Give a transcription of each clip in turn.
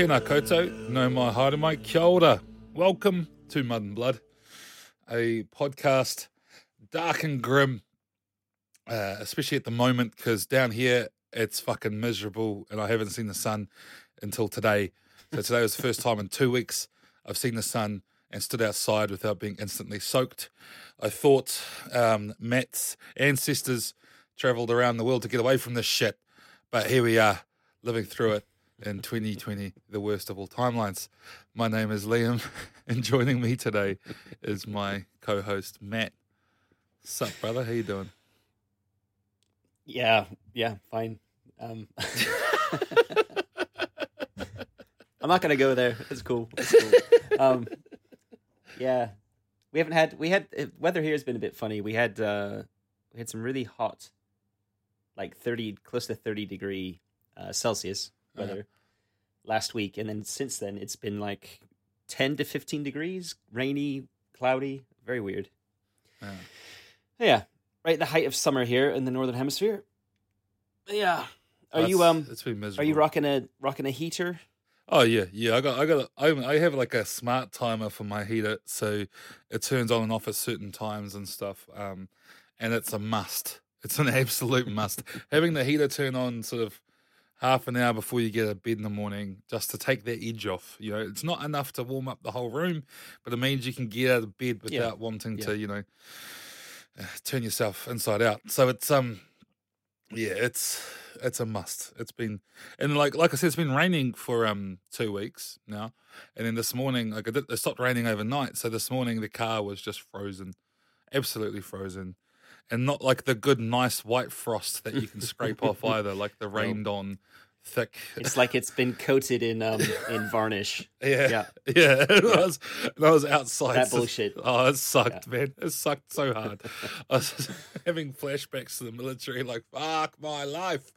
Tēnā koutou, no mai haere kia ora. Welcome to Mud and Blood, a podcast dark and grim, uh, especially at the moment because down here it's fucking miserable and I haven't seen the sun until today. So today was the first time in two weeks I've seen the sun and stood outside without being instantly soaked. I thought um, Matt's ancestors travelled around the world to get away from this shit, but here we are living through it in 2020, the worst of all timelines. My name is Liam, and joining me today is my co-host Matt. Sup, brother? How you doing? Yeah, yeah, fine. Um, I'm not gonna go there. It's cool. It's cool. Um, yeah, we haven't had we had uh, weather here has been a bit funny. We had uh, we had some really hot, like thirty close to thirty degree uh, Celsius weather last week, and then since then it's been like ten to fifteen degrees, rainy, cloudy, very weird. Yeah. Yeah, right. The height of summer here in the northern hemisphere. Yeah. Are you um? It's been miserable. Are you rocking a rocking a heater? Oh yeah, yeah. I got, I got, I, I have like a smart timer for my heater, so it turns on and off at certain times and stuff. Um, and it's a must. It's an absolute must. Having the heater turn on sort of half an hour before you get out of bed in the morning, just to take that edge off. You know, it's not enough to warm up the whole room, but it means you can get out of bed without Yeah. wanting Yeah. to, you know, uh, turn yourself inside out. So it's um, yeah, it's it's a must. It's been and like like I said, it's been raining for um two weeks now, and then this morning like it, it stopped raining overnight. So this morning the car was just frozen, absolutely frozen, and not like the good nice white frost that you can scrape off either, like the rained on thick. It's like it's been coated in um in varnish. Yeah, Yeah. yeah. It was, was outside. That bullshit. Oh, it sucked, man. It sucked so hard. I was having flashbacks to the military, like fuck my life.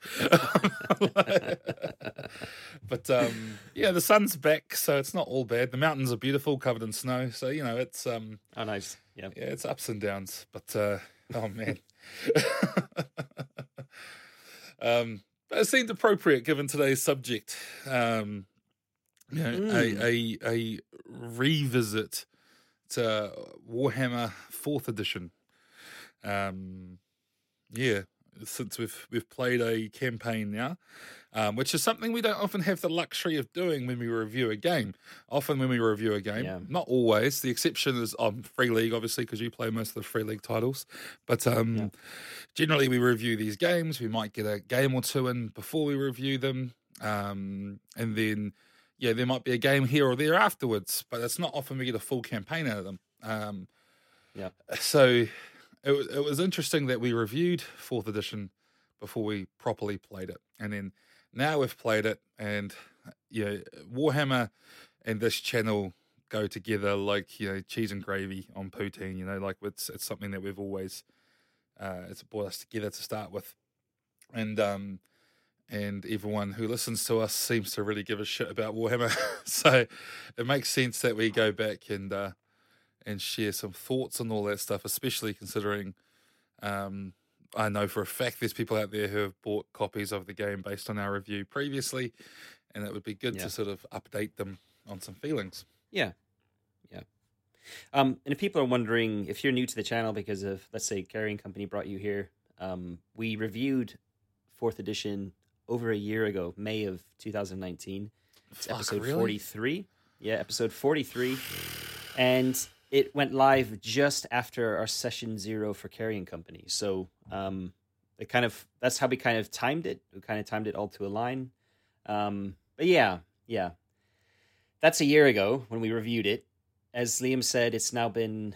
but um, yeah, the sun's back, so it's not all bad. The mountains are beautiful, covered in snow. So you know, it's um, Oh, nice. Yeah. yeah, it's ups and downs. But uh, oh man. um, but it seemed appropriate given today's subject. Um, you know, a, a a revisit to Warhammer Fourth Edition. Um, yeah, since we've we've played a campaign now, um, which is something we don't often have the luxury of doing when we review a game. Often when we review a game, Yeah. not always. The exception is on Free League, obviously, because you play most of the Free League titles. But um, Yeah. generally, we review these games. We might get a game or two in before we review them, um, and then yeah, there might be a game here or there afterwards. But it's not often we get a full campaign out of them. Um, Yeah. So it was it was interesting that we reviewed fourth edition before we properly played it, and then now we've played it, and yeah, Warhammer and this channel go together like you know cheese and gravy on poutine. You know, like it's it's something that we've always uh, it's brought us together to start with, and um and everyone who listens to us seems to really give a shit about Warhammer. so it makes sense that we go back and uh, and share some thoughts and all that stuff, especially considering um, I know for a fact there's people out there who have bought copies of the game based on our review previously, and it would be good Yeah. to sort of update them on some feelings. Yeah. Yeah. Um, and if people are wondering, if you're new to the channel because of, let's say, Carrying Company brought you here, um, we reviewed fourth edition over a year ago, May of 2019. It's Fuck, episode really? 43. Yeah, episode 43. And it went live just after our session zero for Carrying Company. So um, it kind of, that's how we kind of timed it. We kind of timed it all to align. Um, but yeah, yeah. That's a year ago when we reviewed it. As Liam said, it's now been,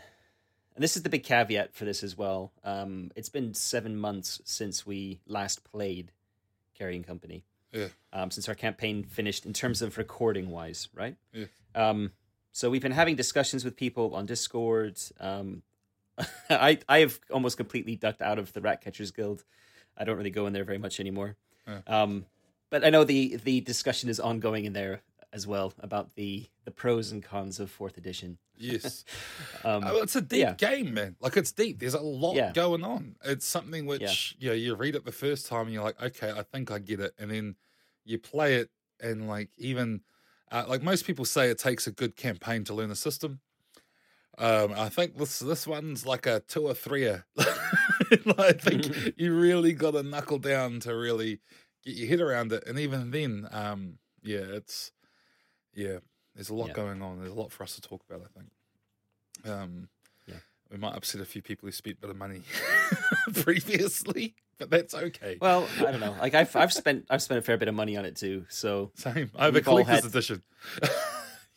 and this is the big caveat for this as well. Um, it's been seven months since we last played Carrying Company. Yeah. Um, since our campaign finished in terms of recording wise, right? Yeah. Um, so we've been having discussions with people on Discord. Um, I I have almost completely ducked out of the Rat Catchers Guild. I don't really go in there very much anymore. Yeah. Um, but I know the the discussion is ongoing in there as well about the the pros and cons of fourth edition. Yes. Um, Oh, it's a deep yeah. game, man. Like it's deep. There's a lot Yeah. going on. It's something which you know, you read it the first time and you're like, okay, I think I get it, and then you play it and like even uh, like most people say, it takes a good campaign to learn a system. Um, I think this this one's like a two or three. I think you really got to knuckle down to really get your head around it, and even then, um, yeah, it's yeah, there's a lot Yeah. going on. There's a lot for us to talk about. I think. Um. We might upset a few people who spent a bit of money previously, but that's okay. well, I don't know. Like I've I've spent I've spent a fair bit of money on it too. So Same. I have a collector's had- edition.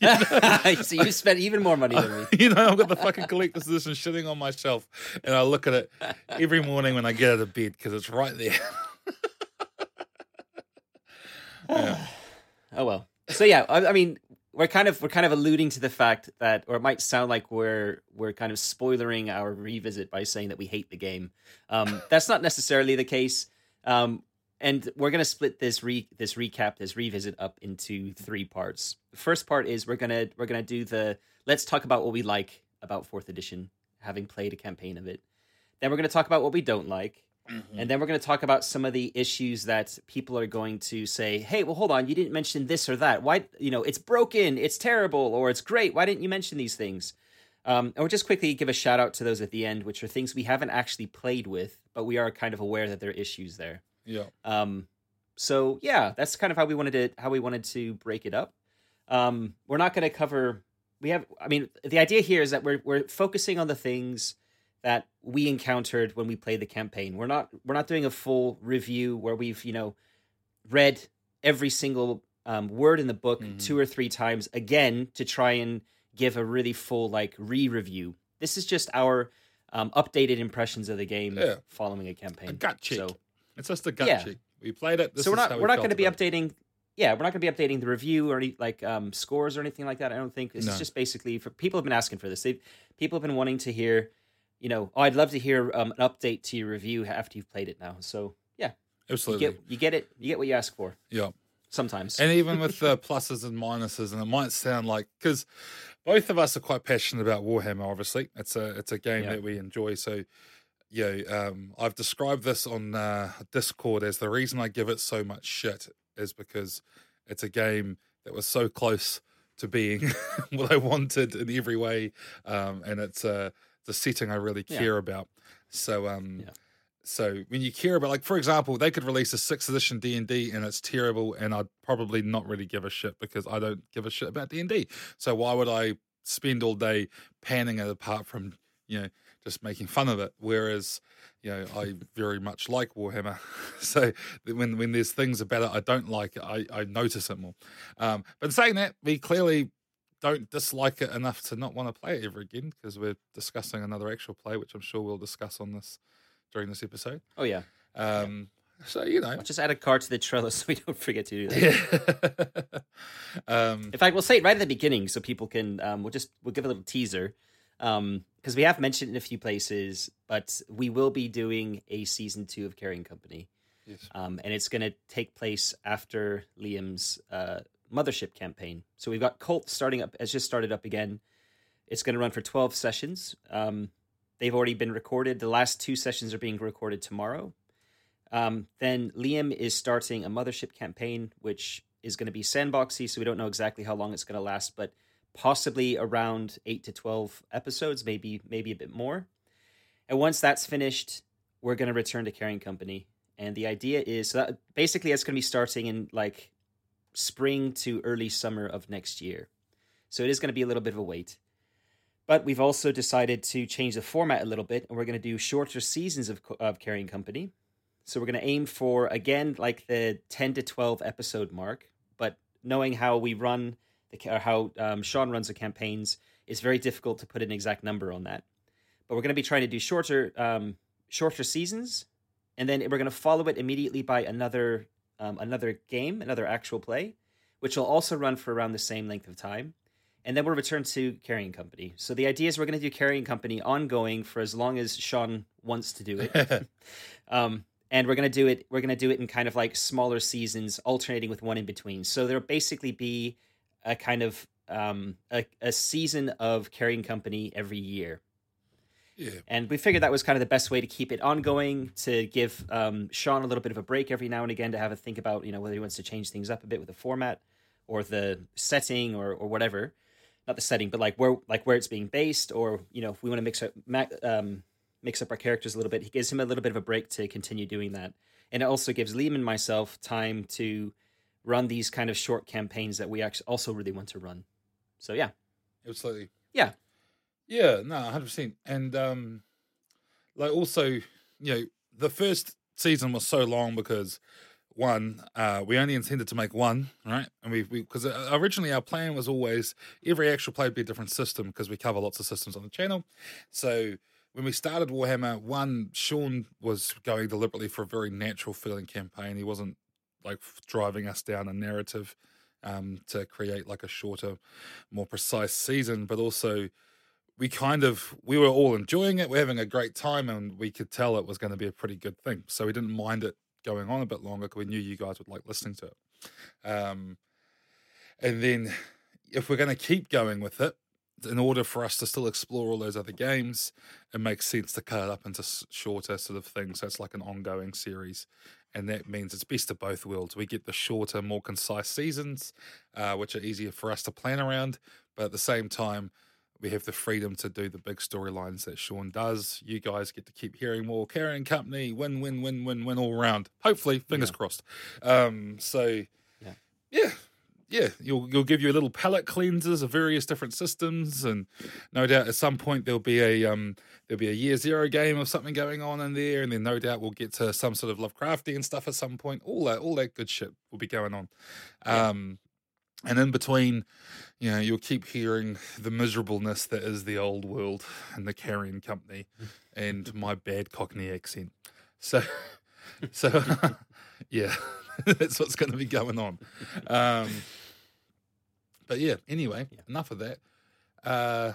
so you spent even more money than me. you know, I've got the fucking collector's edition sitting on my shelf, and I look at it every morning when I get out of bed because it's right there. yeah. Oh well. So yeah, I, I mean, we're kind of we're kind of alluding to the fact that, or it might sound like we're we're kind of spoilering our revisit by saying that we hate the game. Um, that's not necessarily the case. Um, and we're gonna split this re this recap this revisit up into three parts. The first part is we're gonna we're gonna do the let's talk about what we like about fourth edition, having played a campaign of it. Then we're gonna talk about what we don't like. And then we're going to talk about some of the issues that people are going to say, "Hey, well, hold on, you didn't mention this or that. Why, you know, it's broken, it's terrible, or it's great. Why didn't you mention these things?" Um, and we'll just quickly give a shout out to those at the end, which are things we haven't actually played with, but we are kind of aware that there are issues there. Yeah. Um, so yeah, that's kind of how we wanted to how we wanted to break it up. Um, we're not going to cover. We have. I mean, the idea here is that we're we're focusing on the things that we encountered when we played the campaign. We're not we're not doing a full review where we've you know read every single um, word in the book Mhm. two or three times again to try and give a really full like re-review. This is just our um, updated impressions of the game Yeah. following a campaign. A gut check. So It's just a gut Yeah. check. We played it. This so we're not we we're not going to be updating yeah we're not going to be updating the review or any like um scores or anything like that i don't think it's No. just basically for people have been asking for this they people have been wanting to hear you know oh i'd love to hear um, an update to your review after you've played it now so yeah you Absolutely. get you get it you get what you ask for yeah. sometimes And even with the pluses and minuses, and it might sound like because both of us are quite passionate about Warhammer. Obviously, it's a it's a game Yeah. that we enjoy. So, yeah, um, I've described this on uh, Discord as the reason I give it so much shit is because it's a game that was so close to being what I wanted in every way, um, and it's a the setting I really Yeah. care about. So, um, Yeah. so when you care about, like, for example, they could release a sixth edition D and D and it's terrible, and I'd probably not really give a shit because I don't give a shit about D and D. So why would I spend all day panning it apart from you know just making fun of it? Whereas you know I very much like Warhammer, so when when there's things about it I don't like, I I notice it more. Um, but saying that, we clearly don't dislike it enough to not want to play it ever again because we're discussing another actual play, which I'm sure we'll discuss on this during this episode. oh yeah Um, so you know, I'll just add a card to the Trello so we don't forget to do that yeah. um, in fact we'll say it right at the beginning so people can um we'll just we'll give a little teaser um because we have mentioned it in a few places but we will be doing a season two of carrying company yes. um, and it's going to take place after Liam's uh, mothership campaign. So we've got Colt starting up, has just started up again. It's going to run for 12 sessions. Um, they've already been recorded. The last two sessions are being recorded tomorrow. Um, then Liam is starting a mothership campaign, which is going to be sandboxy, so we don't know exactly how long it's going to last, but possibly around eight to twelve episodes, maybe maybe a bit more. And once that's finished, we're going to return to Carrying Company. And the idea is so that basically it's going to be starting in like spring to early summer of next year. So it is going to be a little bit of a wait. But we've also decided to change the format a little bit, and we're going to do shorter seasons of, of Carrying Company. So we're going to aim for, again, like the 10 to 12 episode mark. But knowing how we run, the, or how um, Sean runs the campaigns, it's very difficult to put an exact number on that. But we're going to be trying to do shorter, um, shorter seasons, and then we're going to follow it immediately by another, um, another game, another actual play, which will also run for around the same length of time and then we'll return to Carrying Company. So the idea is we're going to do Carrying Company ongoing for as long as Sean wants to do it. um, and we're going to do it. We're going to do it in kind of like smaller seasons, alternating with one in between. So there'll basically be a kind of um, a, a season of Carrying Company every year. Yeah. And we figured that was kind of the best way to keep it ongoing, to give um, Sean a little bit of a break every now and again to have a think about, you know, whether he wants to change things up a bit with the format or the setting or, or whatever not the setting, but like where like where it's being based, or you know, if we want to mix up um, mix up our characters a little bit, he gives him a little bit of a break to continue doing that, and it also gives Liam and myself time to run these kind of short campaigns that we actually also really want to run. So yeah, absolutely. Yeah, yeah, no, hundred percent, and um, like also, you know, the first season was so long because one, uh, we only intended to make one, right? And we because uh, originally our plan was always every actual play would be a different system because we cover lots of systems on the channel. So when we started Warhammer, one, Sean was going deliberately for a very natural feeling campaign. He wasn't like driving us down a narrative um, to create like a shorter, more precise season, but also we kind of we were all enjoying it. We're having a great time, and we could tell it was going to be a pretty good thing. So we didn't mind it going on a bit longer because we knew you guys would like listening to it. Um, and then if we're going to keep going with it, in order for us to still explore all those other games, it makes sense to cut it up into shorter sort of things. So it's like an ongoing series. And that means it's best of both worlds. We get the shorter, more concise seasons, uh, which are easier for us to plan around. But at the same time, we have the freedom to do the big storylines that Sean does. You guys get to keep hearing more. Carrying company, win, win, win, win, win all around. Hopefully, fingers yeah. crossed. Um, so, yeah, yeah, yeah. You'll you'll give you a little palette cleansers of various different systems, and no doubt at some point there'll be a um there'll be a year zero game of something going on in there, and then no doubt we'll get to some sort of Lovecraftian stuff at some point. All that all that good shit will be going on. Um, and in between you know, you'll keep hearing the miserableness that is the old world and the carrying company and my bad Cockney accent. So, so yeah, that's what's going to be going on. Um, but yeah, anyway, yeah. enough of that. Uh,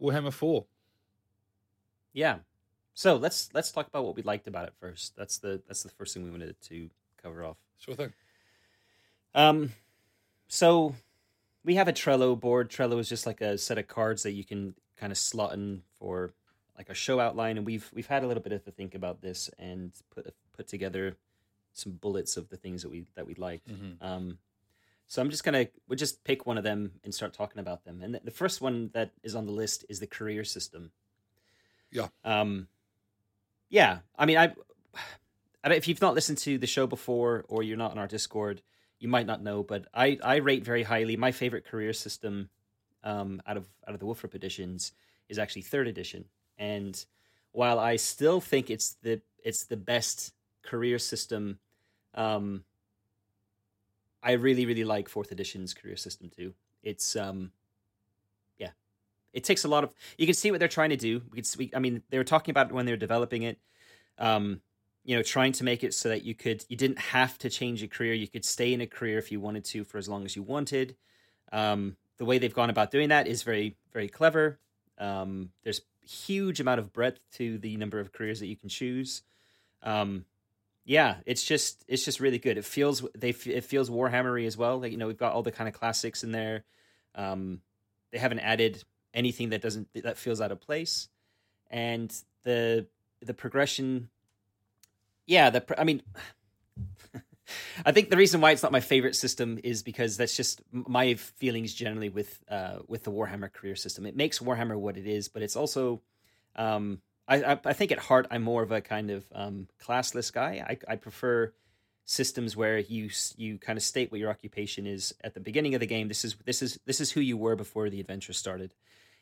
Warhammer 4. Yeah. So let's let's talk about what we liked about it first. That's the that's the first thing we wanted to cover off. Sure thing. Um, so we have a Trello board. Trello is just like a set of cards that you can kind of slot in for like a show outline, and we've we've had a little bit of a think about this and put put together some bullets of the things that we that we liked. Mm-hmm. Um, so I'm just gonna we'll just pick one of them and start talking about them. And the first one that is on the list is the career system. Yeah. Um. Yeah. I mean, I. I if you've not listened to the show before or you're not on our Discord, you might not know, but I, I rate very highly. My favorite career system um, out of out of the WFRP editions is actually third edition. And while I still think it's the it's the best career system, um, I really really like fourth edition's career system too. It's um, yeah, it takes a lot of. You can see what they're trying to do. We, can, we I mean, they were talking about it when they were developing it. Um, you know trying to make it so that you could you didn't have to change a career. You could stay in a career if you wanted to for as long as you wanted. Um, the way they've gone about doing that is very very clever. Um, there's huge amount of breadth to the number of careers that you can choose. Um, yeah it's just it's just really good. It feels they it feels warhammery as well. Like you know we've got all the kind of classics in there. Um, they haven't added anything that doesn't that feels out of place. And the the progression. Yeah, the I mean. I think the reason why it's not my favorite system is because that's just my feelings generally with uh, with the Warhammer career system. It makes Warhammer what it is, but it's also um, I, I, think at heart I'm more of a kind of um, classless guy. I, I prefer systems where you you kind of state what your occupation is at the beginning of the game. This is this is this is who you were before the adventure started,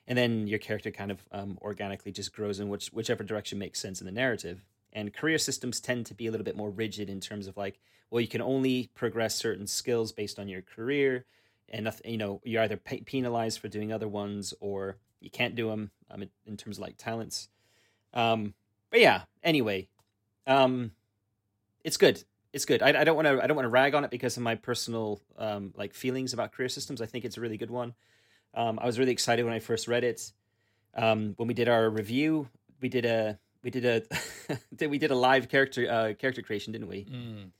and then your character kind of um, organically just grows in which whichever direction makes sense in the narrative. And career systems tend to be a little bit more rigid in terms of like, well, you can only progress certain skills based on your career, and you know you're either pe- penalized for doing other ones or you can't do them um, in- in terms of like talents. Um, but yeah, anyway, um, it's good. It's good. I, I don't want to. I don't want to rag on it because of my personal um, like feelings about career systems. I think it's a really good one. Um, I was really excited when I first read it. Um, when we did our review, we did a we did a we did a live character uh, character creation, didn't we? Mm,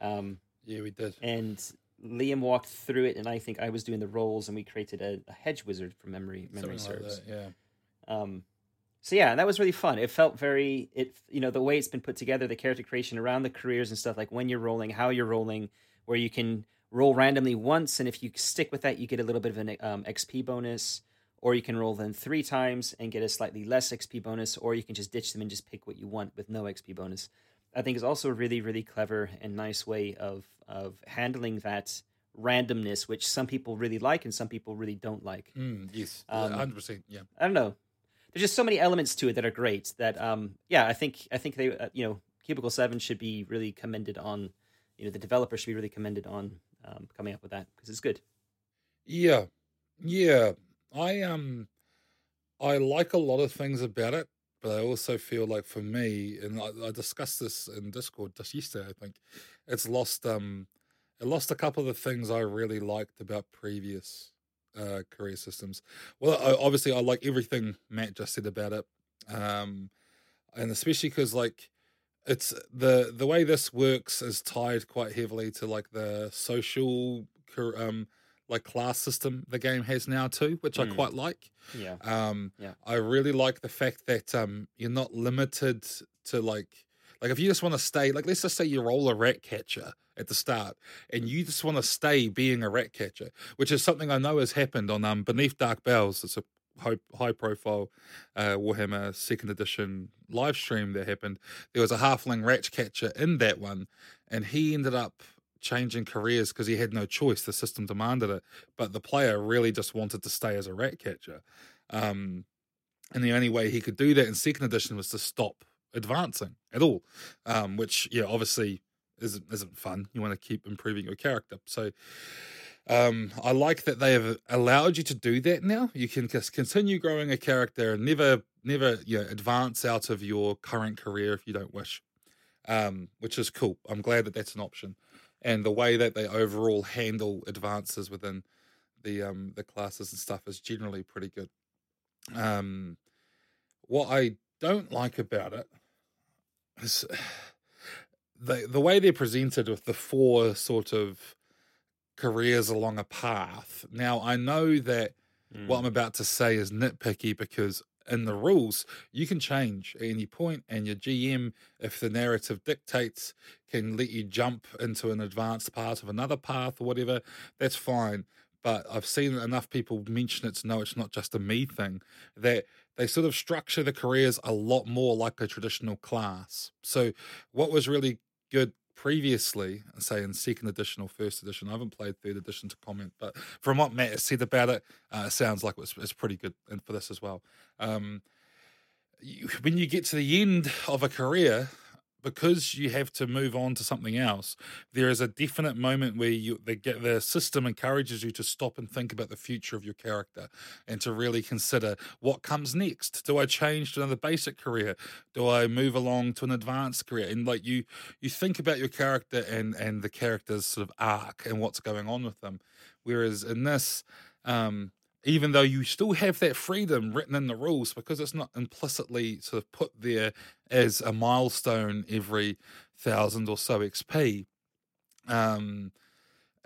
Um, yeah, we did. and Liam walked through it, and I think I was doing the roles, and we created a, a hedge wizard from memory memory Something like serves. that, yeah. Um, so yeah, that was really fun. It felt very it you know the way it's been put together, the character creation around the careers and stuff like when you're rolling, how you're rolling, where you can roll randomly once, and if you stick with that, you get a little bit of an um, XP bonus, or you can roll them three times and get a slightly less XP bonus, or you can just ditch them and just pick what you want with no XP bonus. I think is also a really really clever and nice way of of handling that randomness, which some people really like and some people really don't like. Mm, yes, Um, hundred percent. Yeah, I don't know. There's just so many elements to it that are great. That um, yeah, I think I think they uh, you know Cubicle Seven should be really commended on. You know, the developer should be really commended on um, coming up with that because it's good. yeah, yeah. I um, I like a lot of things about it, but I also feel like for me, and I, I discussed this in Discord just yesterday. I think it's lost um, it lost a couple of the things I really liked about previous uh career systems. Well, I, obviously, I like everything Matt just said about it, um, and especially because like it's the the way this works is tied quite heavily to like the social um like class system the game has now too which i Mm. quite like Yeah, um Yeah. i really like the fact that um you're not limited to like like if you just want to stay like let's just say you roll a rat catcher at the start and you just want to stay being a rat catcher which is something i know has happened on um beneath dark bells it's a high, high profile uh warhammer second edition live stream that happened there was a halfling rat catcher in that one and he ended up changing careers because he had no choice the system demanded it but the player really just wanted to stay as a rat catcher um and the only way he could do that in second edition was to stop advancing at all um which yeah obviously isn't isn't fun. You want to keep improving your character. So um i like that they have allowed you to do that now. You can just continue growing a character and never never you know advance out of your current career if you don't wish um which is cool. I'm glad that that's an option and the way that they overall handle advances within the um the classes and stuff is generally pretty good um what i don't like about it is the the way they're presented with the four sort of careers along a path now i know that Mm. what I'm about to say is nitpicky because in the rules you can change at any point, and your GM, if the narrative dictates, can let you jump into an advanced part of another path or whatever. That's fine. But I've seen enough people mention it to know it's not just a me thing. That they sort of structure the careers a lot more like a traditional class. So what was really good previously, say in second edition or first edition, I haven't played third edition to comment, but from what Matt has said about it, uh, it sounds like it's, pretty good and for this as well. Um, you, when you get to the end of a career, because you have to move on to something else, there is a definite moment where you the, get, the system encourages you to stop and think about the future of your character and to really consider what comes next. Do I change to another basic career? Do I move along to an advanced career? And like you, you think about your character and and the character's sort of arc and what's going on with them. Whereas in this, um, even though you still have that freedom written in the rules because it's not implicitly sort of put there as a milestone every thousand or so XP. Um,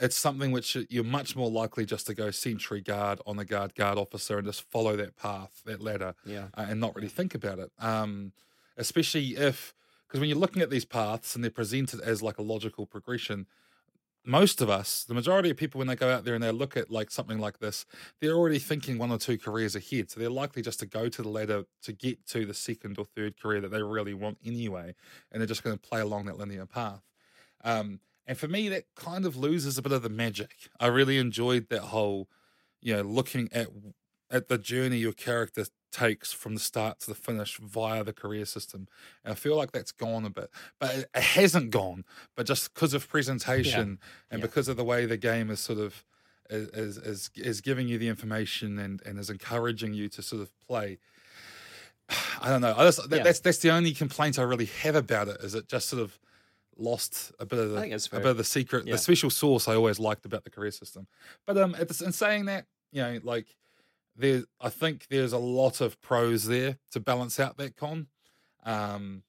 it's something which you're much more likely just to go sentry guard on the guard guard officer and just follow that path, that ladder, Yeah. uh, and not really think about it. Um, especially if because when you're looking at these paths and they're presented as like a logical progression, most of us, the majority of people, when they go out there and they look at like something like this, they're already thinking one or two careers ahead. So they're likely just to go to the ladder to get to the second or third career that they really want anyway, and they're just going to play along that linear path. Um, and for me, that kind of loses a bit of the magic. I really enjoyed that whole, you know, looking at at the journey your character takes from the start to the finish via the career system. And I feel like that's gone a bit, but it, it hasn't gone. But just because of presentation and Yeah. because of the way the game is sort of is is is, giving you the information and and is encouraging you to sort of play. I don't know. I just, that, Yeah. That's that's the only complaint I really have about it. Is it just sort of lost a bit of the I think that's a bit of the secret, Yeah. the special sauce I always liked about the career system. But um, it's, in saying that, you know, like there, I think there's a lot of pros there to balance out that con. Um,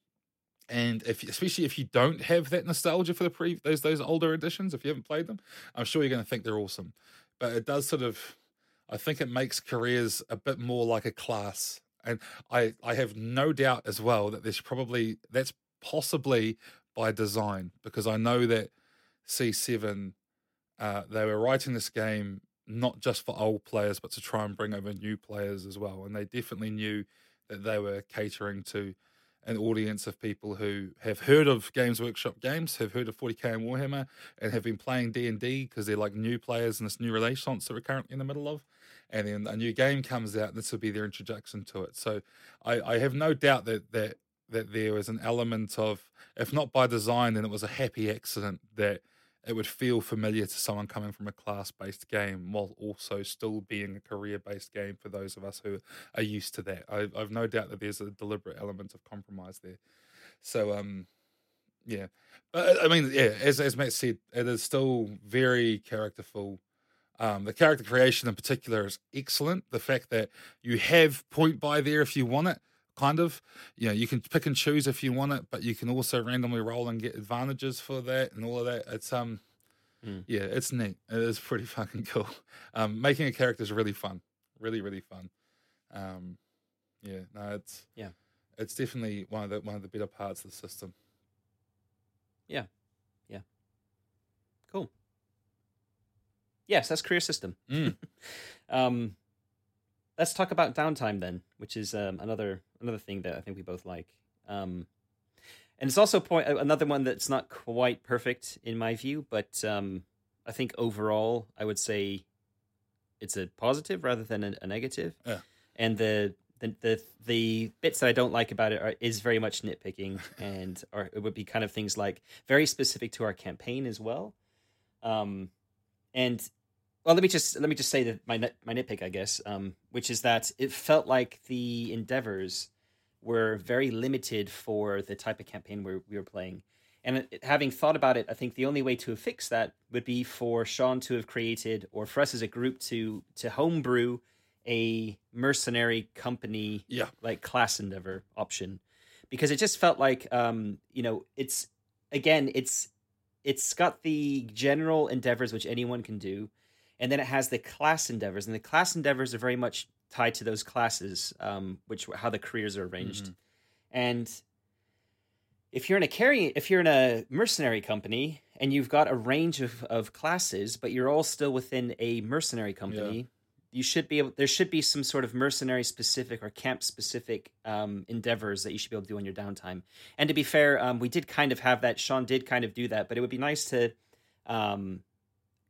and if especially if you don't have that nostalgia for the pre those those older editions, if you haven't played them, I'm sure you're going to think they're awesome. But it does sort of, I think it makes careers a bit more like a class. And I I have no doubt as well that there's probably that's possibly by design because I know that C7 uh, they were writing this game not just for old players but to try and bring over new players as well and they definitely knew that they were catering to an audience of people who have heard of Games Workshop games, have heard of 40k and Warhammer, and have been playing D and D because they're like new players in this new renaissance that we're currently in the middle of. And then a new game comes out, this will be their introduction to it. So I, I have no doubt that that that there was an element of, if not by design, then it was a happy accident that it would feel familiar to someone coming from a class based game while also still being a career based game for those of us who are used to that. I, I've no doubt that there's a deliberate element of compromise there. So, um, yeah, but I mean, yeah, as as Matt said, it is still very characterful. Um, the character creation in particular is excellent. The fact that you have point buy there if you want it, kind of, you know, you can pick and choose if you want it, but you can also randomly roll and get advantages for that and all of that. It's um, Mm. yeah, it's neat. It is pretty fucking cool. Um, making a character is really fun, really really fun. Um, yeah, no, it's Yeah. it's definitely one of the one of the better parts of the system. Yeah, yeah, cool. Yes, that's career system. Mm. Um, let's talk about downtime then, which is um, another another thing that I think we both like. Um, and it's also point another one that's not quite perfect in my view, but um, I think overall I would say it's a positive rather than a, a negative. Yeah. And the, the the the bits that I don't like about it are, is very much nitpicking, and or it would be kind of things like very specific to our campaign as well. Um, and well, let me just let me just say that my nit, my nitpick, I guess, um, which is that it felt like the endeavors were very limited for the type of campaign we we were playing. And it, having thought about it, I think the only way to fix that would be for Sean to have created, or for us as a group to to homebrew a mercenary company Yeah, like class endeavor option because it just felt like um you know it's again it's it's got the general endeavors which anyone can do and then it has the class endeavors and the class endeavors are very much tied to those classes um which how the careers are arranged. And if you're in a carry if you're in a mercenary company and you've got a range of, of classes but you're all still within a mercenary company you should be able there should be some sort of mercenary specific or camp specific um, endeavors that you should be able to do on your downtime. And to be fair um, we did kind of have that. Sean did kind of do that but it would be nice to um,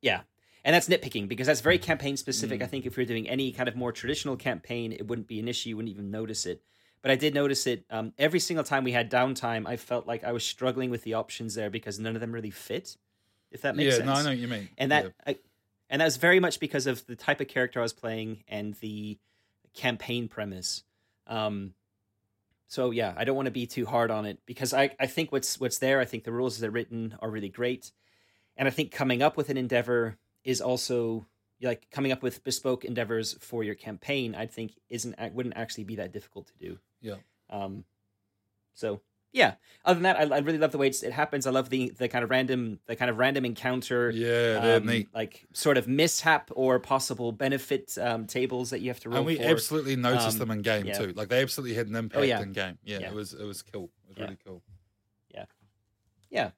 yeah and that's nitpicking because that's very campaign specific i think if you're doing any kind of more traditional campaign it wouldn't be an issue you wouldn't even notice it but i did notice it um, every single time we had downtime i felt like i was struggling with the options there because none of them really fit if that makes yeah. sense No, I know what you mean. and that Yeah. I, and that was very much because of the type of character I was playing and the campaign premise. Um, so yeah, I don't want to be too hard on it because I, I think what's what's there. I think the rules that are written are really great, and I think coming up with an endeavor is also like coming up with bespoke endeavors for your campaign. I think isn't wouldn't actually be that difficult to do. Yeah. Um, so yeah. Other than that, I, I really love the way it's, it happens. I love the the kind of random the kind of random encounter. Yeah, um, like sort of mishap or possible benefit um, tables that you have to roll And we for. absolutely noticed Um, them in game yeah. too. Like they absolutely had an impact yeah. in game. Yeah, Yeah. it was it was cool. It was really cool. Yeah, Yeah.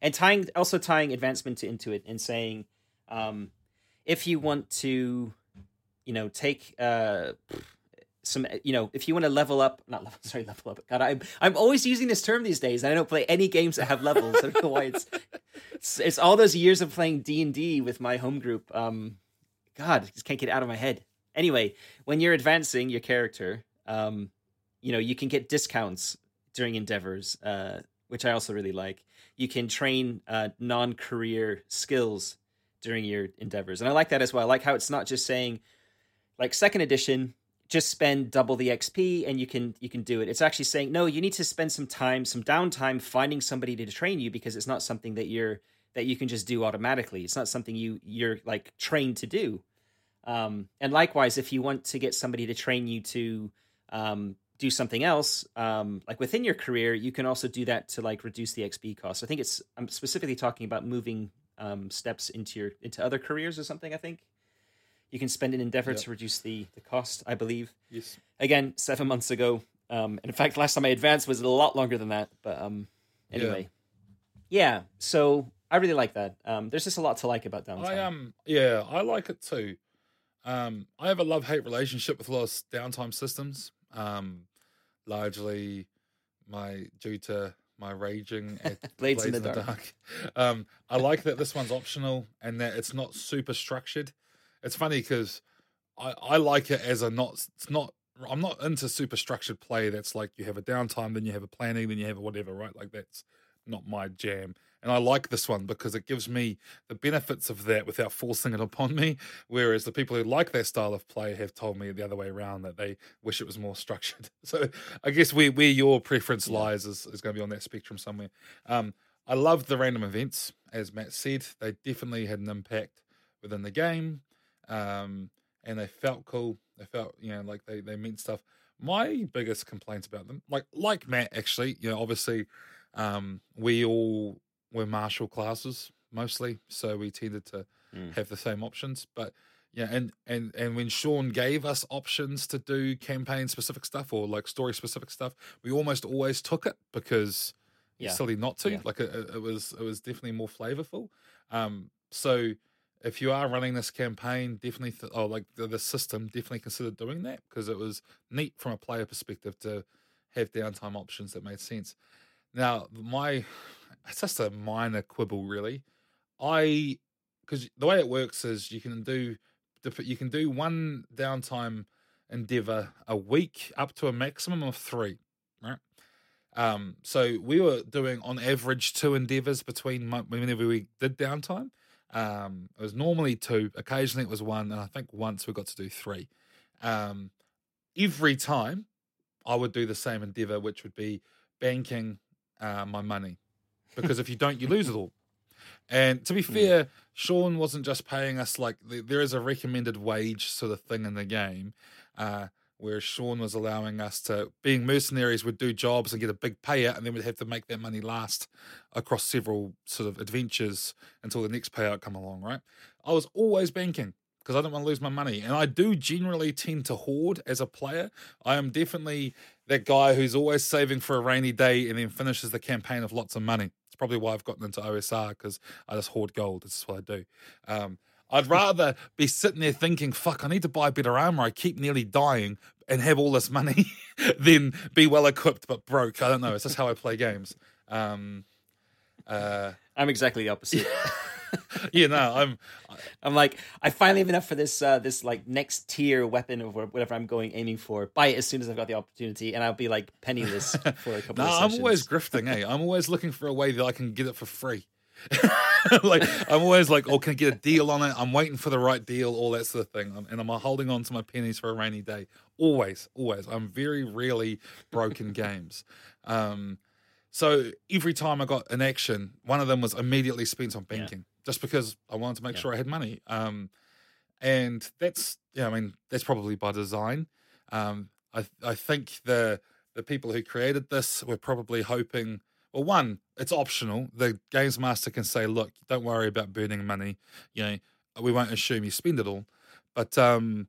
and tying also tying advancement into it and saying, um, if you want to, you know, take uh, some, you know, if you want to level up, not level, sorry, level up. God, I'm I'm always using this term these days. and I don't play any games that have levels. I don't know why it's it's, it's all those years of playing D and D with my home group. Um, God, I just can't get out of my head. Anyway, when you're advancing your character, um, you know, you can get discounts during endeavors, uh, which I also really like. You can train uh, non-career skills during your endeavors, and I like that as well. I like how it's not just saying, like second edition, just spend double the XP and you can you can do it. It's actually saying no, you need to spend some time, some downtime finding somebody to train you because it's not something that you're that you can just do automatically. It's not something you you're like trained to do. Um, and likewise, if you want to get somebody to train you to um, do something else, um, like within your career, you can also do that to like reduce the XP cost. I think it's I'm specifically talking about moving um, steps into your into other careers or something. I think you can spend an endeavor Yep. to reduce the the cost. I believe Yes. again seven months ago. Um, and in fact, last time I advanced was a lot longer than that. But um, anyway, yeah. So I really like that. Um, there's just a lot to like about downtime. I um yeah, I like it too. Um, I have a love hate relationship with a lot of downtime systems. Um, largely my due to my raging at Blades in the Dark. Um, I like that this one's optional and that it's not super structured. It's funny because I, I like it as a not it's not I'm not into super structured play that's like you have a downtime, then you have a planning, then you have a whatever, right? Like that's not my jam. And I like this one because it gives me the benefits of that without forcing it upon me. Whereas the people who like that style of play have told me the other way around that they wish it was more structured. So I guess where, where your preference lies is, is going to be on that spectrum somewhere. Um, I love the random events, as Matt said. They definitely had an impact within the game. Um, and they felt cool. They felt, you know, like they, they meant stuff. My biggest complaints about them, like like Matt actually, you know, obviously um, we all were martial classes mostly, so we tended to Mm. have the same options. But yeah, and and and when Sean gave us options to do campaign specific stuff or like story specific stuff, we almost always took it because Yeah. it's silly not to. Yeah. Like it, it it was it was definitely more flavorful. Um, so if you are running this campaign, definitely th- oh like the, the system definitely consider doing that because it was neat from a player perspective to have downtime options that made sense. Now my it's just a minor quibble really. I because the way it works is you can do you can do one downtime endeavor a week up to a maximum of three, right? Um, so we were doing on average two endeavors between whenever we did downtime. Um, it was normally two, occasionally it was one, and I think once we got to do three. Um, every time I would do the same endeavor, which would be banking uh, my money, because if you don't, you lose it all. And to be fair, Sean wasn't just paying us like th- there is a recommended wage sort of thing in the game, uh, where Sean was allowing us to, being mercenaries, would do jobs and get a big payout, and then we'd have to make that money last across several sort of adventures until the next payout come along. Right? I was always banking because I don't want to lose my money, and I do generally tend to hoard as a player. I am definitely that guy who's always saving for a rainy day and then finishes the campaign with lots of money. It's probably why I've gotten into OSR because I just hoard gold. This is what I do. Um, I'd rather be sitting there thinking, fuck, I need to buy better armor. I keep nearly dying and have all this money than be well equipped but broke. I don't know. It's just how I play games. Um, uh, I'm exactly the opposite. yeah, know, I'm. I'm like, I finally have enough for this uh, this like next tier weapon or whatever I'm going aiming for. Buy it as soon as I've got the opportunity, and I'll be like penniless for a couple No, of I'm always grifting. Hey, I'm always looking for a way that I can get it for free. like I'm always like, oh, can I get a deal on it? I'm waiting for the right deal, all that sort of thing, Um, and I'm holding on to my pennies for a rainy day. Always, always. I'm very rarely broken games. Um, so every time I got an action, one of them was immediately spent on banking, just because I wanted to make Yeah. sure I had money. Um, and that's yeah, I mean that's probably by design. Um, I I think the the people who created this were probably hoping. Well, one, it's optional. The games master can say, "Look, don't worry about burning money. You know, we won't assume you spend it all." But um,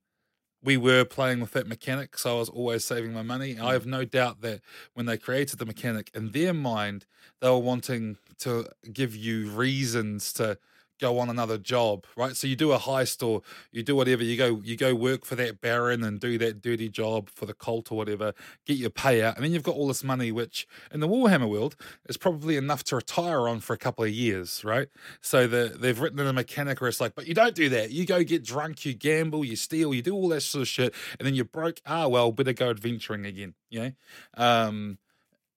we were playing with that mechanic, so I was always saving my money. I have no doubt that when they created the mechanic, in their mind, they were wanting to give you reasons to go on another job, right? So you do a heist or you do whatever, you go you go work for that baron and do that dirty job for the cult or whatever, get your payout, and then you've got all this money, which in the Warhammer world is probably enough to retire on for a couple of years, right? So the, they've written in a mechanic where it's like, but you don't do that. You go get drunk, you gamble, you steal, you do all that sort of shit, and then you're broke. Ah, well, better go adventuring again, you know? Um,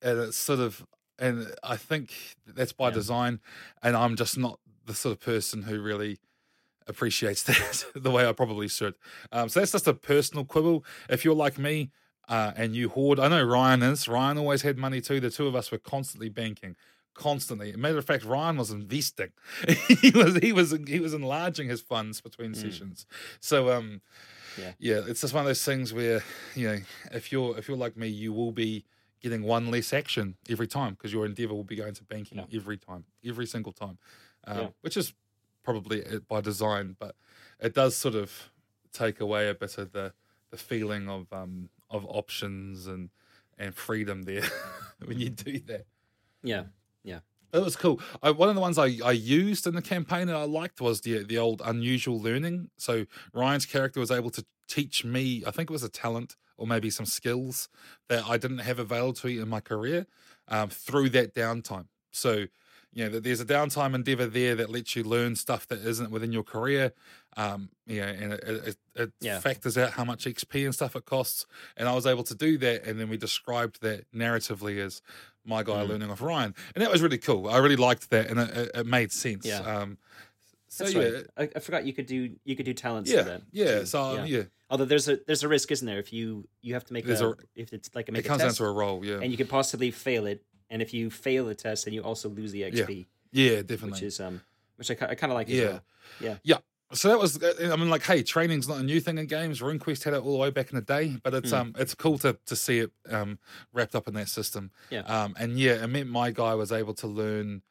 and it's sort of and I think that's by Yeah. design. And I'm just not the sort of person who really appreciates that the way I probably should. Um, so that's just a personal quibble. If you're like me uh, and you hoard, I know Ryan is. Ryan always had money too. The two of us were constantly banking. Constantly. Matter of fact, Ryan was investing. he was he was he was enlarging his funds between sessions. So um, Yeah. yeah, it's just one of those things where you know if you're if you're like me, you will be getting one less action every time because your endeavor will be going to banking Yeah. every time, every single time, um, Yeah. which is probably it by design, but it does sort of take away a bit of the the feeling of um of options and and freedom there when you do that. Yeah. Yeah. It was cool. I, one of the ones I, I used in the campaign that I liked was the the old unusual learning. So Ryan's character was able to teach me, I think it was a talent or maybe some skills that I didn't have available to me in my career um, through that downtime. So you know, that there's a downtime endeavor there that lets you learn stuff that isn't within your career. Um, you know, and it, it, it Yeah. factors out how much XP and stuff it costs. And I was able to do that. And then we described that narratively as my guy Mhm. learning off Ryan. And that was really cool. I really liked that. And it, it, made sense. Yeah. Um, so That's yeah, right. I, I forgot you could do you could do talents yeah, for that. yeah. too. So um, yeah, Although there's a there's a risk, isn't there? If you you have to make a, a- if it's like a it make a comes down to a roll. Yeah, and you could possibly fail it, and if you fail the test, then you also lose the XP, yeah, definitely. which is um which I, I kind of like. Yeah. As well. Yeah. Yeah. So that was, I mean, like, hey, training's not a new thing in games. RuneQuest had it all the way back in the day, but it's Hmm. um, it's cool to to see it um wrapped up in that system. Yeah. Um, and yeah, it meant my guy was able to learn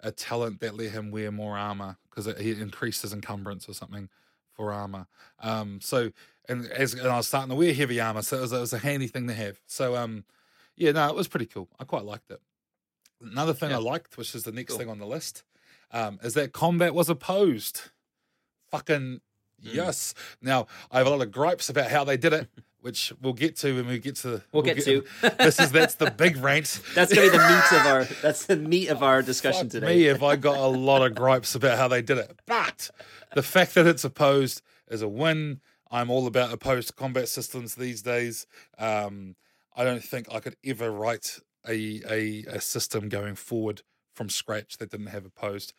a talent that let him wear more armor because it, he increased his encumbrance or something for armor. Um, so and as and I was starting to wear heavy armor, so it was, it was a handy thing to have. So um, yeah, no, it was pretty cool. I quite liked it. Another thing Yeah. I liked, which is the next Cool. thing on the list, um, is that combat was opposed. Fucking Mm. yes. Now I have a lot of gripes about how they did it, which we'll get to when we get to. We'll get to. this is that's the big rant. That's gonna be the meat of our. That's the meat of our discussion Fuck today. Me, if I got a lot of gripes about how they did it, but the fact that it's opposed is a win. I'm all about opposed combat systems these days. Um, I don't think I could ever write a, a a system going forward from scratch that didn't have opposed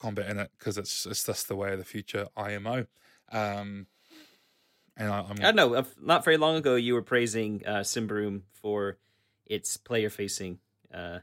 combat in it because it's it's just the way of the future IMO. Um, and I, I'm I don't know. uh, Not very long ago, you were praising uh, Symbaroum for its player-facing uh,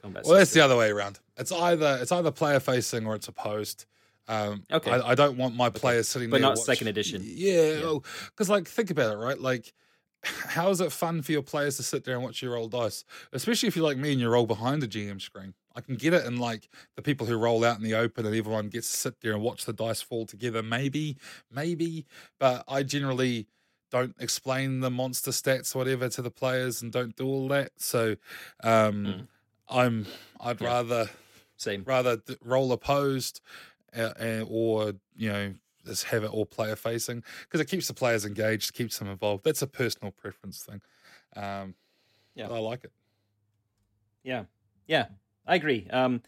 combat. Well, that's the other way around. It's either it's either player facing or it's opposed. Um, Okay. I, I don't want my players sitting But there. not watch- second edition. Yeah, Yeah. because like think about it, right? Like, how is it fun for your players to sit there and watch you roll dice, especially if you're like me and you roll behind the GM screen? I can get it in like the people who roll out in the open and everyone gets to sit there and watch the dice fall together. Maybe, maybe, but I generally don't explain the monster stats or whatever to the players and don't do all that. So, um, Mm. I'm I'd Yeah. rather Same. rather d- roll opposed uh, uh, or you know just have it all player facing because it keeps the players engaged keeps them involved that's a personal preference thing um Yeah. i like it Yeah, yeah, I agree. Um,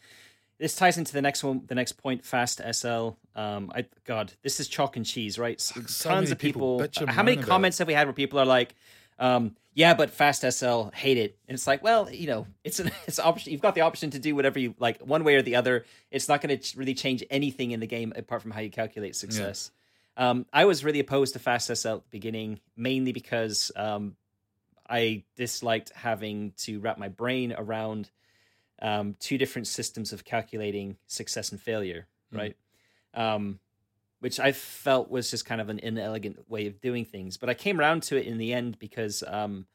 this ties into the next one, the next point. Fast SL. Um, I God, this is chalk and cheese, right? S- Fuck, so Tons of people. people how many comments have we had where people are like, um, "Yeah, but Fast SL hate it," and it's like, well, you know, it's an it's option. You've got the option to do whatever you like, one way or the other. It's not going to really change anything in the game apart from how you calculate success. Um, I was really opposed to Fast SL at the beginning, mainly because um, I disliked having to wrap my brain around um, two different systems of calculating success and failure, Mm. right? Um, which I felt was just kind of an inelegant way of doing things. But I came around to it in the end because, um,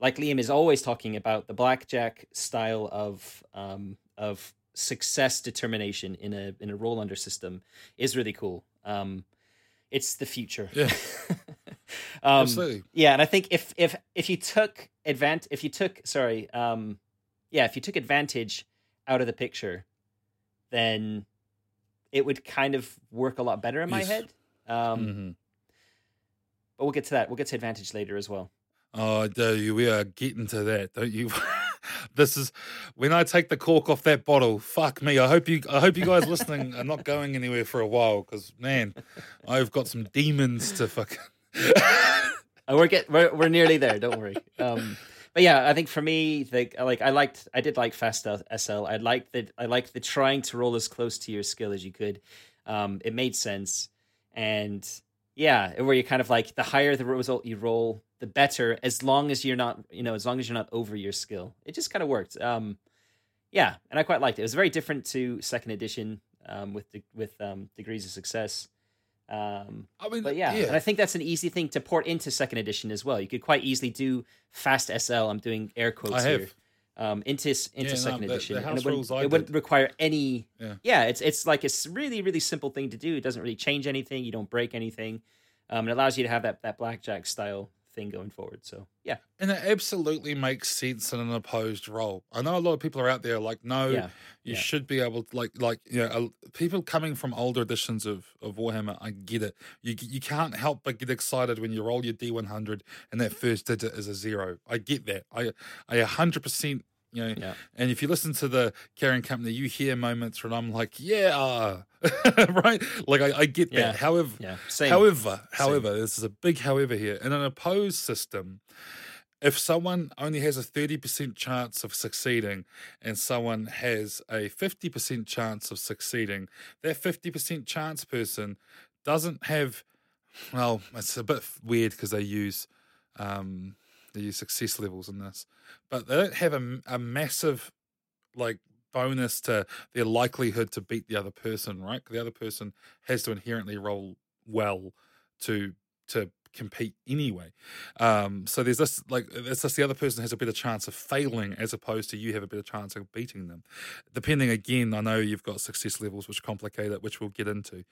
like Liam is always talking about the blackjack style of um, of success determination in a in a roll under system is really cool. Um, it's the future. Yeah. um, Absolutely. Yeah, and I think if if if you took advant if you took sorry, um, yeah, if you took advantage out of the picture, then it would kind of work a lot better in my Yes. head. Um, Mhm. But we'll get to that. We'll get to advantage later as well. Oh, do you? We are getting to that, don't you? this is when I take the cork off that bottle. Fuck me. I hope you. I hope you guys listening are not going anywhere for a while because man, I've got some demons to fucking. Uh, we're get we're we're nearly there. Don't worry. Um, but yeah, I think for me, the like I liked I did like fast SL. I liked that I liked the trying to roll as close to your skill as you could. Um, it made sense, and yeah, where you kind of like the higher the result you roll, the better. As long as you're not, you know, as long as you're not over your skill, it just kind of worked. Um, yeah, and I quite liked it. It was very different to second edition um, with the, with um, degrees of success. Um, I mean, but yeah, and I think that's an easy thing to port into second edition as well. You could quite easily do fast SL. I'm doing air quotes I have. here. Um, into into Yeah, no, second the- the edition, and it wouldn't, it wouldn't require any. Yeah. it's it's like it's really really simple thing to do. It doesn't really change anything. You don't break anything. Um, it allows you to have that that blackjack style thing going forward. So yeah, And it absolutely makes sense in an opposed roll. I know a lot of people are out there like, no, yeah, you yeah. should be able to like like you know people coming from older editions of, of Warhammer. I get it. You you can't help but get excited when you roll your D one hundred and that first digit is a zero. I get that. I I a hundred percent. You know, Yeah. and if you listen to the Carrion Company, you hear moments where I'm like, yeah, right. Like I, I get that. However, yeah. Same. However, however, this is a big however here. In an opposed system, if someone only has a 30% chance of succeeding and someone has a 50% chance of succeeding, that 50% chance person doesn't have, well, it's a bit weird because they use, um, use success levels in this, but they don't have a, a massive, like, bonus to their likelihood to beat the other person, right? The other person has to inherently roll well to to compete anyway. Um, so there's this like it's just the other person has a better chance of failing as opposed to you have a better chance of beating them. Depending again, I know you've got success levels which complicate it, which we'll get into.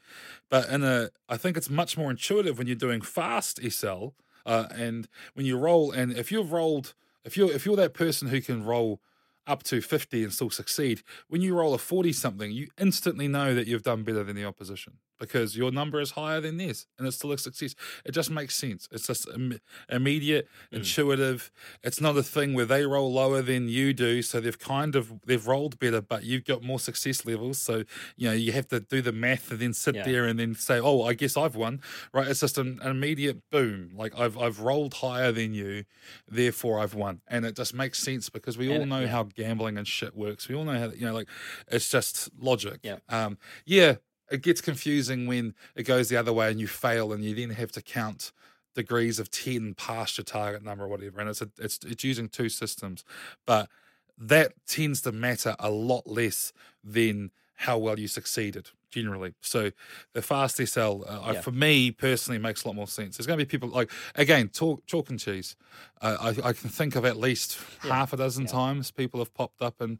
But in a I think it's much more intuitive when you're doing fast SL uh, and when you roll and if you've rolled if you're if you're that person who can roll up to 50 and still succeed. When you roll a 40 something, you instantly know that you've done better than the opposition because your number is higher than theirs and it's still a success. It just makes sense. It's just Im- immediate, intuitive. It's not a thing where they roll lower than you do, so they've kind of they've rolled better, but you've got more success levels. So, you know, you have to do the math and then sit Yeah. there and then say, "Oh, I guess I've won." Right? It's just an, an immediate boom. Like I've I've rolled higher than you, therefore I've won. And it just makes sense because we all And- know yeah. how gambling and shit works. We all know how you know like it's just logic. Yeah. Um yeah, it gets confusing when it goes the other way and you fail and you then have to count degrees of 10 past your target number or whatever and it's a, it's it's using two systems but that tends to matter a lot less than how well you succeeded generally so the fast SL uh, Yeah. for me personally makes a lot more sense there's going to be people like again talk chalk and cheese uh, I, I can think of at least Yeah. half a dozen Yeah. times people have popped up in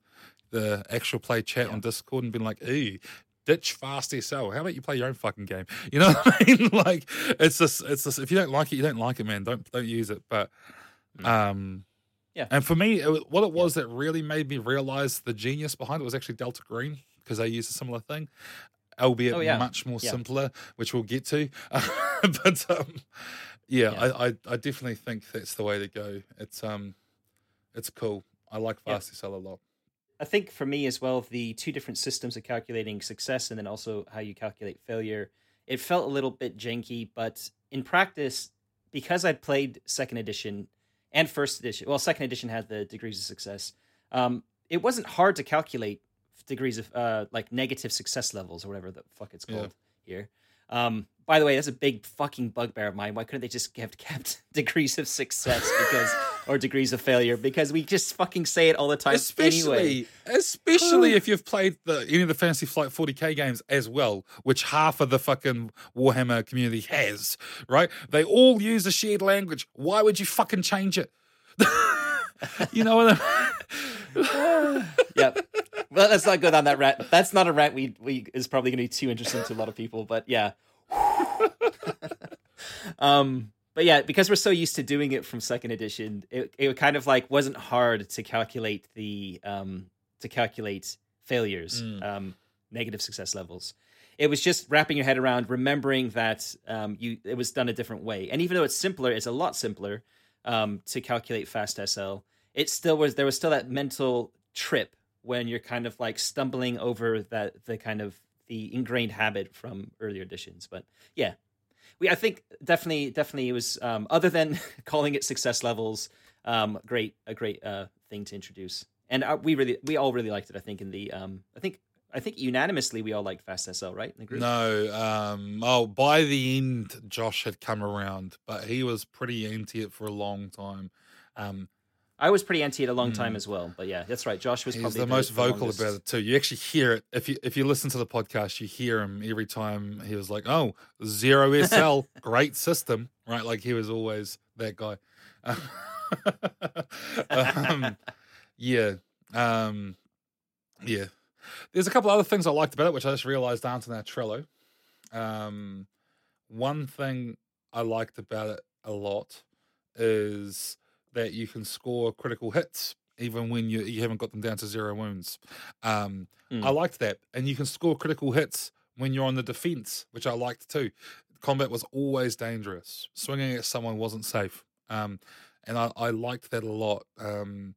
the actual play chat on discord and been like ooh ditch fast SL. How about you play your own fucking game? You know what I mean? Like it's just it's just if you don't like it, you don't like it, man. Don't don't use it. But um Mm. Yeah. And for me, it, what it was that really made me realize the genius behind it was actually Delta Green because they used a similar thing, albeit Oh, yeah. much more Yeah. simpler, which we'll get to. but um, yeah, Yeah. I, I I definitely think that's the way to go. It's um, it's cool. I like Yeah. fast SL a lot. I think for me as well, the two different systems of calculating success and then also how you calculate failure, it felt a little bit janky, but in practice, because I'd played second edition and first edition, well, second edition had the degrees of success. Um, it wasn't hard to calculate degrees of uh, like negative success levels or whatever the fuck it's Yeah. called here. Um, by the way, that's a big fucking bugbear of mine. Why couldn't they just have kept degrees of success because or degrees of failure? Because we just fucking say it all the time especially anyway. especially if you've played the any of the Fantasy Flight 40k games as well, which half of the fucking Warhammer community has, right? They all use a shared language. Why would you fucking change it? you know what I yep. Well, let's not go down that rant. That's not a rant we we is probably going to be too interesting to a lot of people. But yeah. um. But yeah, because we're so used to doing it from second edition, it it kind of like wasn't hard to calculate the um to calculate failures, Mm. um, negative success levels. It was just wrapping your head around remembering that um, you it was done a different way, and even though it's simpler, it's a lot simpler um, to calculate fast SL. It still was there was still that mental trip when you're kind of like stumbling over that the kind of the ingrained habit from earlier editions. But yeah, we I think definitely definitely it was um, other than calling it success levels, um, great a great uh, thing to introduce, and uh, we really we all really liked it. I think in the um, I think I think unanimously we all liked Fast SL, right? In the group. No, um, oh, by the end, Josh had come around, but he was pretty anti it for a long time. Um, I was pretty anti it a long time as well, but yeah, that's right. Josh was he's probably the most vocal longest. about it too. You actually hear it if you if you listen to the podcast. You hear him every time. He was like, "Oh, zero SL, great system," right? Like he was always that guy. um, yeah, um, yeah. There's a couple other things I liked about it, which I just realized aren't in our Trello. Um, one thing I liked about it a lot is that you can score critical hits even when you you haven't got them down to zero wounds. Um, Mm. I liked that, and you can score critical hits when you're on the defense, which I liked too. Combat was always dangerous. Swinging at someone wasn't safe, um, and I, I liked that a lot. Um,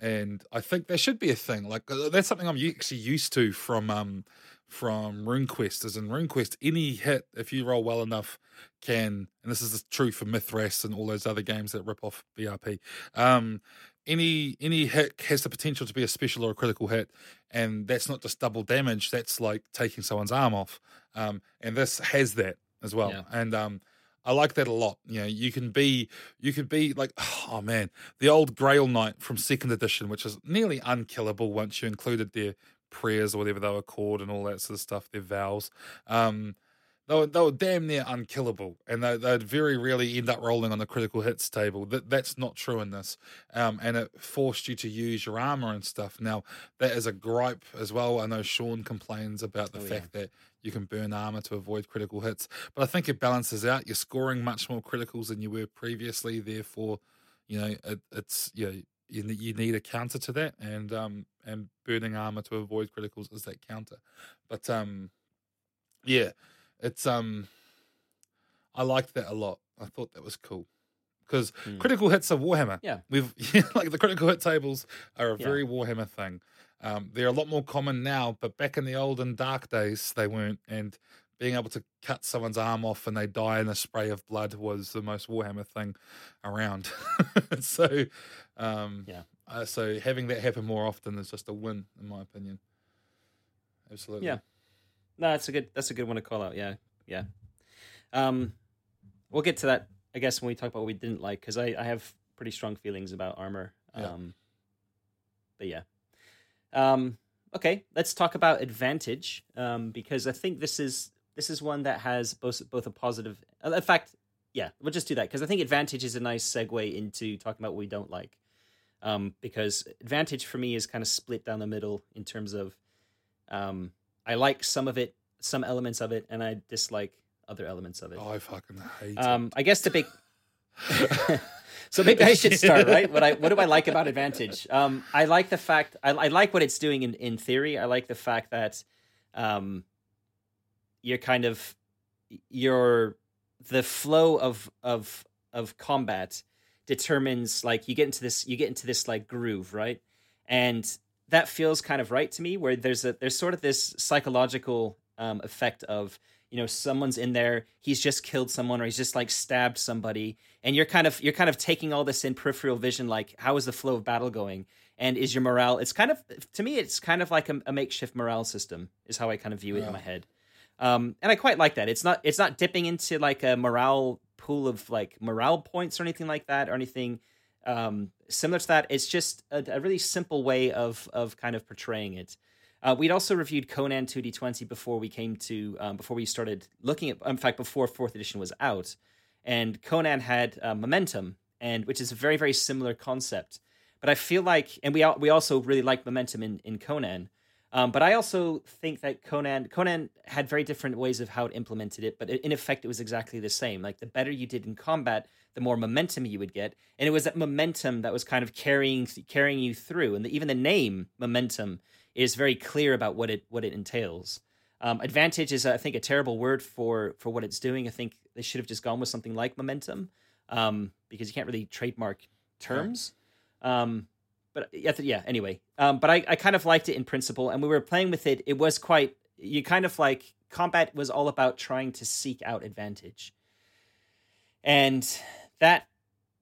and I think there should be a thing like uh, that's something I'm actually used to from um, from RuneQuest. As in RuneQuest, any hit if you roll well enough can, and this is true for Mythras and all those other games that rip off BRP. Um, any any hit has the potential to be a special or a critical hit, and that's not just double damage. That's like taking someone's arm off. Um, and this has that as well. Yeah. And um, I like that a lot. You know, you can be you could be like, oh man, the old Grail Knight from second edition, which is nearly unkillable once you included their prayers or whatever they were called and all that sort of stuff, their vows. Um, they were, they were damn near unkillable, and they, they'd very rarely end up rolling on the critical hits table. That that's not true in this, um, and it forced you to use your armor and stuff. Now that is a gripe as well. I know Sean complains about the Oh, yeah. fact that you can burn armor to avoid critical hits, but I think it balances out. You're scoring much more criticals than you were previously. Therefore, you know it, it's you know you, you need a counter to that, and um and burning armor to avoid criticals is that counter. But um yeah, it's um I liked that a lot. I thought that was cool because Hmm. critical hits are Warhammer. Yeah. we've like the critical hit tables are a Yeah. very Warhammer thing. Um, they're a lot more common now, but back in the olden dark days, they weren't. And being able to cut someone's arm off and they die in a spray of blood was the most Warhammer thing around. so, um, Yeah. Uh, so having that happen more often is just a win, in my opinion. Absolutely. Yeah. No, that's a good that's a good one to call out. Yeah, yeah. Um, we'll get to that, I guess, when we talk about what we didn't like, because I, I have pretty strong feelings about armor. Yeah. Um, but yeah. Um, okay, let's talk about advantage, um, because I think this is this is one that has both both a positive. In fact, yeah, we'll just do that because I think advantage is a nice segue into talking about what we don't like. Um, because advantage for me is kind of split down the middle in terms of um, I like some of it, some elements of it, and I dislike other elements of it. Oh, I fucking hate Um, I guess the big. so maybe I should start right. What I what do I like about Advantage? Um, I like the fact I, I like what it's doing in in theory. I like the fact that um, you're kind of your the flow of of of combat determines like you get into this you get into this like groove right? And that feels kind of right to me where there's a there's sort of this psychological um, effect of you know someone's in there he's just killed someone or he's just like stabbed somebody and you're kind of you're kind of taking all this in peripheral vision like how is the flow of battle going? And is your morale it's kind of to me it's kind of like a, a makeshift morale system is how i kind of view it Yeah. in my head. Um, and i quite like that. It's not it's not dipping into like a morale pool of like morale points or anything like that or anything um, similar to that it's just a, a really simple way of of kind of portraying it uh, we'd also reviewed Conan 2D20 before we came to um, before we started looking at. In fact, before fourth edition was out, and Conan had uh, Momentum, and which is a very very similar concept. but I feel like, and we we also really like momentum in in Conan. Um, but I also think that Conan Conan had very different ways of how it implemented it, but in effect, it was exactly the same. Like the better you did in combat, the more momentum you would get, and it was that momentum that was kind of carrying carrying you through. And the, even the name momentum is very clear about what it what it entails. Um, advantage is, I think, a terrible word for for what it's doing. I think they should have just gone with something like momentum, um, because you can't really trademark terms. Um, but yeah, anyway. Um, but I, I kind of liked it in principle, and we were playing with it. It was quite you kind of like combat was all about trying to seek out advantage, and that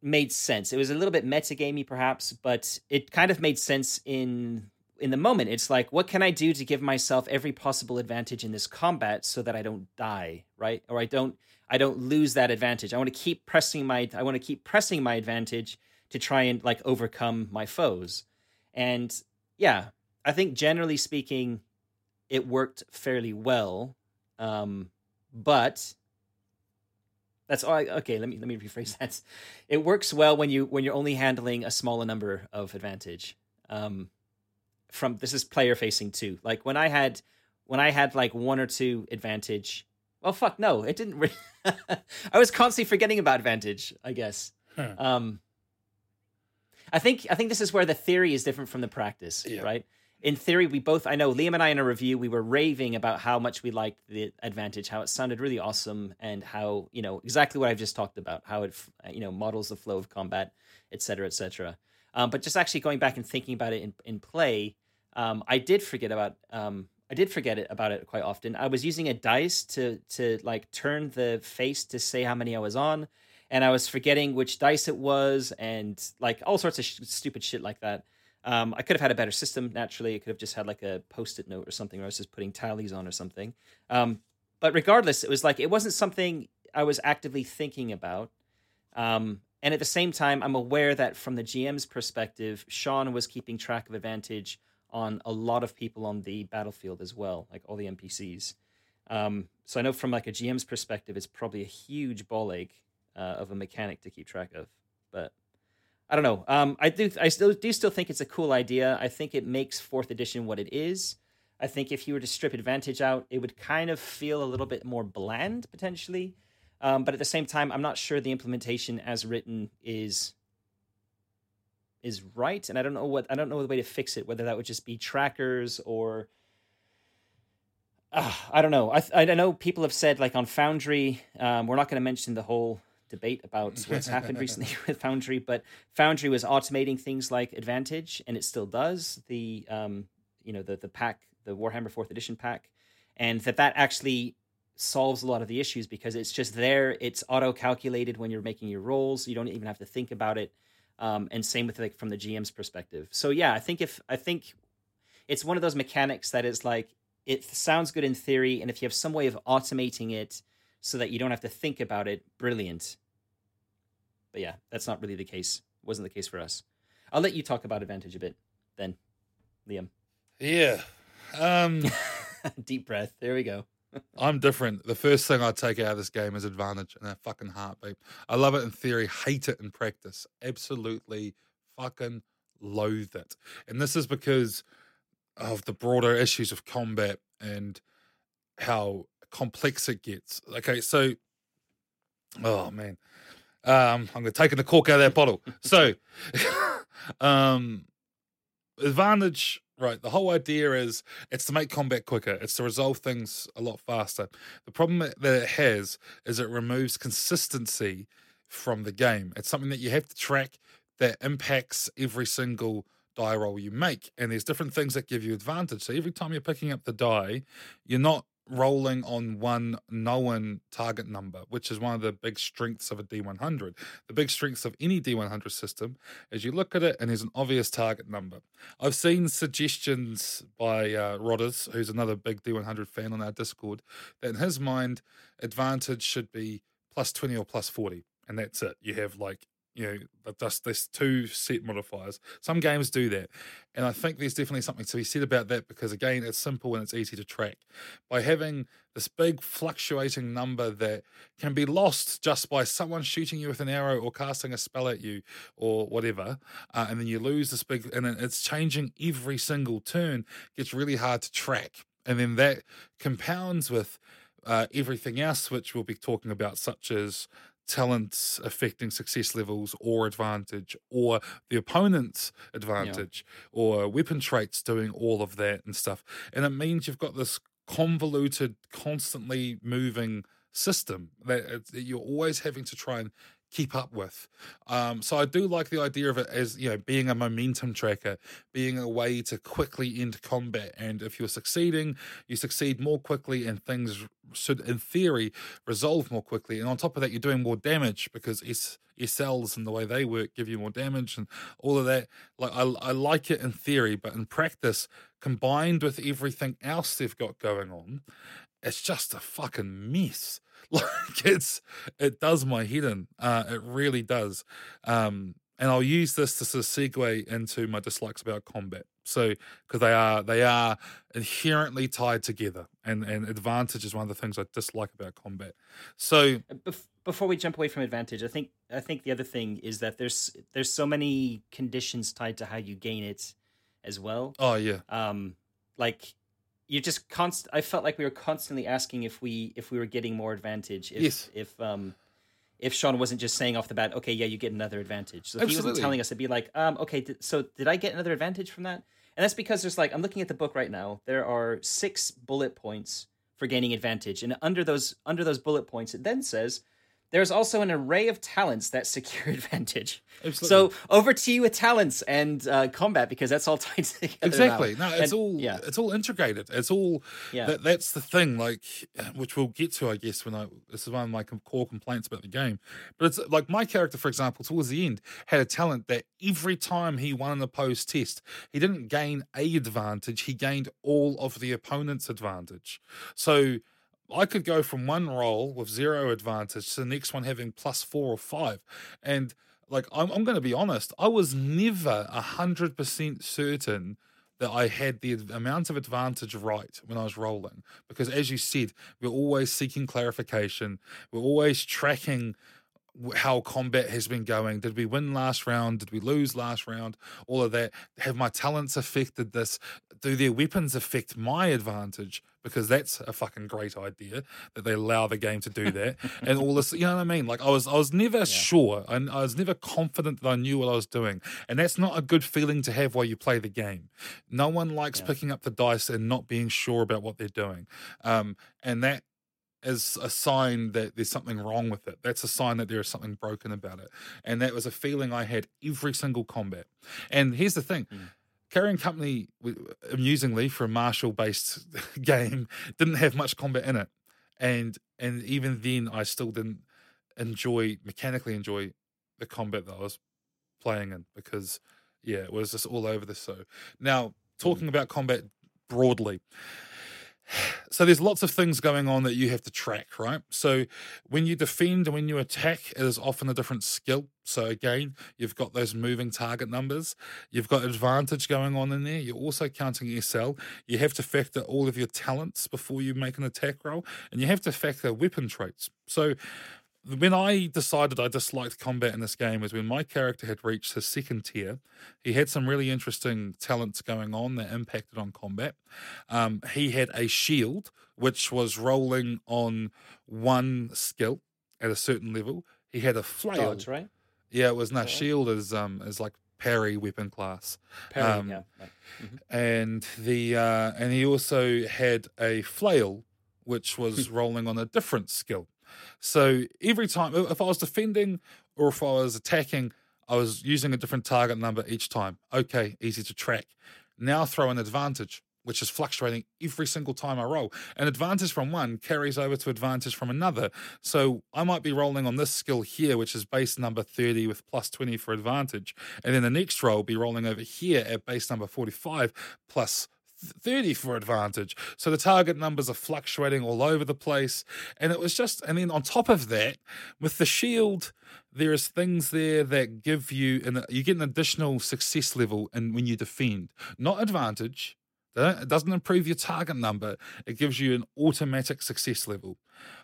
made sense. It was a little bit metagamey, perhaps, but it kind of made sense in in the moment. It's like, what can I do to give myself every possible advantage in this combat so that I don't die, right? Or I don't I don't lose that advantage. I want to keep pressing my I want to keep pressing my advantage to try and like overcome my foes. And yeah, I think generally speaking, it worked fairly well. Um, but that's all. I, okay, let me let me rephrase that. It works well when you when you're only handling a smaller number of advantage. Um, from this is player facing too. Like when I had when I had like one or two advantage. Well, fuck no, it didn't. Re- I was constantly forgetting about advantage. I guess. Huh. Um, I think I think this is where the theory is different from the practice, yeah. right? In theory, we both I know Liam and I in a review we were raving about how much we liked the advantage, how it sounded really awesome, and how you know exactly what I've just talked about, how it you know models the flow of combat, et cetera, et cetera. Um, but just actually going back and thinking about it in in play, um, I did forget about um, I did forget it about it quite often. I was using a dice to to like turn the face to say how many I was on and I was forgetting which dice it was, and like all sorts of sh- stupid shit like that. Um, I could have had a better system. Naturally, I could have just had like a post-it note or something, or I was just putting tallies on or something. Um, but regardless, it was like it wasn't something I was actively thinking about. Um, and at the same time, I'm aware that from the GM's perspective, Sean was keeping track of advantage on a lot of people on the battlefield as well, like all the NPCs. Um, so I know from like a GM's perspective, it's probably a huge ball ache uh, of a mechanic to keep track of. But I don't know. Um, I do. I still do still think it's a cool idea. I think it makes fourth edition what it is. I think if you were to strip advantage out, it would kind of feel a little bit more bland potentially. Um, but at the same time, I'm not sure the implementation as written is is right, and I don't know what I don't know the way to fix it. Whether that would just be trackers or uh, I don't know. I I know people have said like on Foundry, um, we're not going to mention the whole debate about what's happened recently with Foundry, but Foundry was automating things like Advantage, and it still does the um, you know the the pack, the Warhammer Fourth Edition pack, and that that actually solves a lot of the issues because it's just there. It's auto calculated when you're making your rolls. You don't even have to think about it. Um, and same with like from the GM's perspective. So yeah, I think if I think it's one of those mechanics that is like it sounds good in theory, and if you have some way of automating it so that you don't have to think about it, brilliant. But yeah, that's not really the case. It wasn't the case for us. I'll let you talk about advantage a bit then, Liam. Yeah. Um Deep breath. There we go. I'm different. The first thing I take out of this game is advantage and a fucking heartbeat. I love it in theory, hate it in practice. Absolutely fucking loathe it. And this is because of the broader issues of combat and how complex it gets. Okay, so oh man. Um, I'm gonna take the cork out of that bottle. So um advantage right the whole idea is it's to make combat quicker it's to resolve things a lot faster the problem that it has is it removes consistency from the game it's something that you have to track that impacts every single die roll you make. And there's different things that give you advantage. So every time you're picking up the die, you're not rolling on one known target number, which is one of the big strengths of a D100. The big strengths of any D100 system is you look at it and there's an obvious target number. I've seen suggestions by uh, Rodders, who's another big D100 fan on our Discord, that in his mind, advantage should be plus 20 or plus 40. And that's it. You have like You know, but just there's two set modifiers. Some games do that, and I think there's definitely something to be said about that because again, it's simple and it's easy to track. By having this big fluctuating number that can be lost just by someone shooting you with an arrow or casting a spell at you or whatever, uh, and then you lose this big, and it's changing every single turn. Gets really hard to track, and then that compounds with uh, everything else, which we'll be talking about, such as talents affecting success levels or advantage, or the opponent's advantage, yeah. or weapon traits doing all of that and stuff. And it means you've got this convoluted, constantly moving system that uh, you're always having to try and keep up with. Um, so I do like the idea of it as you know being a momentum tracker, being a way to quickly end combat. And if you're succeeding, you succeed more quickly, and things should, in theory, resolve more quickly. And on top of that, you're doing more damage because S SLs and the way they work give you more damage and all of that. Like I, I like it in theory, but in practice, combined with everything else they've got going on, it's just a fucking mess. Like it's it does my head in. Uh, it really does. Um, and I'll use this to sort of segue into my dislikes about combat. So because they are they are inherently tied together, and and advantage is one of the things I dislike about combat. So uh, before we jump away from advantage, I think I think the other thing is that there's there's so many conditions tied to how you gain it as well. Oh yeah. Um, like you just const. I felt like we were constantly asking if we if we were getting more advantage. If, yes. If um, if Sean wasn't just saying off the bat, okay, yeah, you get another advantage. So if Absolutely. he wasn't telling us, it'd be like, um, okay, th- so did I get another advantage from that? And that's because there's like I'm looking at the book right now. There are six bullet points for gaining advantage, and under those under those bullet points, it then says there's also an array of talents that secure advantage. Absolutely. So over to you with talents and uh, combat because that's all tied together. Exactly. Now. No, it's and, all yeah. it's all integrated. It's all yeah. That, that's the thing. Like, which we'll get to, I guess. When I this is one of my core complaints about the game. But it's like my character, for example, towards the end had a talent that every time he won an opposed test, he didn't gain a advantage. He gained all of the opponent's advantage. So I could go from one roll with zero advantage to the next one having plus four or five. And like, I'm, I'm going to be honest, I was never a hundred percent certain that I had the amount of advantage right when I was rolling. Because as you said, we're always seeking clarification. We're always tracking how combat has been going. Did we win last round? Did we lose last round? All of that. Have my talents affected this? Do their weapons affect my advantage? Because that's a fucking great idea that they allow the game to do that. and all this, you know what I mean? Like I was, I was never yeah. sure, and I was never confident that I knew what I was doing. And that's not a good feeling to have while you play the game. No one likes yeah. picking up the dice and not being sure about what they're doing. Um, and that is a sign that there's something wrong with it. That's a sign that there is something broken about it. And that was a feeling I had every single combat. And here's the thing. Mm. Carrion Company, amusingly, for a martial based game, didn't have much combat in it. And and even then I still didn't enjoy mechanically enjoy the combat that I was playing in because yeah, it was just all over the so. Now, talking mm. about combat broadly, so there's lots of things going on that you have to track, right? So when you defend and when you attack, it is often a different skill. So again, you've got those moving target numbers. You've got advantage going on in there. You're also counting SL. You have to factor all of your talents before you make an attack roll, and you have to factor weapon traits. So when I decided I disliked combat in this game was when my character had reached his second tier. He had some really interesting talents going on that impacted on combat. Um, he had a shield, which was rolling on one skill at a certain level. He had a flail. Dodge, right? Yeah, it was no shield is um is like parry weapon class. Parry, um, yeah. Mm-hmm. And the uh, and he also had a flail, which was rolling on a different skill. So every time, if I was defending or if I was attacking, I was using a different target number each time. Okay, easy to track. Now throw an advantage, which is fluctuating every single time I roll. An advantage from one carries over to advantage from another. So I might be rolling on this skill here, which is base number 30 with plus 20 for advantage. And then the next roll be rolling over here at base number 45 plus 30 for advantage. So the target numbers are fluctuating all over the place. And it was just, and then on top of that, with the shield, there's things there that give you, and you get an additional success level and when you defend, not advantage. It doesn't improve your target number. It gives you an automatic success level.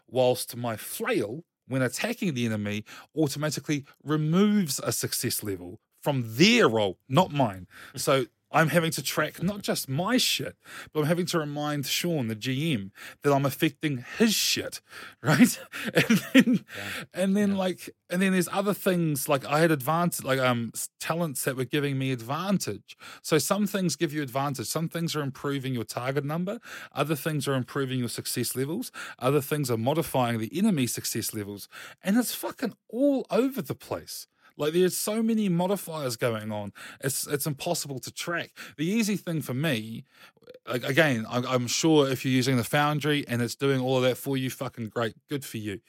Whilst my flail, when attacking the enemy, automatically removes a success level from their roll, not mine. So I'm having to track not just my shit, but I'm having to remind Sean, the GM, that I'm affecting his shit, right? And then, yeah. and then yeah. like, and then there's other things like I had advantage, like um talents that were giving me advantage. So some things give you advantage. Some things are improving your target number. Other things are improving your success levels. Other things are modifying the enemy success levels, and it's fucking all over the place. Like there's so many modifiers going on. It's it's impossible to track. The easy thing for me, again, I'm sure if you're using the Foundry and it's doing all of that for you, fucking great, good for you.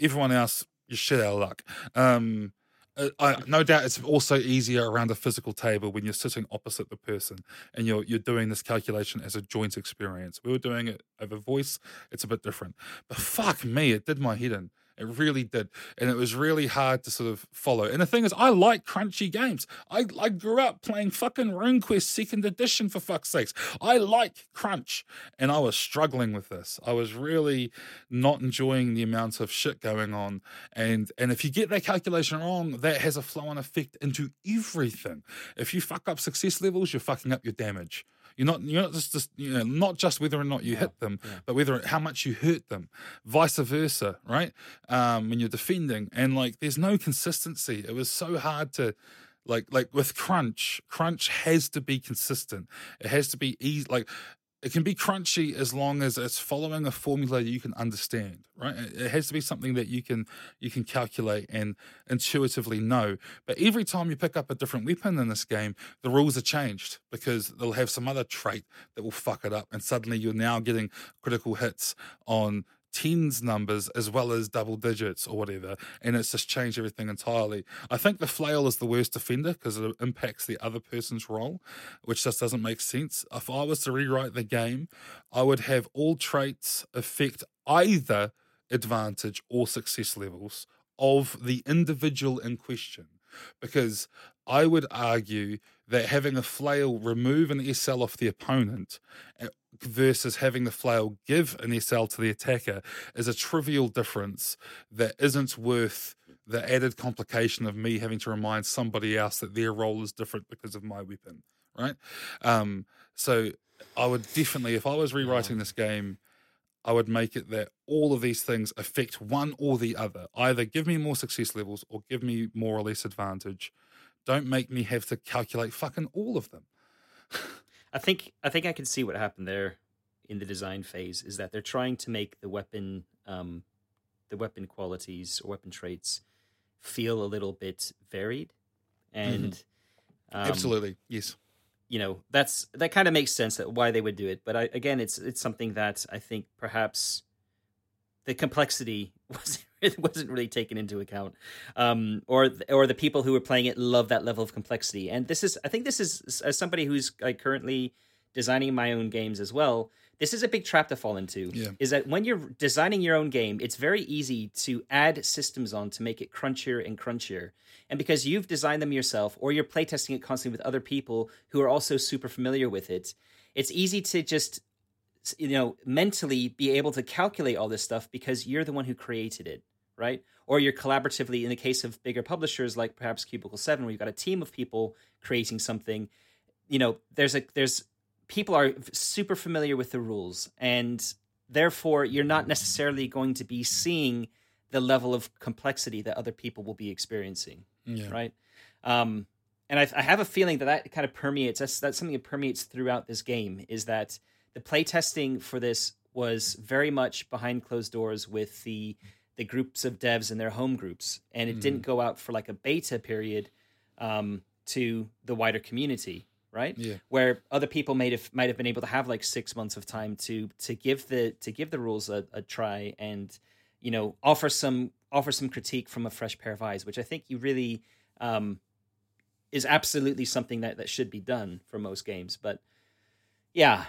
Everyone else, you're shit out of luck. Um, uh, I, no doubt it's also easier around a physical table when you're sitting opposite the person and you're you're doing this calculation as a joint experience. We were doing it over voice; it's a bit different. But fuck me, it did my head in. It really did. And it was really hard to sort of follow. And the thing is, I like crunchy games. I, I grew up playing fucking RuneQuest second edition for fuck's sakes. I like crunch. And I was struggling with this. I was really not enjoying the amount of shit going on. And and if you get that calculation wrong, that has a flow on effect into everything. If you fuck up success levels, you're fucking up your damage. You're not you're not just, just you know not just whether or not you yeah, hit them, yeah. but whether how much you hurt them. Vice versa, right? Um, when you're defending, and like there's no consistency. It was so hard to like like with crunch crunch has to be consistent it has to be easy like it can be crunchy as long as it's following a formula that you can understand right? It has to be something that you can you can calculate and intuitively know. But every time you pick up a different weapon in this game the rules are changed because they'll have some other trait that will fuck it up and suddenly you're now getting critical hits on tens numbers as well as double digits or whatever, and it's just changed everything entirely. I think the flail is the worst offender because it impacts the other person's roll, which just doesn't make sense. If I was to rewrite the game, I would have all traits affect either advantage or success levels of the individual in question because I would argue that having a flail remove an SL off the opponent eh, versus having the flail give an SL to the attacker is a trivial difference that isn't worth the added complication of me having to remind somebody else that their roll is different because of my weapon, right? Um, so I would definitely, if I was rewriting this game, I would make it that all of these things affect one or the other. Either give me more success levels or give me more or less advantage. Don't make me have to calculate fucking all of them. I think I think I can see what happened there in the design phase is that they're trying to make the weapon um, the weapon qualities or weapon traits feel a little bit varied and mm-hmm. um, absolutely yes you know that's that kind of makes sense that why they would do it but I, again it's it's something that i think perhaps the complexity wasn't it wasn't really taken into account. Um, or or the people who were playing it love that level of complexity. And this is i think this is as somebody who's like, currently designing my own games as well this is a big trap to fall into yeah. is that when you're designing your own game it's very easy to add systems on to make it crunchier and crunchier. And because you've designed them yourself or you're playtesting it constantly with other people who are also super familiar with it it's easy to just you know mentally be able to calculate all this stuff because you're the one who created it right or you're collaboratively in the case of bigger publishers like perhaps cubicle 7 where you've got a team of people creating something you know there's a there's people are super familiar with the rules and therefore you're not necessarily going to be seeing the level of complexity that other people will be experiencing yeah. right um, and I, I, have a feeling that that kind of permeates that's, that's something that permeates throughout this game is that the playtesting for this was very much behind closed doors with the the groups of devs and their home groups and it mm. didn't go out for like a beta period um, to the wider community right? Yeah. Where other people might have might have been able to have like six months of time to to give the to give the rules a, a try and you know offer some offer some critique from a fresh pair of eyes, which I think you really um, is absolutely something that that should be done for most games. But yeah,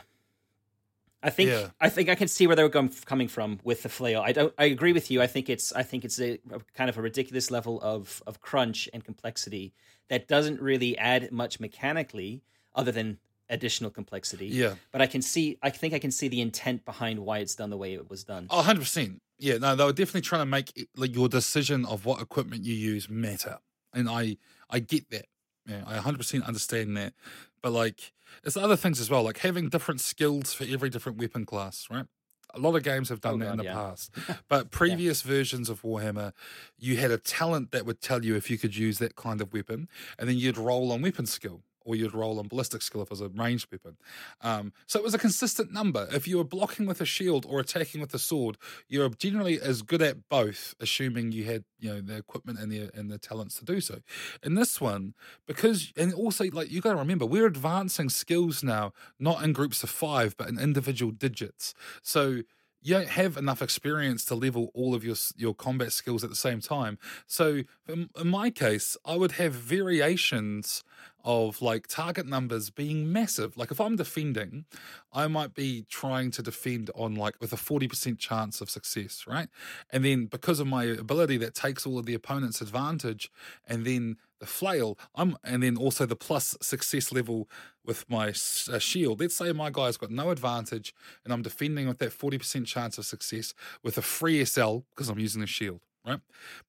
I think Yeah. I think I can see where they're going, coming from with the flail. I don't. I agree with you. I think it's I think it's a, a kind of a ridiculous level of of crunch and complexity that doesn't really add much mechanically, other than additional complexity. Yeah. But I can see. I think I can see the intent behind why it's done the way it was done. Oh, 100%. Yeah, no, they were definitely trying to make it, like your decision of what equipment you use matter. And I I get that. Yeah, I 100% understand that. But like it's other things as well, like having different skills for every different weapon class, right? A lot of games have oh done Oh, that in the yeah. past. But previous versions of Warhammer, you had a talent that would tell you if you could use that kind of weapon, and then you'd roll on weapon skill. Or you'd roll on ballistic skill if it was a ranged weapon. Um, so it was a consistent number. If you were blocking with a shield or attacking with a sword, you're generally as good at both, assuming you had you know the equipment and the and the talents to do so. In this one, because and also like you got to remember, we're advancing skills now, not in groups of five, but in individual digits. So you don't have enough experience to level all of your your combat skills at the same time. So in, in my case, I would have variations of like target numbers being massive. Like if I'm defending, I might be trying to defend on like with a 40% chance of success, right? And then because of my ability that takes all of the opponent's advantage and then the flail, I'm and then also the plus success level with my uh, shield. Let's say my guy's got no advantage and I'm defending with that 40% chance of success with a free SL because I'm using the shield, right?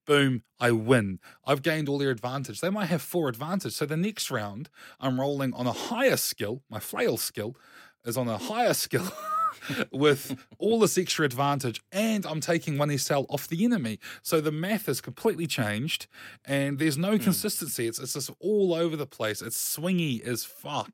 Boom, I win. I've gained all their advantage. They might have four advantage. So the next round, I'm rolling on a higher skill. My flail skill is on a higher skill. with all this extra advantage, and I'm taking one SL off the enemy. So the math has completely changed, and there's no consistency. It's, it's just all over the place. It's swingy as fuck,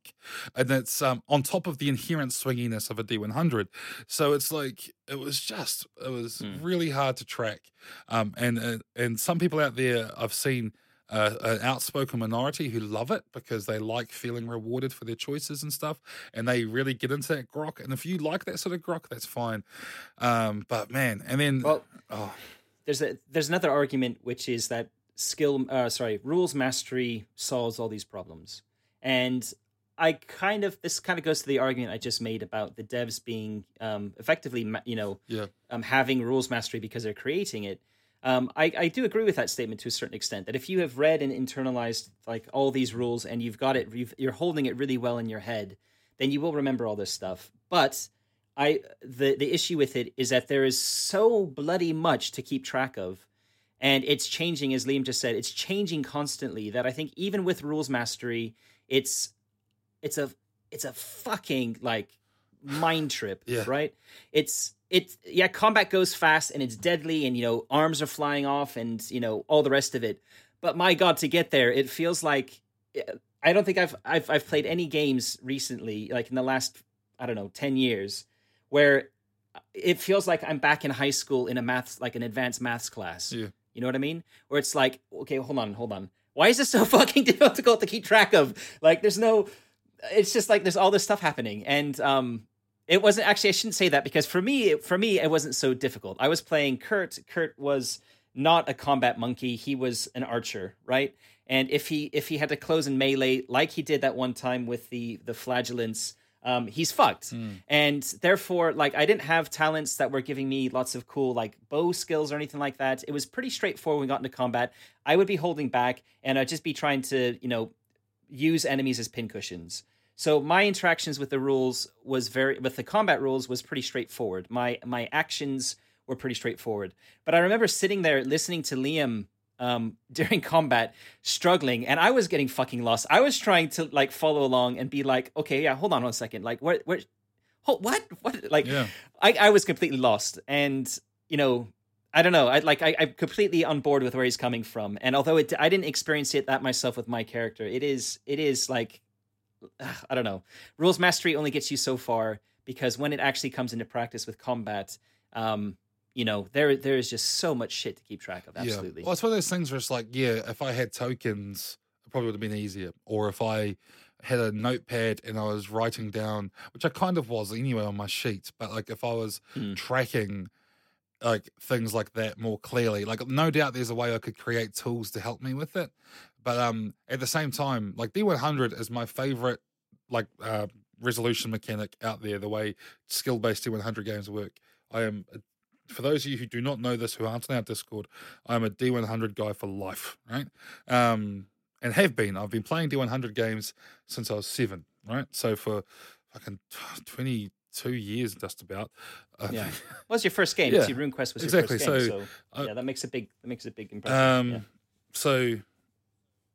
and it's um, on top of the inherent swinginess of a D100. So it's like it was just it was really hard to track. Um, and uh, and some people out there I've seen uh, an outspoken minority who love it because they like feeling rewarded for their choices and stuff, and they really get into that grok. And if you like that sort of grok, that's fine. Um, but man, and then Well, oh there's a there's another argument which is that skill uh sorry rules mastery solves all these problems and i kind of this kind of goes to the argument i just made about the devs being um effectively you know yeah, um, having rules mastery because they're creating it um, I, I do agree with that statement to a certain extent that if you have read and internalized like all these rules and you've got it you've, you're holding it really well in your head then you will remember all this stuff but I the the issue with it is that there is so bloody much to keep track of, and it's changing as Liam just said. It's changing constantly. That I think even with rules mastery, it's it's a it's a fucking like mind trip, Yeah. right? It's it's yeah, combat goes fast and it's deadly, and you know arms are flying off, and you know all the rest of it. But my god, to get there, it feels like I don't think I've I've I've played any games recently, like in the last I don't know ten years, where it feels like I'm back in high school in a maths like an advanced maths class. Yeah. You know what I mean? Where it's like, okay, hold on, hold on. Why is this so fucking difficult to keep track of? Like, there's no. It's just like there's all this stuff happening, and um, it wasn't actually. I shouldn't say that because for me, for me, it wasn't so difficult. I was playing Kurt. Kurt was not a combat monkey. He was an archer, right? And if he if he had to close in melee like he did that one time with the the flagellants, um, he's fucked. And therefore, like I didn't have talents that were giving me lots of cool like bow skills or anything like that. It was pretty straightforward when we got into combat. I would be holding back and I'd just be trying to, you know, use enemies as pincushions. So my interactions with the rules was very with the combat rules was pretty straightforward. My my actions were pretty straightforward. But I remember sitting there listening to Liam um, during combat, struggling, and I was getting fucking lost. I was trying to like follow along and be like, okay, yeah, hold on one second, like where where, hold, what what like Yeah. I I was completely lost, and you know. I don't know. I like. I, I'm completely on board with where he's coming from, and although it, I didn't experience it that myself with my character, it is. It is like I don't know. Rules mastery only gets you so far because when it actually comes into practice with combat, um, you know, there there is just so much shit to keep track of. Absolutely. Yeah. Well, it's one of those things where it's like, yeah, if I had tokens, it probably would have been easier. Or if I had a notepad and I was writing down, which I kind of was anyway on my sheet, but like if I was Hmm. tracking like things like that more clearly, like no doubt there's a way I could create tools to help me with it. But um at the same time, like D100 is my favorite like uh resolution mechanic out there, the way skill based D100 games work. I am, for those of you who do not know this, who aren't in our Discord, I'm a D100 guy for life, right? Um, and have been. I've been playing D100 games since I was seven, right? So for fucking 22 years, just about. Uh, Yeah. What was your first game? Yeah, See, RuneQuest was your exactly. first game. So, So, uh, yeah, that makes a big that makes a big impression. Um, yeah. so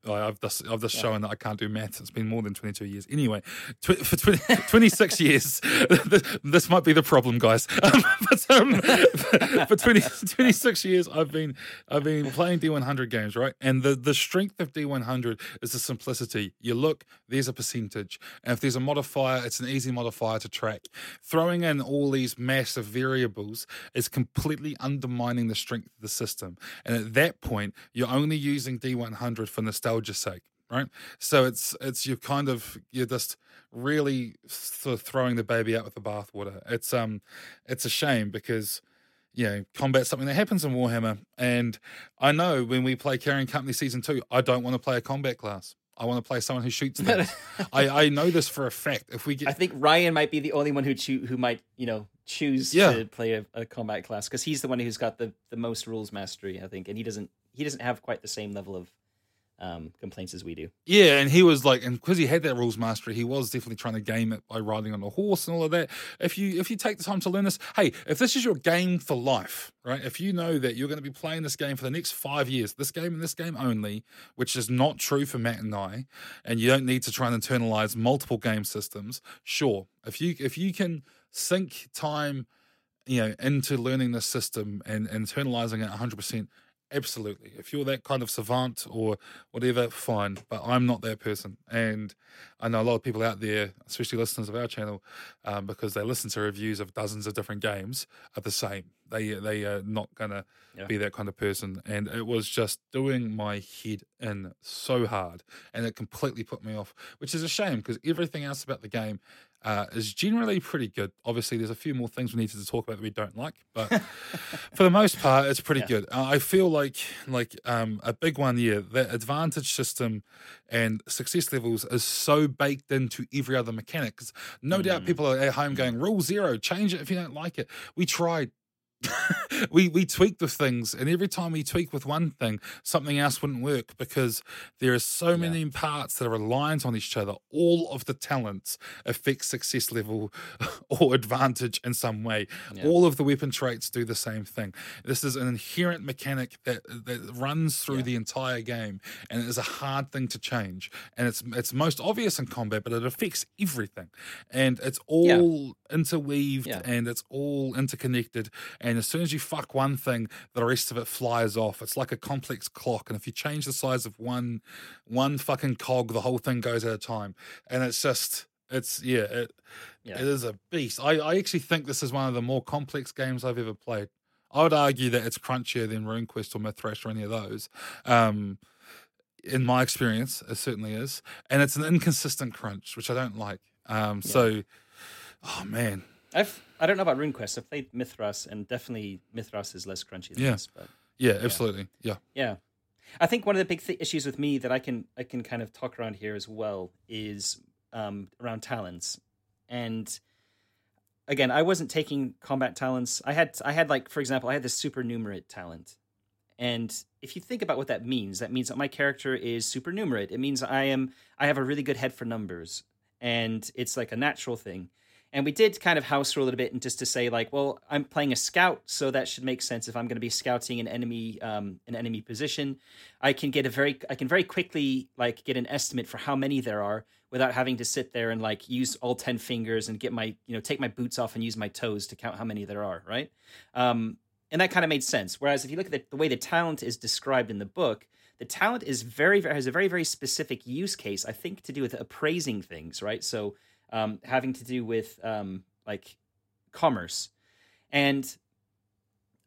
I've just I've just Yeah. shown that I can't do maths. It's been more than twenty two years. Anyway, tw- for 20, 26 years, this, might be the problem, guys. Um, but um, for 20, 26 years, I've been I've been playing D one hundred games, right? And the the strength of D one hundred is the simplicity. You look, there's a percentage, and if there's a modifier, it's an easy modifier to track. Throwing in all these massive variables is completely undermining the strength of the system. And at that point, you're only using D100 for nostalgia's sake, right? So it's it's you're kind of you're just really sort of throwing the baby out with the bathwater. It's um it's a shame because you know, combat's something that happens in Warhammer. And I know when we play Carrion Company Season 2, I don't want to play a combat class. I want to play someone who shoots things. I, I know this for a fact. If we get I think Ryan might be the only one who choo- who might you know choose Yeah. to play a, a combat class because he's the one who's got the, the most rules mastery, I think, and he doesn't he doesn't have quite the same level of um, complaints as we do. Yeah, and he was like, and because he had that rules mastery, he was definitely trying to game it by riding on a horse and all of that. If you if you take the time to learn this, hey, if this is your game for life, right? If you know that you're going to be playing this game for the next five years, this game and this game only, which is not true for Matt and I, and you don't need to try and internalize multiple game systems. Sure, if you if you can sink time, you know, into learning this system and, and internalizing it 100 percent absolutely. If you're that kind of savant or whatever, fine. But I'm not that person. And I know a lot of people out there, especially listeners of our channel, um, because they listen to reviews of dozens of different games, are the same. They they are not gonna Yeah. be that kind of person. And it was just doing my head in so hard, and it completely put me off, which is a shame because everything else about the game. Uh, is generally pretty good. Obviously, there's a few more things we needed to talk about that we don't like, but for the most part, it's pretty Yeah. good. Uh, I feel like like um, a big one. Yeah, that advantage system and success levels is so baked into every other mechanic. 'Cause no doubt Mm. people are at home going, "Rule zero, change it if you don't like it." We tried. we we tweaked with things, and every time we tweak with one thing, something else wouldn't work because there are so many parts that are reliant on each other. All of the talents affect success level or advantage in some way. Yeah. All of the weapon traits do the same thing. This is an inherent mechanic that that runs through Yeah. the entire game, and it is a hard thing to change. And it's it's most obvious in combat, but it affects everything, and it's all interweaved and it's all interconnected. And as soon as you fuck one thing, the rest of it flies off. It's like a complex clock, and if you change the size of one one fucking cog, the whole thing goes at a time. And it's just it's yeah, it, Yeah. it is a beast. I, I actually think this is one of the more complex games I've ever played. I would argue that it's crunchier than RuneQuest or Mythras or any of those. Um, in my experience, it certainly is, and it's an inconsistent crunch, which I don't like. Um, so, oh man, I've I don't know about RuneQuest. I've played Mythras, and definitely Mythras is less crunchy than Yeah. this. But yeah, absolutely, yeah, yeah, I think one of the big th- issues with me that I can I can kind of talk around here as well is um, around talents, and again, I wasn't taking combat talents. I had I had like for example, I had the supernumerate talent. And if you think about what that means, that means that my character is supernumerate. It means I am I have a really good head for numbers, and it's like a natural thing. And we did kind of house rule it a bit, and just to say like, well, I'm playing a scout, so that should make sense. If I'm going to be scouting an enemy, um, an enemy position, I can get a very, I can very quickly like get an estimate for how many there are without having to sit there and like use all ten fingers and get my, you know, take my boots off and use my toes to count how many there are, right? Um, and that kind of made sense. Whereas if you look at the, the way the talent is described in the book, the talent is very, very has a very, very specific use case. I think to do with appraising things, right? So um, having to do with um, like commerce, and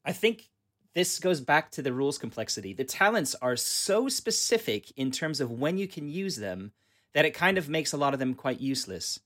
I think this goes back to the rules complexity. The talents are so specific in terms of when you can use them that it kind of makes a lot of them quite useless,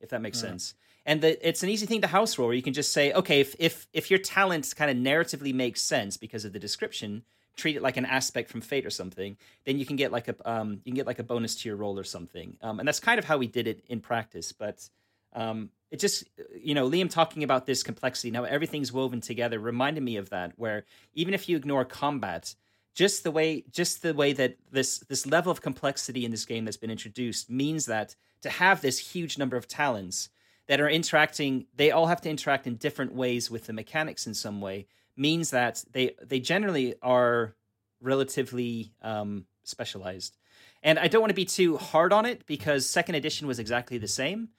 if that makes Right. sense. And the, it's an easy thing to house rule where you can just say, okay, if if if your talent kind of narratively makes sense because of the description, treat it like an aspect from Fate or something, then you can get like a um, you can get like a bonus to your roll or something. Um, and that's kind of how we did it in practice. But um, it just you know Liam talking about this complexity now everything's woven together reminded me of that. Where even if you ignore combat, just the way just the way that this this level of complexity in this game that's been introduced means that to have this huge number of talents that are interacting they all have to interact in different ways with the mechanics in some way means that they they generally are relatively um, specialized. And I don't want to be too hard on it because second edition was exactly the same.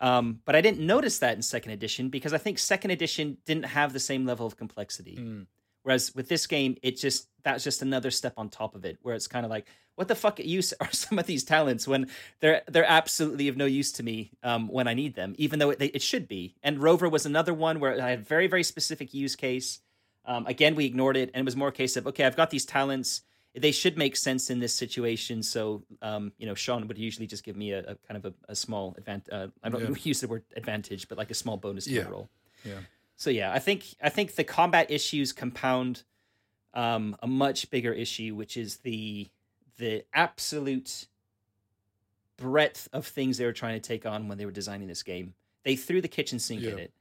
Um, but I didn't notice that in second edition because I think second edition didn't have the same level of complexity. Mm. Whereas with this game, it just that's just another step on top of it, where it's kind of like, what the fuck use are some of these talents when they're they're absolutely of no use to me um, when I need them, even though it, it should be. And Rover was another one where I had very very specific use case. Um, again, we ignored it, and it was more a case of okay, I've got these talents. They should make sense in this situation. So, um, you know, Sean would usually just give me a, a kind of a, a small advantage. Uh, I don't Yeah. use the word advantage, but like a small bonus to Yeah. the roll. Yeah. So yeah, I think I think the combat issues compound um, a much bigger issue, which is the the absolute breadth of things they were trying to take on when they were designing this game. They threw the kitchen sink in Yeah. it,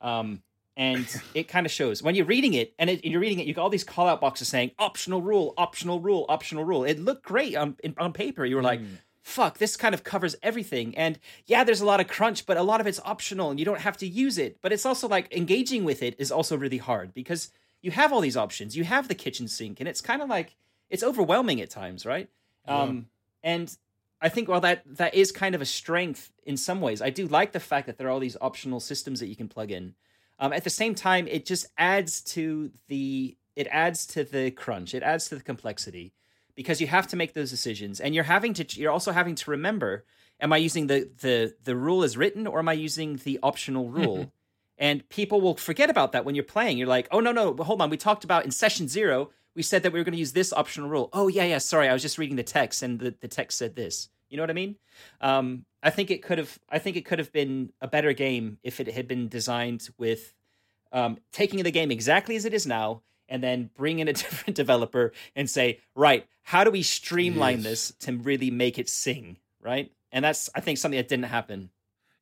um, and it kind of shows when you're reading it. And it, you're reading it, you got all these call out boxes saying optional rule, optional rule, optional rule. It looked great on in, on paper. You were like. Mm. Fuck, this kind of covers everything. And yeah, there's a lot of crunch, but a lot of it's optional and you don't have to use it. But it's also like engaging with it is also really hard because you have all these options. You have the kitchen sink, and it's kind of like it's overwhelming at times, right? Yeah. Um, and I think while that that is kind of a strength in some ways, I do like the fact that there are all these optional systems that you can plug in. Um, at the same time, it just adds to the it adds to the crunch. It adds to the complexity because you have to make those decisions, and you're having to you're also having to remember: Am I using the the the rule as written, or am I using the optional rule? And people will forget about that when you're playing. You're like, oh, no, no, but hold on. We talked about in session zero, we said that we were going to use this optional rule. Oh, yeah, yeah, sorry. I was just reading the text and the, the text said this. You know what I mean? Um, I think it could have. I think it could have been a better game if it had been designed with um, taking the game exactly as it is now, and then bring in a different developer and say, right, how do we streamline Yes. this to really make it sing, right? And that's I think something that didn't happen.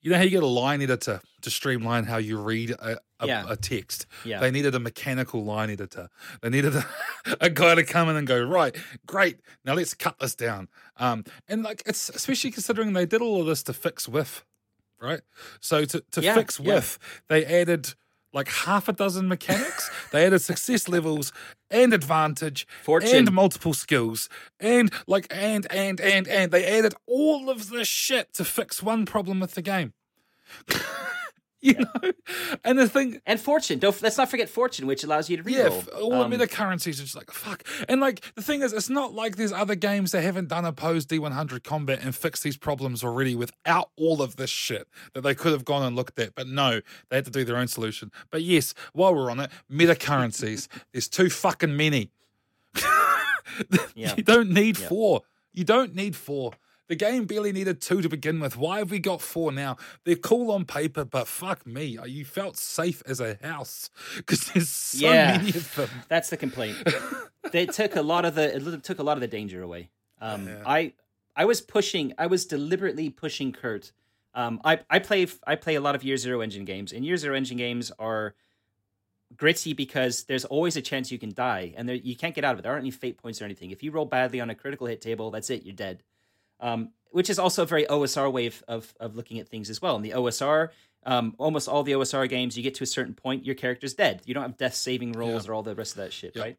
You know how you get a line editor to streamline how you read a, a, Yeah. a text? Yeah. They needed a mechanical line editor. They needed a, a guy to come in and go, right, great, now let's cut this down. Um, and like, it's especially considering they did all of this to fix whiff, right? So to, to Yeah, fix yeah. they added like half a dozen mechanics. they added success levels and advantage Fortune. and multiple skills and like and and and and they added all of this shit to fix one problem with the game. you know, and the thing, And fortune. Don't let's not forget fortune, which allows you to yeah, reroll. f- all Um, the meta currencies are just like fuck. And like the thing is, it's not like there's other games that haven't done opposed D100 combat and fixed these problems already without all of this shit that they could have gone and looked at. But no, they had to do their own solution. But yes, while we're on it, meta currencies. there's too fucking many. Yeah. You don't need Yeah. four. You don't need four. The game barely needed two to begin with. Why have we got four now? They're cool on paper, but fuck me. You felt safe as a house because there's so Yeah. many of them. That's the complaint. they took a lot of the it took a lot of the danger away. Um, Yeah. I I was pushing. I was deliberately pushing Kurt. Um, I I play I play a lot of Year Zero engine games, and Year Zero engine games are gritty because there's always a chance you can die, and there, you can't get out of it. There aren't any fate points or anything. If you roll badly on a critical hit table, that's it. You're dead. Um, which is also a very OSR way of, of, of looking at things as well. In the OSR, um, almost all the OSR games, you get to a certain point, your character's dead. You don't have death saving rolls or all the rest of that shit, Yep. right?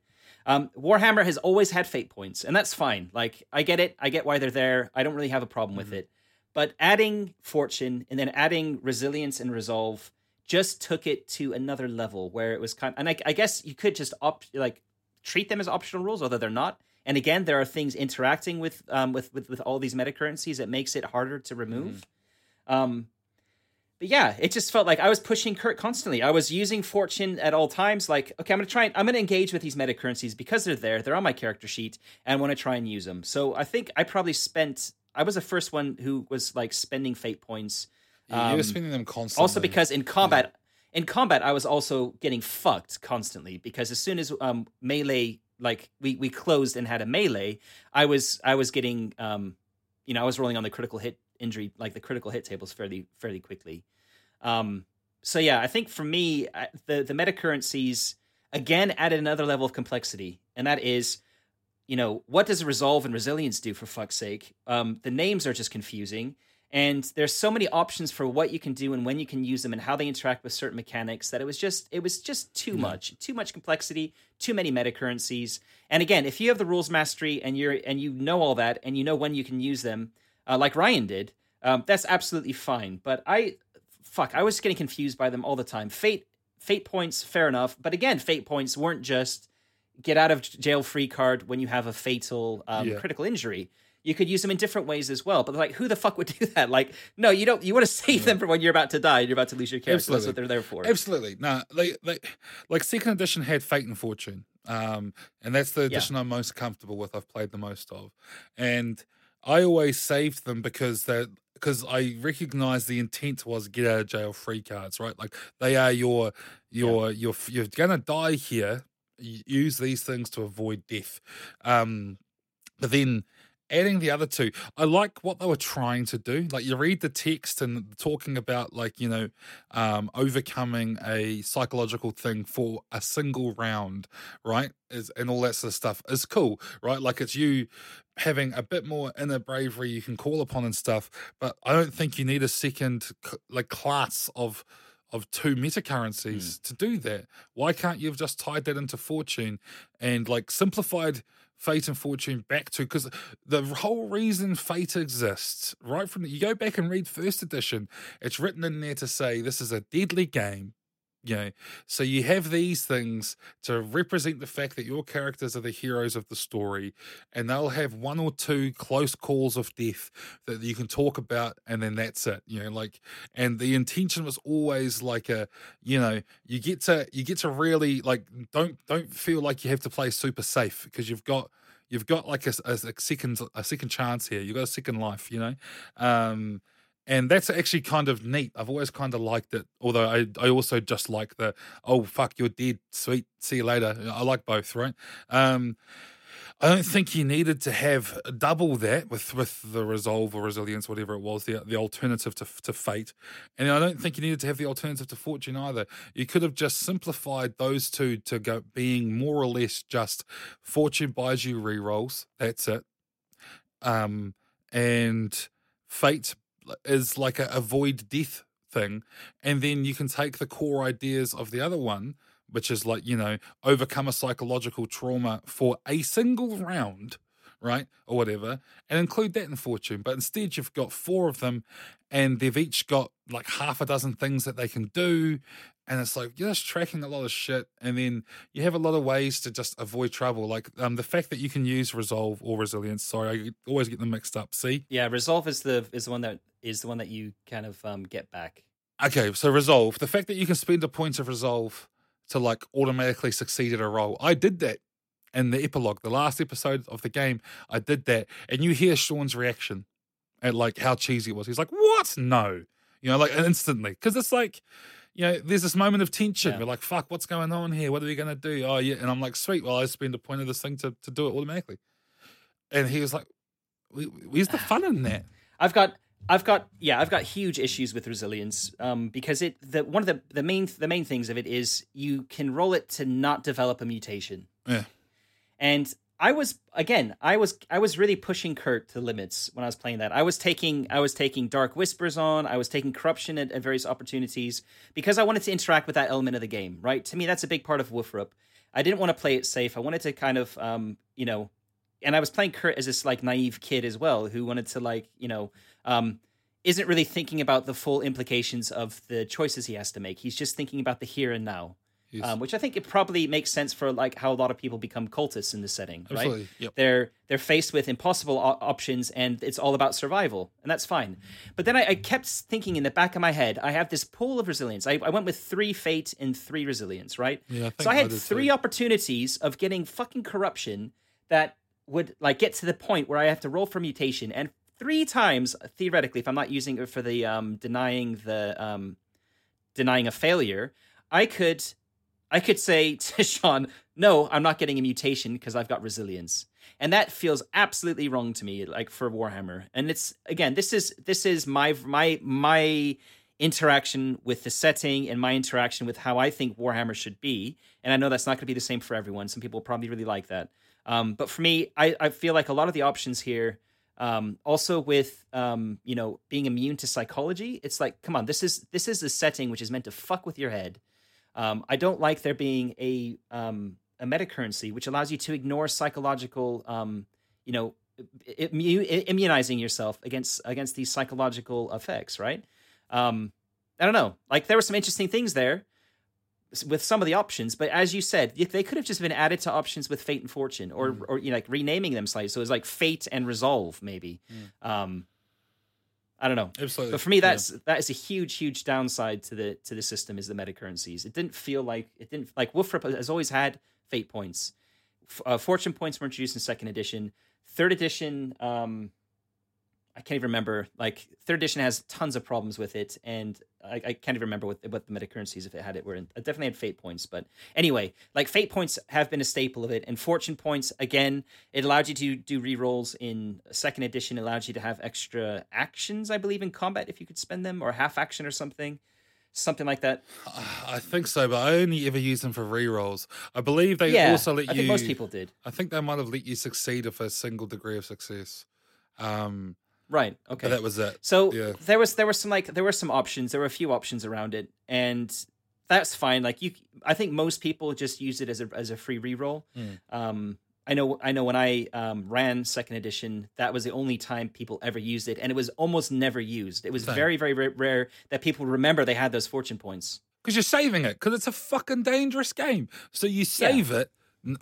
Um, Warhammer has always had fate points, and that's fine. Like, I get it. I get why they're there. I don't really have a problem with it. But adding fortune and then adding resilience and resolve just took it to another level where it was kind and I, I guess you could just opt, like treat them as optional rules, although they're not. And again, there are things interacting with um, with, with with all these meta currencies that makes it harder to remove. Um, but yeah, it just felt like I was pushing Kurt constantly. I was using fortune at all times. Like, okay, I'm gonna try. And, I'm gonna engage with these meta currencies because they're there. They're on my character sheet, and I want to try and use them. So I think I probably spent. I was the first one who was like spending fate points. Yeah, you Um, were spending them constantly. Also, because in combat, in combat, I was also getting fucked constantly because as soon as um, melee like we we closed and had a melee, I was I was getting um, you know, I was rolling on the critical hit injury like the critical hit tables fairly fairly quickly. Um, so yeah, I think for me the the meta currencies again added another level of complexity, and that is you know, what does resolve and resilience do for fuck's sake? Um, the names are just confusing. And there's so many options for what you can do and when you can use them and how they interact with certain mechanics that it was just it was just too much, too much complexity, too many meta currencies. And again, if you have the rules mastery and you're and you know all that and you know when you can use them, uh, like Ryan did, um, that's absolutely fine. But I, fuck, I was getting confused by them all the time. Fate, fate points, fair enough. But again, fate points weren't just get out of jail free card when you have a fatal um, yeah. critical injury. You could use them in different ways as well. But like, who the fuck would do that? Like, no, you don't. You want to save them for when you're about to die and you're about to lose your character. Absolutely. That's what they're there for. Absolutely. No, like, like, like second edition had Fate and Fortune, um, and that's the edition yeah. I'm most comfortable with. I've played the most of, and I always saved them because that because I recognize the intent was get out of jail free cards, right? Like they are your your yeah. your you're gonna die here use these things to avoid death. Um, but then adding the other two, I like what they were trying to do. Like you read the text and talking about like you know um, overcoming a psychological thing for a single round, right? Is and all that sort of stuff is cool, right? Like it's you having a bit more inner bravery you can call upon and stuff. But I don't think you need a second like class of of two meta currencies mm. to do that. Why can't you have just tied that into fortune and like simplified fate and fortune back to because the whole reason fate exists right from the, you go back and read first edition it's written in there to say this is a deadly game know so you have these things to represent the fact that your characters are the heroes of the story and they'll have one or two close calls of death that you can talk about and then that's it you know like and the intention was always like a you know you get to you get to really like don't don't feel like you have to play super safe because you've got you've got like a, a, a second a second chance here you've got a second life you know? Um and that's actually kind of neat. I've always kind of liked it, although I, I also just like the oh fuck you're dead, sweet, see you later. I like both, right? Um, I don't think you needed to have double that with with the resolve or resilience, whatever it was, the the alternative to to fate, and I don't think you needed to have the alternative to fortune either. You could have just simplified those two to go being more or less just fortune buys you rerolls. That's it, um, and fate is like a avoid death thing, and then you can take the core ideas of the other one, which is like you know overcome a psychological trauma for a single round, right, or whatever, and include that in fortune. But instead, you've got four of them, and they've each got like half a dozen things that they can do, and it's like you're just tracking a lot of shit and then you have a lot of ways to just avoid trouble like um, the fact that you can use resolve or resilience sorry i always get them mixed up see? Yeah resolve is the is the one that is the one that you kind of um, get back. Okay so resolve the fact that you can spend a point of resolve to like automatically succeed at a roll i did that in the epilogue the last episode of the game i did that and you hear sean's reaction at like how cheesy it was he's like what? No you know like instantly because it's like you know, there's this moment of tension. Yeah. We're like, fuck, what's going on here? What are we going to do? Oh, yeah. And I'm like, sweet. Well, I spend a point of this thing to, to do it automatically. And he was like, where's the fun in that? I've got, I've got, yeah, I've got huge issues with resilience um, because it, the, one of the, the main, the main things of it is you can roll it to not develop a mutation. Yeah. And I was again, I was I was really pushing Kurt to limits when I was playing that. I was taking I was taking Dark Whispers on, I was taking corruption at, at various opportunities because I wanted to interact with that element of the game, right? To me, that's a big part of WFRP. I didn't want to play it safe. I wanted to kind of um, you know, and I was playing Kurt as this like naive kid as well who wanted to like, you know, um isn't really thinking about the full implications of the choices he has to make. He's just thinking about the here and now um, which I think it probably makes sense for like how a lot of people become cultists in this setting, Absolutely. right? Yep. They're they're faced with impossible o- options, and it's all about survival, and that's fine. But then I, I, kept thinking in the back of my head, I have this pool of resilience. I, I went with three fate and three resilience, right? Yeah, I so I had three opportunities of getting fucking corruption that would like get to the point where I have to roll for mutation, and three times theoretically, if I'm not using it for the um, denying the um, denying a failure, I could I could say to Sean, no, I'm not getting a mutation because I've got resilience. And that feels absolutely wrong to me, like for Warhammer. And it's again, this is this is my my my interaction with the setting and my interaction with how I think Warhammer should be. And I know that's not going to be the same for everyone. Some people probably really like that. Um, but for me, I, I feel like a lot of the options here, um, also with um, you know being immune to psychology, it's like, come on, this is this is a setting which is meant to fuck with your head. Um, I don't like there being a um, a meta currency which allows you to ignore psychological, um, you know, immunizing yourself against against these psychological effects, right? Um, I don't know. Like there were some interesting things there with some of the options, but as you said, they could have just been added to options with Fate and Fortune, or mm. or you know, like renaming them slightly. So it was like Fate and Resolve, maybe. Mm. Um, I don't know. Absolutely. But for me, that's yeah. that is a huge, huge downside to the to the system is the meta currencies. It didn't feel like it didn't like WFRP has always had Fate points. Uh, Fortune points were introduced in second edition. Third edition, um, I can't even remember. Like third edition has tons of problems with it, and I, I can't even remember what what the meta currencies if it had it were. In, I definitely had fate points, but anyway, like fate points have been a staple of it, and fortune points again. It allowed you to do rerolls in second edition. It allowed you to have extra actions, I believe, in combat if you could spend them, or half action or something something like that? I think so, but I only ever use them for rerolls. I believe they yeah, also let I you. most people did. I think they might have let you succeed if a single degree of success. Um, Right. Okay. that was it. So Yeah. there was there were some like there were some options. There were a few options around it, and that's fine. Like you, I think most people just use it as a as a free reroll. Mm. Um, I know I know when I um, ran second edition, that was the only time people ever used it, and it was almost never used. It was Same. very very rare that people remember they had those fortune points. Because you're saving it, because it's a fucking dangerous game. So you save it n-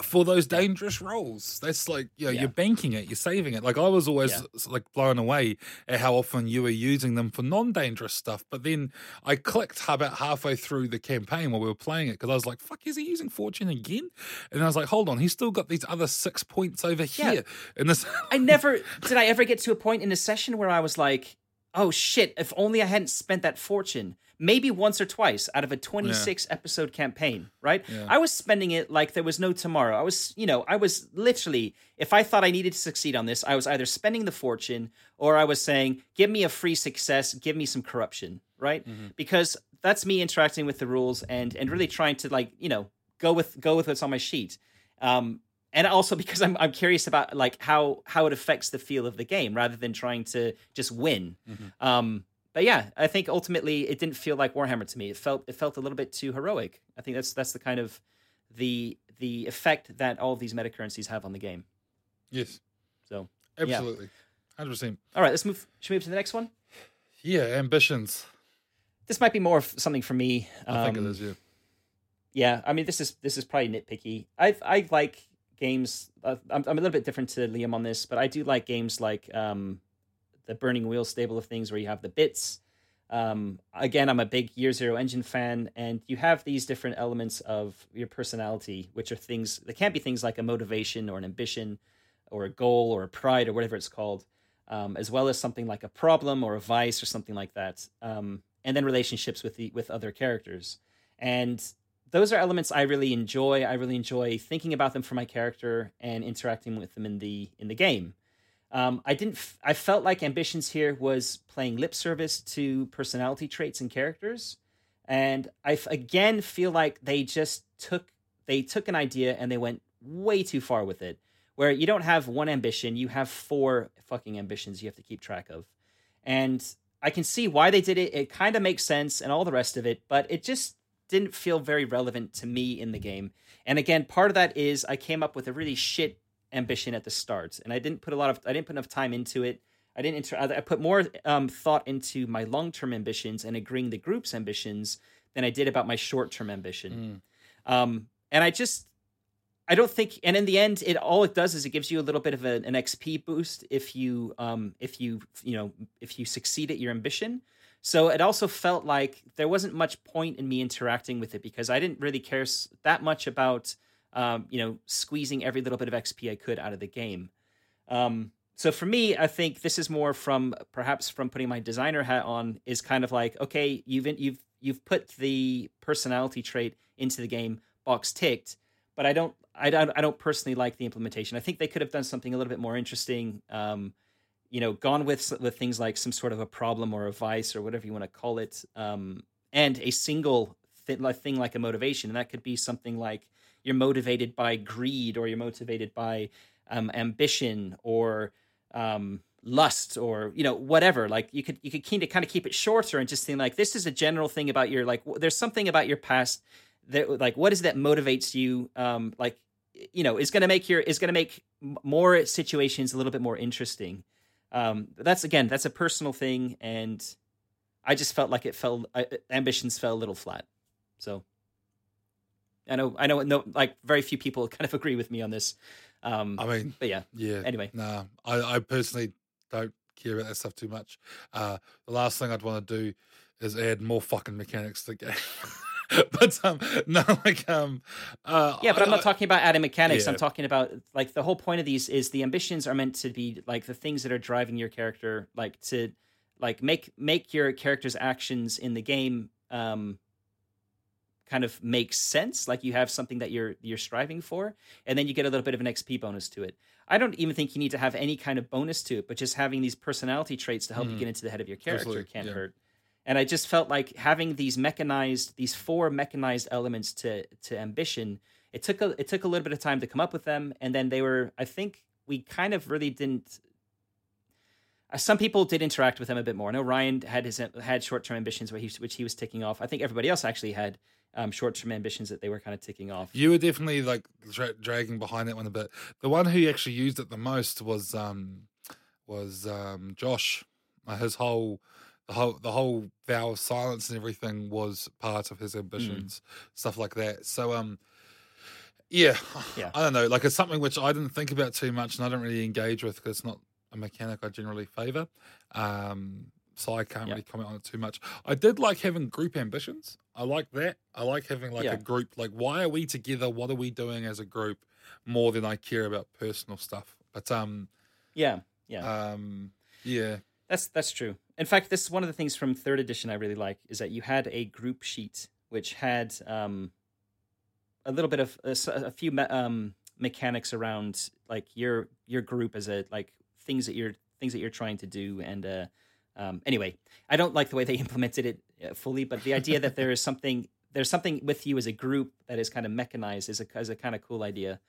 for those dangerous rolls. That's like, you know, Yeah. you're banking it, you're saving it. Like I was always Yeah. like blown away at how often you were using them for non-dangerous stuff. But then I clicked about halfway through the campaign while we were playing it because I was like, "Fuck, is he using fortune again?" And I was like, "Hold on, he's still got these other six points over Yeah. here." And this, I never did I ever get to a point in a session where I was like, "Oh shit! If only I hadn't spent that fortune." Maybe once or twice out of a 26 episode campaign, right? Yeah. I was spending it like there was no tomorrow. I was, you know, I was literally, if I thought I needed to succeed on this, I was either spending the fortune or I was saying, give me a free success, give me some corruption, right? Mm-hmm. Because that's me interacting with the rules and and really trying to like, you know, go with go with what's on my sheet. Um, and also because I'm I'm curious about like how how it affects the feel of the game rather than trying to just win. Mm-hmm. Um, but yeah, I think ultimately it didn't feel like Warhammer to me. It felt it felt a little bit too heroic. I think that's that's the kind of the the effect that all of these meta currencies have on the game. yes, So absolutely, hundred percent. all right, let's move. Should we move to the next one? Yeah, ambitions. This might be more of something for me. I think it Um. Yeah. Yeah, I mean, this is this is probably nitpicky. I I like games. Uh, I'm I'm a little bit different to Liam on this, but I do like games like um, the Burning Wheel stable of things, where you have the bits. Um, again, I'm a big Year Zero Engine fan, and you have these different elements of your personality, which are things. They can't be things like a motivation or an ambition, or a goal or a pride or whatever it's called, um, as well as something like a problem or a vice or something like that. Um, and then relationships with the with other characters, and those are elements I really enjoy. I really enjoy thinking about them for my character and interacting with them in the in the game. Um, I didn't. F- I felt like ambitions here was playing lip service to personality traits and characters, and I f- again feel like they just took they took an idea and they went way too far with it. Where you don't have one ambition, you have four fucking ambitions you have to keep track of, and I can see why they did it. It kind of makes sense and all the rest of it, but it just didn't feel very relevant to me in the game. And again, part of that is I came up with a really shit ambition at the start, and I didn't put a lot of I didn't put enough time into it. I didn't inter- I put more um, thought into my long term ambitions and agreeing the group's ambitions than I did about my short term ambition. Um, and I just I don't think, and in the end, it all it does is it gives you a little bit of a, an XP boost if you um, if you you know if you succeed at your ambition. So it also felt like there wasn't much point in me interacting with it because I didn't really care that much about um, you know squeezing every little bit of XP I could out of the game. Um, so for me, I think this is more from perhaps from putting my designer hat on is kind of like okay, you've you've you've put the personality trait into the game, box ticked, but I don't I don't, I don't personally like the implementation. I think they could have done something a little bit more interesting. Um, you know, gone with with things like some sort of a problem or a vice or whatever you want to call it, um, and a single th- thing like a motivation, and that could be something like you're motivated by greed or you're motivated by um, ambition or um, lust or you know whatever. Like you could you could kind of kind of keep it shorter and just think like this is a general thing about your like there's something about your past that like what is that motivates you um like you know is going to make your is going to make more situations a little bit more interesting um that's again that's a personal thing and i just felt like it fell uh, ambitions fell a little flat so i know i know no like very few people kind of agree with me on this um I mean, but yeah yeah. anyway No, I, I personally don't care about that stuff too much. Uh, the last thing I'd want to do is add more fucking mechanics to the game. but um, no, like um, uh, yeah, but I'm not talking about adding mechanics. I'm talking about like the whole point of these is the ambitions are meant to be like the things that are driving your character, like to like make make your character's actions in the game um kind of make sense. Like you have something that you're you're striving for, and then you get a little bit of an XP bonus to it. I don't even think you need to have any kind of bonus to it, but just having these personality traits to help you Mhm. get into the head of your character Absolutely, can't yeah. hurt. And I just felt like having these mechanized, these four mechanized elements to to ambition. It took a it took a little bit of time to come up with them, and then they were. I think we kind of really didn't. uh, Some people did interact with them a bit more. I know Ryan had his had short term ambitions, which he, which he was ticking off. I think everybody else actually had um, short term ambitions that they were kind of ticking off. You were definitely like dra- dragging behind that one a bit. The one who actually used it the most was um was um Josh. Uh, his whole the whole the whole vow of silence and everything was part of his ambitions, stuff like that. So um yeah, Yeah. I don't know. Like it's something which I didn't think about too much, and I don't really engage with because it's not a mechanic I generally favor. Um, so I can't Yeah. really comment on it too much. I did like having group ambitions. I like that. I like having like Yeah. a group. Like, why are we together? What are we doing as a group? More than I care about personal stuff. But um, Yeah, yeah. um, yeah, That's that's true. In fact, this is one of the things from third edition I really like is that you had a group sheet which had um, a little bit of a few me- um, mechanics around like your your group as a like things that you're things that you're trying to do and uh, um, anyway, I don't like the way they implemented it uh, fully, but the idea that there is something there's something with you as a group that is kind of mechanized is a is a kind of cool idea.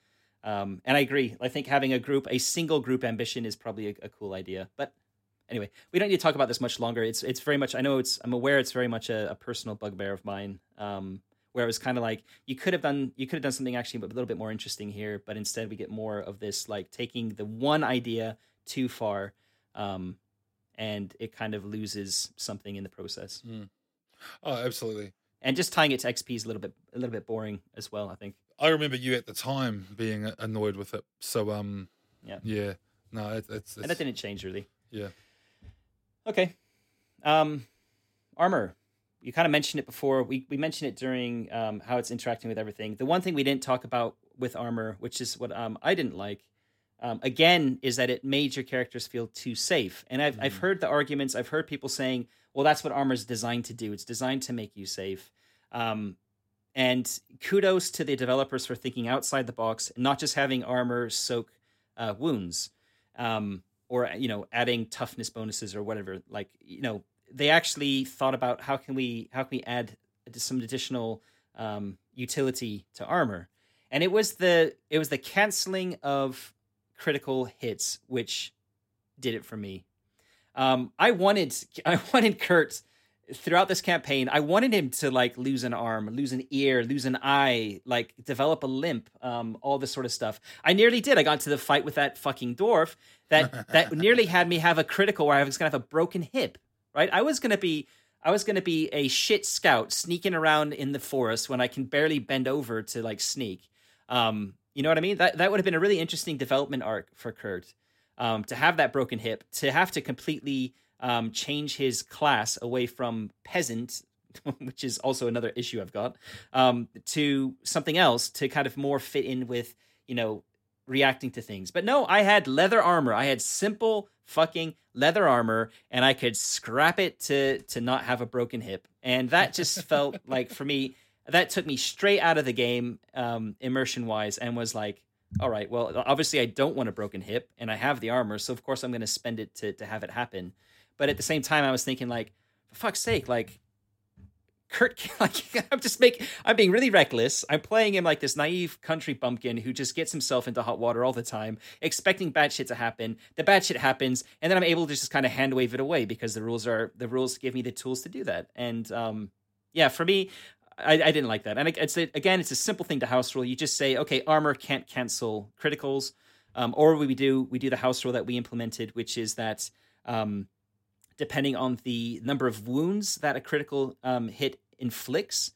Um, and I agree. I think having a group, a single group ambition, is probably a, a cool idea. But anyway, we don't need to talk about this much longer. It's it's very much. I know it's. I'm aware it's very much a, a personal bugbear of mine. Um, where it was kind of like you could have done you could have done something actually a little bit more interesting here, but instead we get more of this like taking the one idea too far, um, and it kind of loses something in the process. oh, absolutely. And just tying it to XP is a little bit a little bit boring as well. I think. I remember you at the time being annoyed with it. So um, Yeah. yeah. No, it, it's, and that didn't change really. yeah. Okay. Um, armor. You kind of mentioned it before. We we mentioned it during um, how it's interacting with everything. The one thing we didn't talk about with armor, which is what um, I didn't like, um, again, is that it made your characters feel too safe. And I've I've heard the arguments. I've heard people saying, "Well, that's what armor is designed to do. It's designed to make you safe." Um, and kudos to the developers for thinking outside the box, and not just having armor soak uh, wounds, um, or you know, adding toughness bonuses or whatever. Like you know, they actually thought about how can we how can we add some additional um, utility to armor, and it was the it was the canceling of critical hits which did it for me. Um, I wanted I wanted Kurt throughout this campaign. I wanted him to like lose an arm, lose an ear, lose an eye, like develop a limp, um, all this sort of stuff. I nearly did. I got to the fight with that fucking dwarf that that nearly had me have a critical where I was gonna have a broken hip. Right? I was gonna be I was gonna be a shit scout sneaking around in the forest when I can barely bend over to like sneak. Um, you know what I mean? That that would have been a really interesting development arc for Kurt. Um, to have that broken hip, to have to completely um, change his class away from peasant, which is also another issue I've got, um, to something else to kind of more fit in with, you know, reacting to things. But no, I had leather armor. I had simple fucking leather armor and I could scrap it to to not have a broken hip. And that just felt like for me that took me straight out of the game, um, immersion wise, and was like, all right, well, obviously I don't want a broken hip, and I have the armor, so of course I'm going to spend it to to have it happen. But at the same time, I was thinking like, for fuck's sake, like Kurt, like I'm just making, I'm being really reckless. I'm playing him like this naive country bumpkin who just gets himself into hot water all the time, expecting bad shit to happen. The bad shit happens, and then I'm able to just kind of hand wave it away because the rules are the rules give me the tools to do that. And um, yeah, for me, I, I didn't like that. And it's a, again, it's a simple thing to house rule. You just say, okay, armor can't cancel criticals, um, or we do we do the house rule that we implemented, which is that. Um, depending on the number of wounds that a critical um, hit inflicts,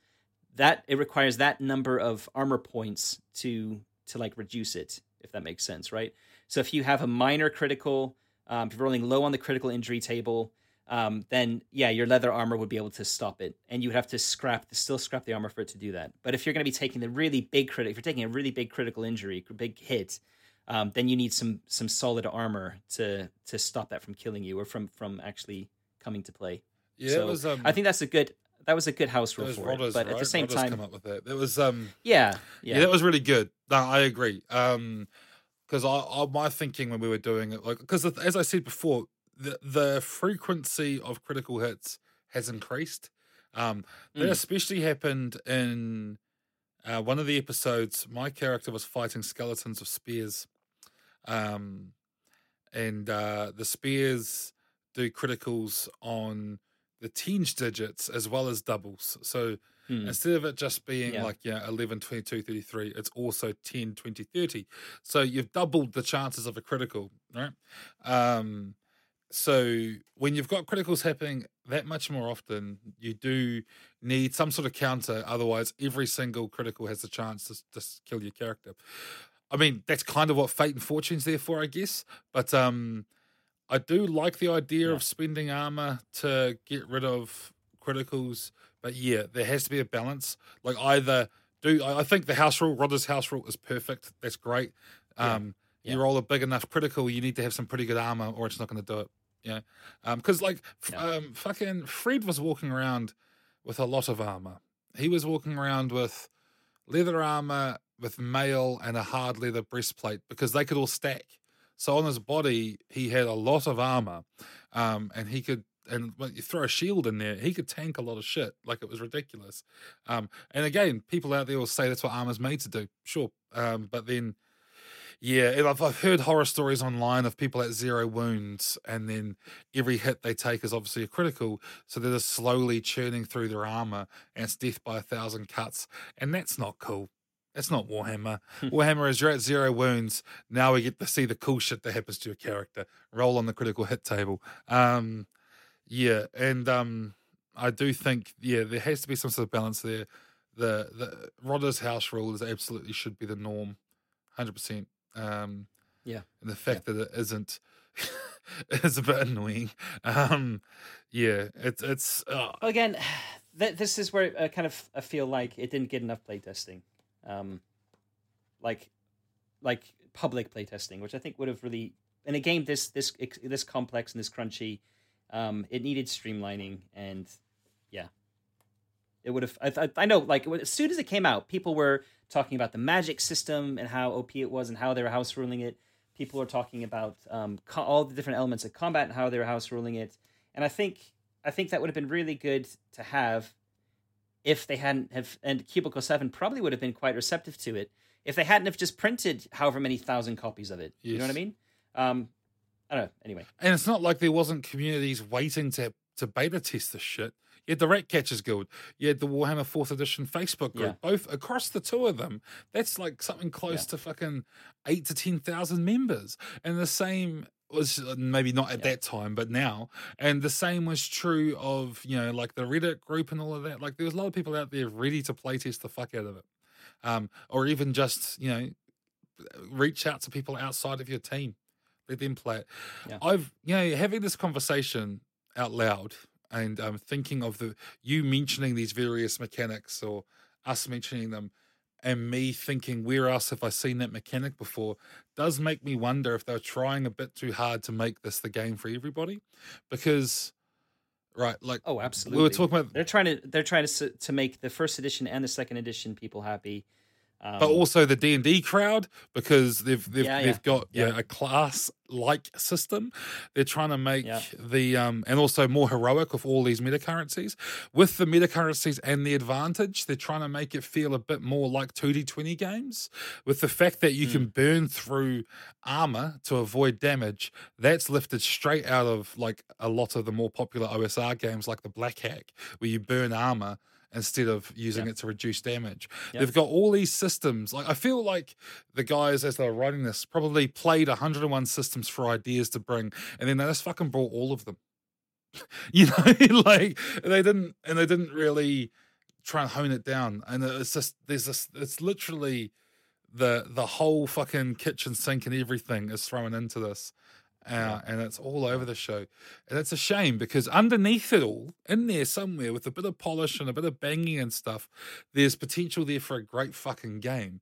that it requires that number of armor points to to like reduce it, if that makes sense, right? So if you have a minor critical, um, if you're rolling low on the critical injury table, um, then yeah, your leather armor would be able to stop it, and you would have to scrap, still scrap the armor for it to do that. But if you're going to be taking the really big critical, if you're taking a really big critical injury, big hit, um, then you need some some solid armor to to stop that from killing you or from from actually coming to play. Yeah, so it was. Um, I think that's a good that was a good house rule for Rodders, it. But right? at the same Rodders time, come up with that. It was um. yeah, Yeah. yeah, that was really good. No, I agree. Um, because I, I my thinking when we were doing it, like, because as I said before, the the frequency of critical hits has increased. Um, that Mm. especially happened in uh, one of the episodes. My character was fighting skeletons with spears, um, and uh, the spears do criticals on the tens digits as well as doubles. So Hmm. instead of it just being Yeah. like yeah 11 22 33 it's also 10 20 30 so you've doubled the chances of a critical right um so when you've got criticals happening that much more often you do need some sort of counter otherwise every single critical has the chance to just kill your character i mean that's kind of what fate and fortune's there for i guess but um i do like the idea Yeah. of spending armor to get rid of criticals but yeah, there has to be a balance. Like either do I think the house rule, Rodder's house rule is perfect. That's great. Um Yeah. you roll a big enough critical, you need to have some pretty good armor or it's not gonna do it. Yeah. Um because like f- Yeah. um fucking Fred was walking around with a lot of armor. He was walking around with leather armor with mail and a hard leather breastplate because they could all stack. So on his body, he had a lot of armor, um, and he could. And when you throw a shield in there, he could tank a lot of shit. Like it was ridiculous. Um, and again, people out there will say that's what armor's made to do. Sure, um, but then, yeah, I've, I've heard horror stories online of people at zero wounds, and then every hit they take is obviously a critical. So they're just slowly churning through their armor, and it's death by a thousand cuts, and that's not cool. That's not Warhammer. Warhammer is you're at zero wounds. Now we get to see the cool shit that happens to your character. Roll on the critical hit table. Um, yeah, and um, I do think yeah there has to be some sort of balance there. The the Rodder's house rule is absolutely should be the norm, hundred percent. Um, Yeah. and the fact that it isn't is a bit annoying. Um, yeah, it's it's uh, Well, again, th- this is where I kind of I feel like it didn't get enough playtesting, um, like like public playtesting, which I think would have really in a game this this this complex and this crunchy, um, it needed streamlining and yeah, it would have. I, I, I know, like as soon as it came out, people were talking about the magic system and how OP it was and how they were house ruling it. People were talking about um, co- all the different elements of combat and how they were house ruling it. And I think I think that would have been really good to have if they hadn't have and Cubicle Seven probably would have been quite receptive to it if they hadn't have just printed however many thousand copies of it. You know what I mean? Um, I don't know. Anyway, And it's not like there wasn't communities waiting to to beta test this shit. You had the Rat Catchers Guild, you had the Warhammer Fourth Edition Facebook group, both across the two of them. That's like something close Yeah. to fucking eight to ten thousand members, and the same was uh, maybe not at Yeah. that time, but now, and the same was true of you know like the Reddit group and all of that. Like there was a lot of people out there ready to playtest the fuck out of it, um, or even just you know reach out to people outside of your team, let them play it. Yeah. I've you know having this conversation out loud and I'm um, thinking of the you mentioning these various mechanics or us mentioning them and me thinking where else have I seen that mechanic before does make me wonder if they're trying a bit too hard to make this the game for everybody because right? Like Oh, absolutely. we were talking about They're trying to they're trying to to make the first edition and the second edition people happy. Um, but also the D and D crowd because they've they've Yeah, they've yeah. got yeah. A class like system. They're trying to make the um and also more heroic with all these meta currencies. With the meta currencies and the advantage, they're trying to make it feel a bit more like two D twenty games. With the fact that you Hmm. can burn through armor to avoid damage, that's lifted straight out of like a lot of the more popular OSR games like the Black Hack, where you burn armor instead of using Yeah. it to reduce damage. Yep. They've got all these systems. Like I feel like the guys as they were writing this probably played 101 systems for ideas to bring, and then they just fucking brought all of them. you know, like they didn't, and they didn't really try and hone it down. And it's just there's this. It's literally the the whole fucking kitchen sink and everything is thrown into this. Uh, and it's all over the show. And it's a shame because underneath it all, in there somewhere with a bit of polish and a bit of banging and stuff, there's potential there for a great fucking game.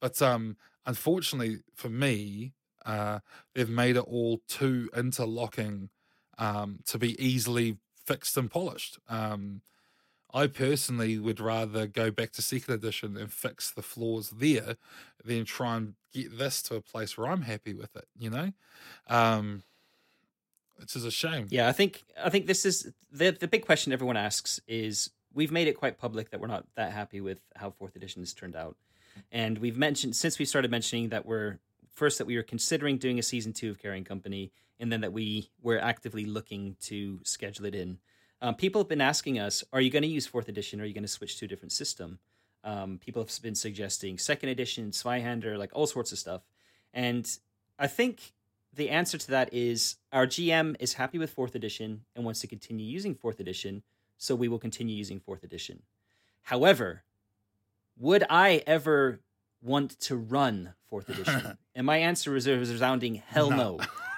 But um, unfortunately for me, uh, they've made it all too interlocking um, to be easily fixed and polished. Um, I personally would rather go back to second edition and fix the flaws there than try and get this to a place where I'm happy with it, you know? Um, which is a shame. Yeah, I think I think this is the the big question everyone asks is we've made it quite public that we're not that happy with how fourth edition has turned out, and we've mentioned since we started mentioning that we're first that we were considering doing a season two of Carrion Company, and then that we were actively looking to schedule it in. Um, people have been asking us, "Are you going to use fourth edition? Or are you going to switch to a different system?" Um, people have been suggesting second edition, Zweihander, like all sorts of stuff, and I think the answer to that is our GM is happy with fourth edition and wants to continue using fourth edition, so we will continue using fourth edition. However, would I ever want to run fourth edition? and my answer is a resounding hell no. No.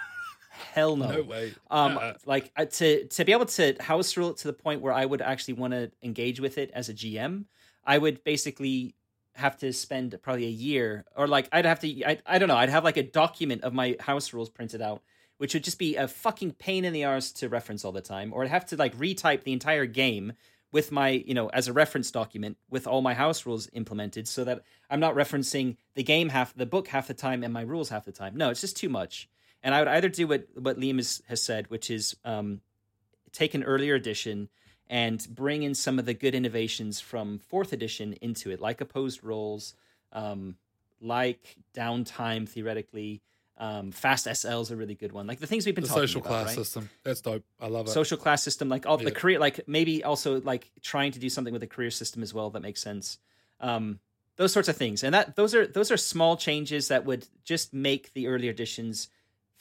hell no. No way. Um, Uh, like to to be able to house rule it to the point where I would actually want to engage with it as a GM, I would basically have to spend probably a year, or like I'd have to, I, I don't know, I'd have like a document of my house rules printed out, which would just be a fucking pain in the arse to reference all the time, or I'd have to like retype the entire game with my, you know, as a reference document with all my house rules implemented, so that I'm not referencing the game half, the book half the time, and my rules half the time. No, it's just too much. And I would either do what what Liam has, has said, which is um, take an earlier edition and bring in some of the good innovations from fourth edition into it, like opposed rolls, um, like downtime theoretically. Um, fast SL is a really good one. Like the things we've been talking about. the talking social about, class right? system. That's dope. I love it. social class system, like all the career, like maybe also like trying to do something with a career system as well that makes sense. Um, those sorts of things, and that those are those are small changes that would just make the earlier editions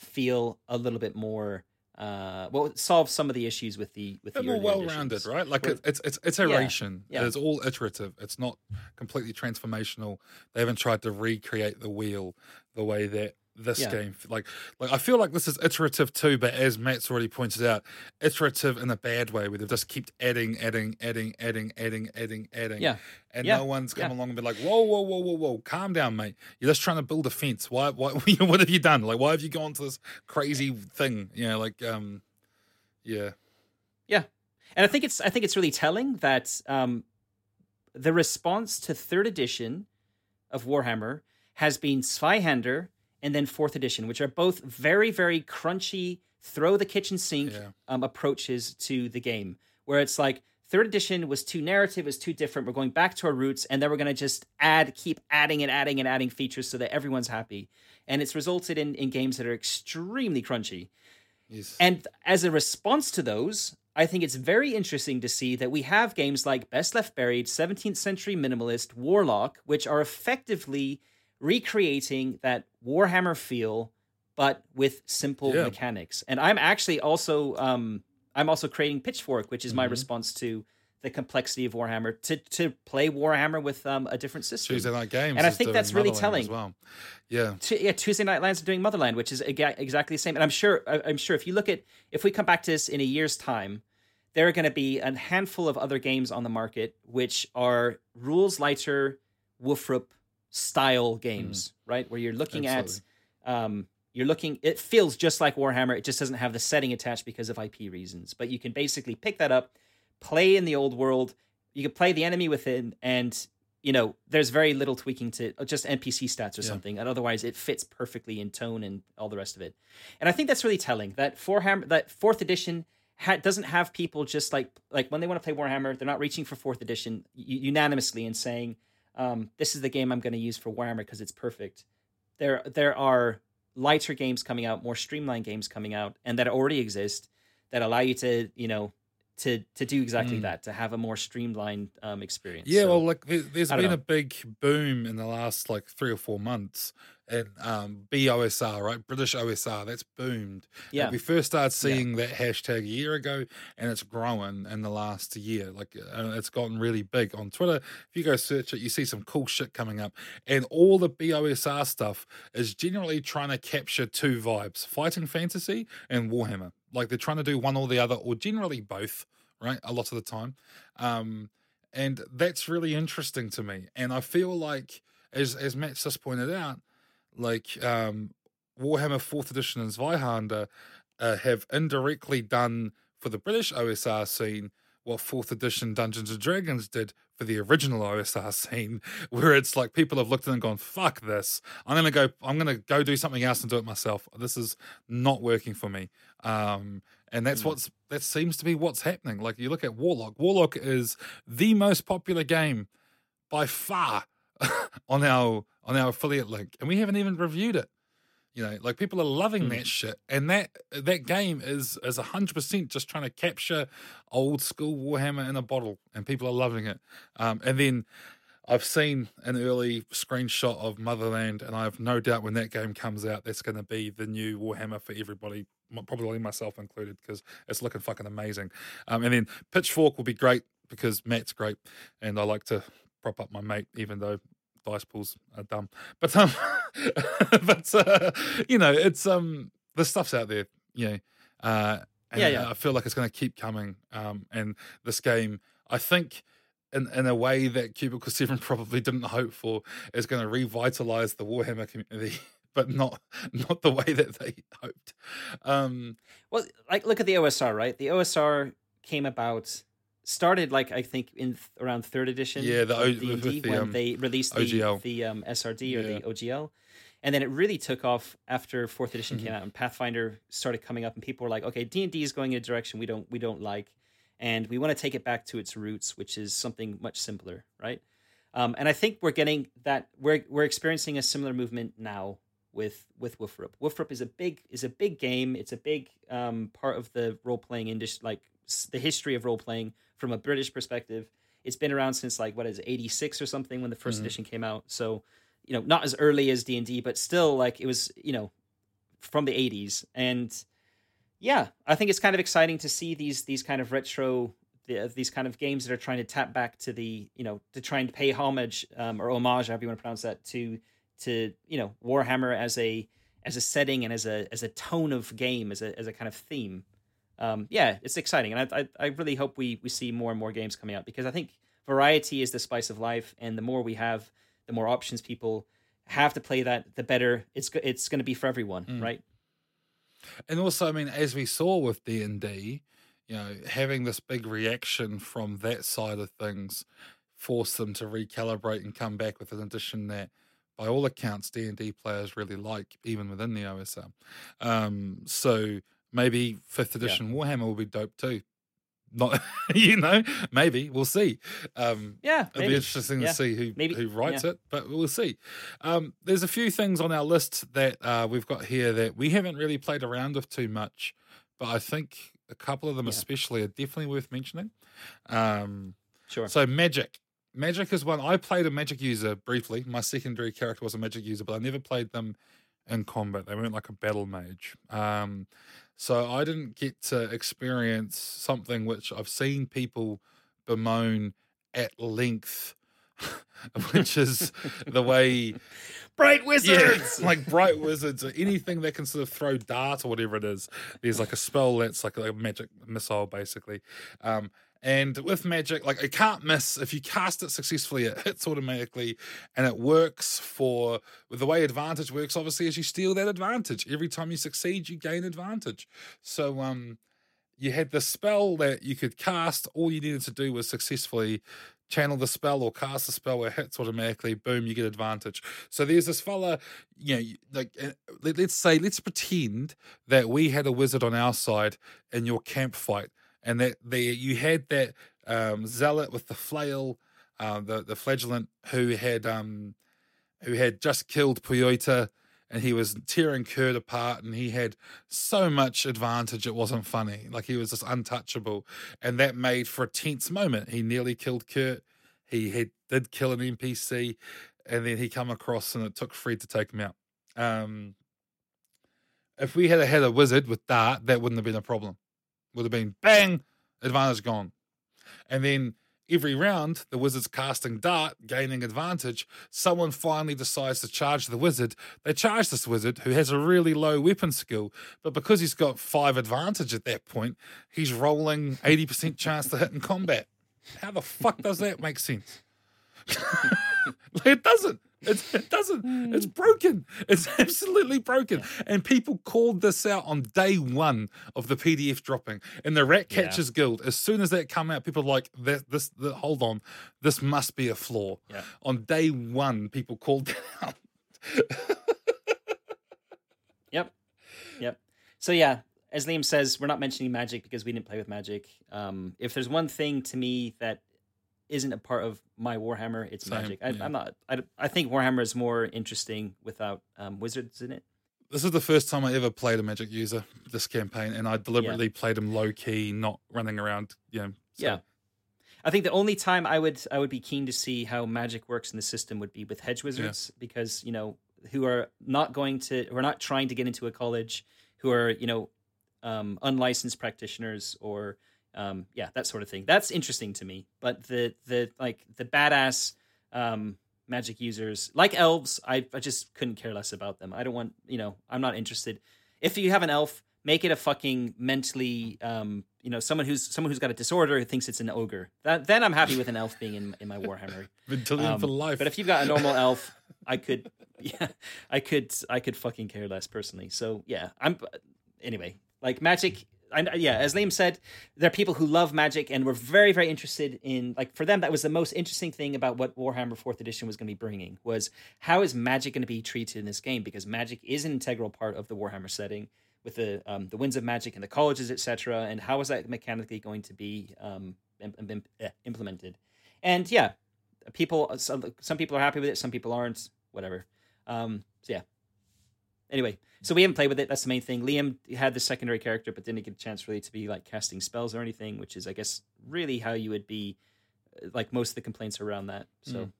feel a little bit more. Uh, well, solve some of the issues with the with the more well-rounded, right? Like Where- it's it's it's iteration. yeah. It's all iterative. It's not completely transformational. They haven't tried to recreate the wheel the way that this Yeah. game like like I feel like this is iterative too, but as Matt's already pointed out, iterative in a bad way where they've just kept adding, adding, adding, adding, adding, adding, adding. Yeah. And Yeah. no one's come Yeah. along and been like, whoa, whoa, whoa, whoa, whoa, calm down, mate. You're just trying to build a fence. Why why what have you done? Like why have you gone to this crazy thing? You know, like um yeah. Yeah, and I think it's I think it's really telling that um, the response to third edition of Warhammer has been Zweihander and then fourth edition, which are both very very crunchy, throw the kitchen sink Yeah. um, approaches to the game, where it's like. Third edition was too narrative, was too different. We're going back to our roots, and then we're going to just add, keep adding and adding and adding features so that everyone's happy. And it's resulted in, in games that are extremely crunchy. Yes. And as a response to those, I think it's very interesting to see that we have games like Best Left Buried, 17th Century Minimalist, Warlock, which are effectively recreating that Warhammer feel, but with simple Yeah. mechanics. And I'm actually also um, I'm also creating Pitchfork, which is my Mhm. response to the complexity of Warhammer to to play Warhammer with um, a different system. Tuesday Night Games. And I think that's really Motherland as telling. well. Yeah. Yeah, Tuesday Night Lands are doing Motherland, which is exactly the same. And I'm sure, I'm sure, if you look at, if we come back to this in a year's time, there are going to be a handful of other games on the market which are rules lighter, WFRP style games, right? Where you're looking Absolutely. at um, You're looking. It feels just like Warhammer. It just doesn't have the setting attached because of IP reasons. But you can basically pick that up, play in the old world. You can play the enemy within, and you know there's very little tweaking to uh, just NPC stats or Yeah. something, and otherwise it fits perfectly in tone and all the rest of it. And I think that's really telling that Warhammer, that fourth edition ha- doesn't have people just like like when they want to play Warhammer, they're not reaching for fourth edition u- unanimously and saying, um, "This is the game I'm going to use for Warhammer because it's perfect." There there are lighter games coming out, more streamlined games coming out, and that already exist that allow you to you know to to do exactly Mm. that to have a more streamlined um, experience. Yeah, So- well, like there, there's been know. a big boom in the last like three or four months in um, BOSR, right? British OSR, that's boomed. Like, yeah, we first started seeing that hashtag a year ago, and it's grown in the last year. Like uh, it's gotten really big on Twitter. If you go search it, you see some cool shit coming up, and all the BOSR stuff is generally trying to capture two vibes: fighting fantasy and Warhammer. Like they're trying to do one or the other, or generally both. Right, a lot of the time. Um, and that's really interesting to me. And I feel like, as as Matt just pointed out, like um, Warhammer Fourth Edition and Zweihander uh, have indirectly done for the British OSR scene what Fourth Edition Dungeons and Dragons did for the original OSR scene, where it's like people have looked at it and gone, "Fuck this! I'm gonna go. I'm gonna go do something else and do it myself. This is not working for me." Um, and that's Mm. what's that seems to be what's happening. Like you look at Warlock. Warlock is the most popular game by far on our on our affiliate link, and we haven't even reviewed it. You know, like people are loving Hmm. that shit, and that that game is is hundred percent just trying to capture old school Warhammer in a bottle, and people are loving it. Um, and then I've seen an early screenshot of Motherland, and I have no doubt when that game comes out, that's going to be the new Warhammer for everybody, probably myself included, because it's looking fucking amazing. Um, and then Pitchfork will be great because Matt's great, and I like to prop up my mate, even though dice pools are dumb. But um, but uh, you know, it's um, the stuff's out there, you know. Uh, and Yeah, yeah. I feel like it's going to keep coming. Um, and this game, I think, in in a way that Cubicle Seven probably didn't hope for, is going to revitalize the Warhammer community, but not not the way that they hoped. Um, Well, like look at the OSR, right? The OSR came about started like I think in th- around third edition. Yeah, the O- D&D the, when um, they released the OGL. the um, SRD or Yeah. the OGL, and then it really took off after fourth edition Mm-hmm. came out and Pathfinder started coming up, and people were like, okay, D and D is going in a direction we don't we don't like, and we want to take it back to its roots, which is something much simpler, right? Um, and I think we're getting that we're we're experiencing a similar movement now with with WFRP. WFRP is a big is a big game. It's a big um, part of the role playing industry, like the history of role playing from a British perspective. It's been around since like what is eighty six or something when the 1st Mhm. edition came out. So you know, not as early as D and D, but still like it was you know from the eighties. And yeah, I think it's kind of exciting to see these these kind of retro. These kind of games that are trying to tap back to the, you know, to try and pay homage um, or homage, however you want to pronounce that, to to you know Warhammer as a as a setting and as a as a tone of game as a as a kind of theme. Um, yeah, it's exciting, and I, I I really hope we we see more and more games coming out because I think variety is the spice of life, and the more we have, the more options people have to play that, the better it's it's going to be for everyone, Mm. right? and also, I mean, as we saw with D and D, you know, having this big reaction from that side of things forced them to recalibrate and come back with an edition that, by all accounts, D and D players really like, even within the OSR. Um, so maybe fifth edition Warhammer will be dope too. Not, you know, maybe we'll see. Um, Yeah, It'll be interesting Yeah. to see who Maybe. who writes it, but we'll see. Um, there's a few things on our list that uh, we've got here that we haven't really played around with too much, but I think a couple of them, Yeah. especially, are definitely worth mentioning. Um, Sure. so magic, magic is one I played a magic user briefly. My secondary character was a magic user, but I never played them in combat. They weren't like a battle mage. Um, so I didn't get to experience something which I've seen people bemoan at length, which is the way Bright yeah, like bright wizards or anything that can sort of throw dart or whatever it is. There's like a spell that's like a magic missile, basically. Um, And with magic, like it can't miss. If you cast it successfully, it hits automatically, and it works for the way advantage works. Obviously, is you steal that advantage every time you succeed, you gain advantage. So, um, you had the spell that you could cast. All you needed to do was successfully channel the spell or cast the spell where it hits automatically. Boom, you get advantage. So there's this fella, you know, like uh, let's say, let's pretend that we had a wizard on our side in your camp fight and that there you had that um, zealot with the flail, uh, the the flagellant who had um, who had just killed Poyota, and he was tearing Kurt apart, and he had so much advantage it wasn't funny. Like he was just untouchable, and that made for a tense moment. He nearly killed Kurt. He had did kill an NPC, and then he come across, and it took Fred to take him out. Um, if we had had a wizard with dart, that wouldn't have been a problem would have been bang, advantage gone. And then every round, the wizard's casting dart, gaining advantage. Someone finally decides to charge the wizard. They charge this wizard who has a really low weapon skill, but because he's got five advantage at that point, he's rolling 80% chance to hit in combat. How the fuck does that make sense? it doesn't. It's, it doesn't. It's broken. It's absolutely broken. And people called this out on day one of the PDF dropping in the Rat Catchers yeah. Guild. As soon as that come out, people like that. This, the, hold on, this must be a flaw. Yeah. On day one, people called it out. yep. Yep. So yeah, as Liam says, we're not mentioning magic because we didn't play with magic. Um, if there's one thing to me that isn't a part of my Warhammer. It's Same, Magic. I, am not. I, I think Warhammer is more interesting without um, wizards in it. This is the first time I ever played a Magic user this campaign, and I deliberately yeah. played him low key, not running around. You know, so. Yeah. I think the only time I would I would be keen to see how magic works in the system would be with hedge wizards yeah. because you know who are not going to who are not trying to get into a college who are you know um, unlicensed practitioners or um, yeah, that sort of thing. That's interesting to me. But the the like the badass um, magic users, like elves, I, I just couldn't care less about them. I don't want you know I'm not interested. If you have an elf, make it a fucking mentally um, you know someone who's someone who's got a disorder who thinks it's an ogre. That then I'm happy with an elf being in in my Warhammer. um, for life. But if you've got a normal elf, I could yeah I could I could fucking care less personally. So yeah, I'm anyway like magic I, yeah, as Liam said, there are people who love magic and were very, very interested in like for them that was the most interesting thing about what Warhammer Fourth Edition was going to be bringing was how is magic going to be treated in this game because magic is an integral part of the Warhammer setting with the um, the winds of magic and the colleges, etc. And how is that mechanically going to be um, eh, implemented? And yeah, people some, some people are happy with it, some people aren't. Whatever. Um, so yeah. Anyway, so we haven't played with it. That's the main thing. Liam had the secondary character, but didn't get a chance really to be like casting spells or anything, which is, I guess, really how you would be. Uh, like most of the complaints around that. So mm.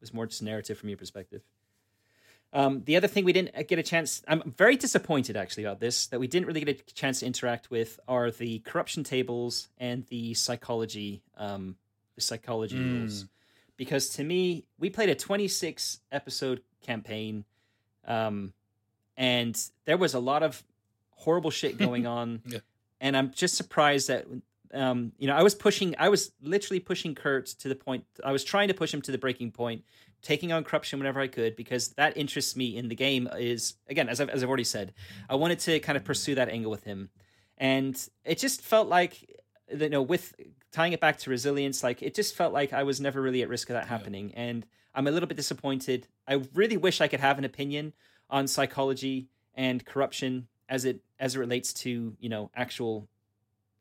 it's more just narrative from your perspective. Um, the other thing we didn't get a chance, I'm very disappointed actually about this, that we didn't really get a chance to interact with are the corruption tables and the psychology, um, the psychology mm. rules. Because to me, we played a 26 episode campaign. Um, and there was a lot of horrible shit going on. yeah. And I'm just surprised that um, you know, I was pushing, I was literally pushing Kurt to the point. I was trying to push him to the breaking point, taking on corruption whenever I could, because that interests me in the game. Is again, as I've, as I've already said, I wanted to kind of pursue that angle with him, and it just felt like, you know, with tying it back to resilience, like it just felt like I was never really at risk of that happening, yeah. and I'm a little bit disappointed. I really wish I could have an opinion on psychology and corruption as it as it relates to you know actual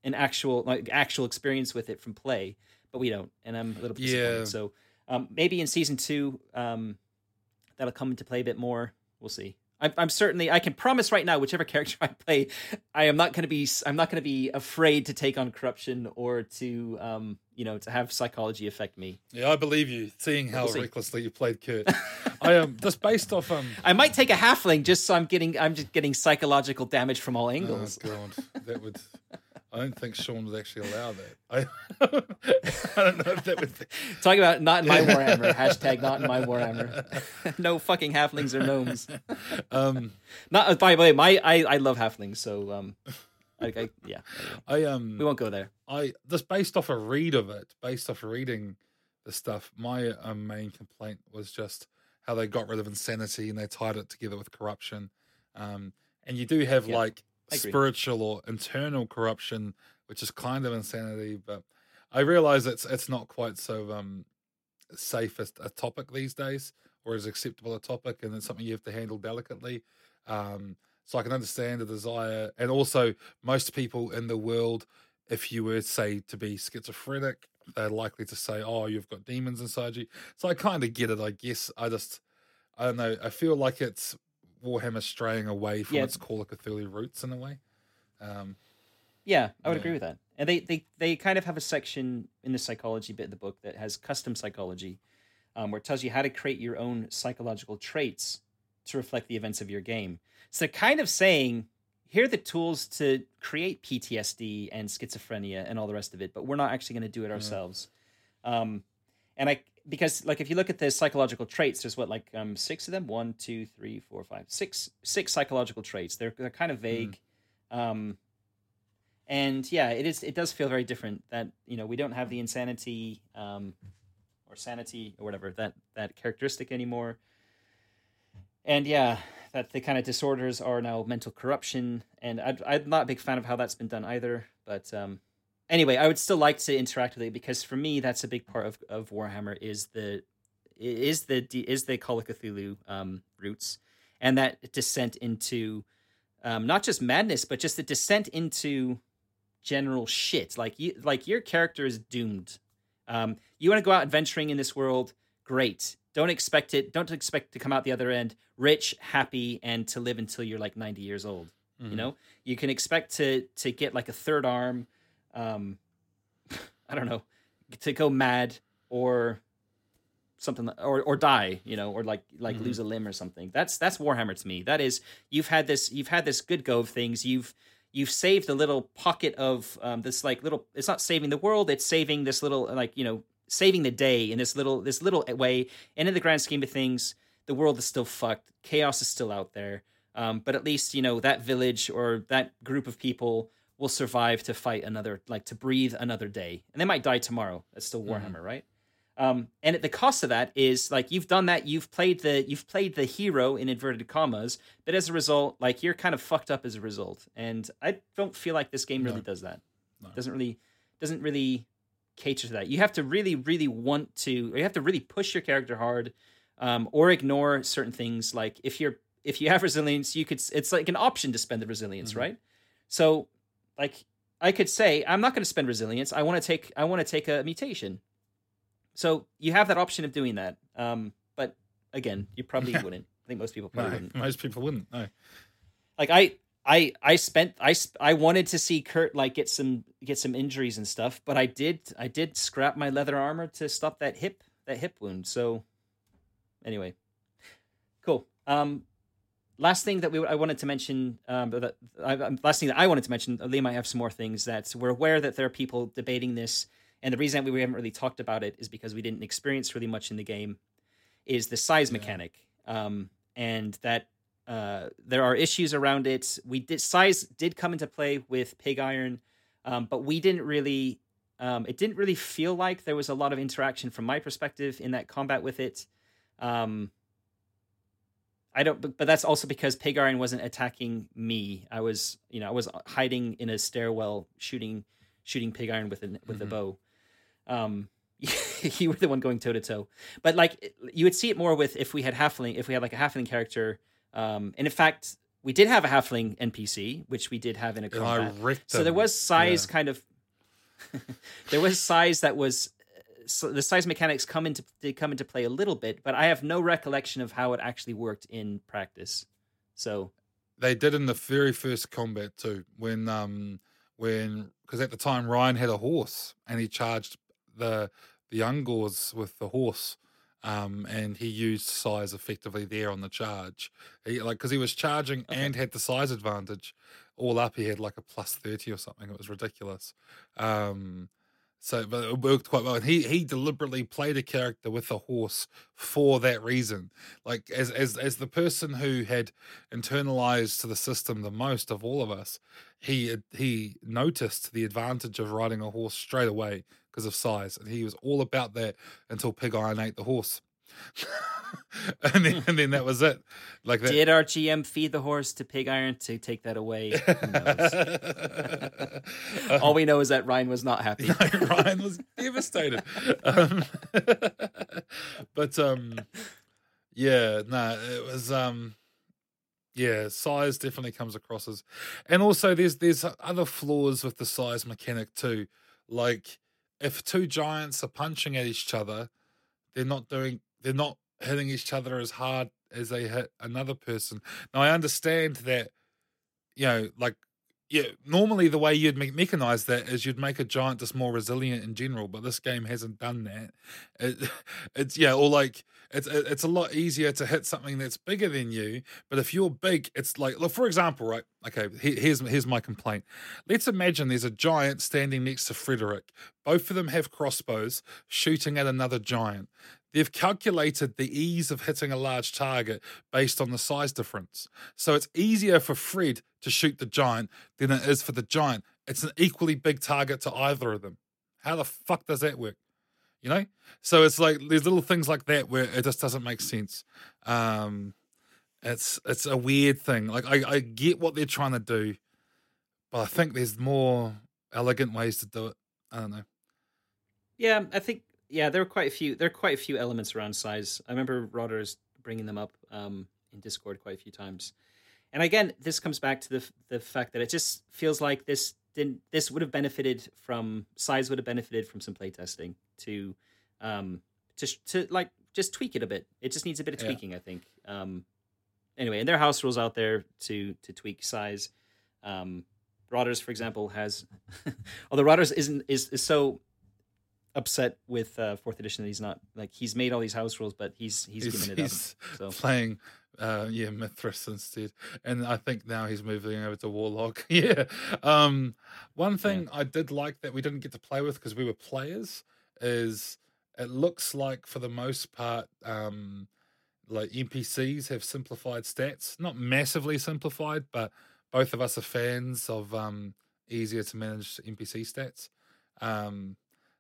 an actual like actual experience with it from play, but we don't, and I'm a little disappointed. Yeah. So um, maybe in season two, um, that'll come into play a bit more. We'll see. I'm, I'm certainly I can promise right now, whichever character I play, I am not going to be I'm not going to be afraid to take on corruption or to um you know to have psychology affect me. Yeah, I believe you. Seeing how we'll recklessly you played Kurt, I am um, just based off um. I might take a halfling just so I'm getting I'm just getting psychological damage from all angles. Oh god, that would I don't think Sean would actually allow that. I, I don't know if that would. Be... Talking about not in my Warhammer. Hashtag not in my Warhammer. no fucking halflings or gnomes. Um, not by the way, my I, I love halflings. So um, I, I, yeah. I um We won't go there. I just based off a read of it, based off reading the stuff, my uh, main complaint was just how they got rid of insanity and they tied it together with corruption. Um, and you do have like Spiritual or internal corruption, which is kind of insanity, but I realize it's it's not quite so um safe as a topic these days or as acceptable a topic and it's something you have to handle delicately. Um, so I can understand the desire, and also most people in the world, if you were say to be schizophrenic, they're likely to say, "Oh, you've got demons inside you." So I kind of get it. I guess I just, I don't know. I feel like it's Warhammer straying away from Yeah. its Call of Cthulhu roots in a way. Um, Yeah, I would Yeah. agree with that. And they, they they kind of have a section in the psychology bit of the book that has custom psychology, um, where it tells you how to create your own psychological traits to reflect the events of your game. So they're kind of saying, here are the tools to create PTSD and schizophrenia and all the rest of it, but we're not actually going to do it ourselves. Um, and I because like if you look at the psychological traits, there's what like um six of them, one, two, three, four, five, six, six psychological traits. They're they're kind of vague. Um, and yeah, it is. It does feel very different that you know we don't have the insanity um, or sanity or whatever that that characteristic anymore. And yeah, that the kind of disorders are now mental corruption, and I'd, I'm not a big fan of how that's been done either. But um, anyway, I would still like to interact with it because for me, that's a big part of, of Warhammer is the is the is the Call of Cthulhu um, roots and that descent into um, not just madness, but just the descent into general shit. Like you, like your character is doomed. Um, you want to go out adventuring in this world? Great. Don't expect it. Don't expect to come out the other end rich, happy, and to live until you're like 90 years old. You know, you can expect to to get like a third arm. Um, I don't know, to go mad or something or or die you know or like like Mhm. lose a limb or something. That's that's warhammer to me. That is you've had this you've had this good go of things. You've you've saved a little pocket of um, this like little it's not saving the world it's saving this little like you know saving the day in this little this little way. And in the grand scheme of things the world is still fucked. Chaos is still out there. Um, but at least you know that village or that group of people will survive to fight another like to breathe another day and they might die tomorrow that's still Mhm. warhammer right um, and at the cost of that is like you've done that you've played the you've played the hero in inverted commas but as a result like you're kind of fucked up as a result and i don't feel like this game really No. does that No. doesn't really doesn't really cater to that you have to really really want to you have to really push your character hard um, or ignore certain things like if you're if you have resilience you could it's like an option to spend the resilience Mhm. right so like i could say i'm not going to spend resilience i want to take i want to take a mutation so you have that option of doing that um, but again you probably Yeah. wouldn't i think most people no, probably wouldn't most people wouldn't. No. like I I I spent I sp- I wanted to see Kurt like get some get some injuries and stuff, but I did I did scrap my leather armor to stop that hip that hip wound. So anyway, cool. Um, last thing that we I wanted to mention. Um, that I, um, last thing that I wanted to mention. Lee might have some more things that we're aware that there are people debating this, and the reason that we haven't really talked about it is because we didn't experience really much in the game. Is the size Yeah. mechanic, um, and that uh, there are issues around it. We did size did come into play with pig iron, um, but we didn't really. Um, it didn't really feel like there was a lot of interaction from my perspective in that combat with it. Um, I don't, but, but that's also because pig iron wasn't attacking me. I was, you know, I was hiding in a stairwell shooting, shooting pig iron with a with a Mhm. bow. Um, you were the one going toe to toe, but like you would see it more with if we had halfling, if we had like a halfling character. Um, and in fact, we did have a halfling NPC, which we did have in a And combat. So there was size Yeah. kind of. there was size that was. So the size mechanics come into did come into play a little bit, but I have no recollection of how it actually worked in practice. So they did in the very first combat too when um when because at the time Ryan had a horse and he charged the the Ungors with the horse um and he used size effectively there on the charge he like because he was charging Okay. and had the size advantage all up he had like a plus 30 or something it was ridiculous um So, but it worked quite well. And he he deliberately played a character with a horse for that reason. Like as as as the person who had internalized to the system the most of all of us, he he noticed the advantage of riding a horse straight away because of size, and he was all about that until Pig Iron ate the horse. and then and then that was it. Like that. Did our GM feed the horse to Pig Iron to take that away? All we know is that Ryan was not happy. No, Ryan was devastated. Um, but um, yeah, no, it was um, yeah, size definitely comes across as, and also there's there's other flaws with the size mechanic too. Like if two giants are punching at each other, they're not doing they're not hitting each other as hard as they hit another person. Now I understand that, you know, like yeah, normally the way you'd me- mechanize that is you'd make a giant just more resilient in general, but this game hasn't done that. It, it's yeah, or like it's it's a lot easier to hit something that's bigger than you. But if you're big, it's like look for example, right? Okay, here's here's my complaint. Let's imagine there's a giant standing next to Frederick. Both of them have crossbows shooting at another giant. They've calculated the ease of hitting a large target based on the size difference. So it's easier for Fred to shoot the giant than it is for the giant. It's an equally big target to either of them. How the fuck does that work? You know? So it's like there's little things like that where it just doesn't make sense. Um it's it's a weird thing. Like I, I get what they're trying to do, but I think there's more elegant ways to do it. I don't know. Yeah, I think yeah, there are quite a few. There are quite a few elements around size. I remember Rodders bringing them up um, in Discord quite a few times. And again, this comes back to the the fact that it just feels like this didn't. This would have benefited from size. Would have benefited from some playtesting to, um, to to like just tweak it a bit. It just needs a bit of tweaking, yeah. I think. Um, anyway, and there are house rules out there to to tweak size. Um, Rodders, for example, has although Rodders isn't is, is so upset with uh, fourth edition that he's not like he's made all these house rules, but he's he's, he's giving it he's up. So playing uh yeah Mythras instead, and I think now he's moving over to Warlock. yeah. Um, one thing yeah. I did like that we didn't get to play with because we were players is it looks like for the most part um like NPCs have simplified stats, not massively simplified, but both of us are fans of um easier to manage NPC stats. Um,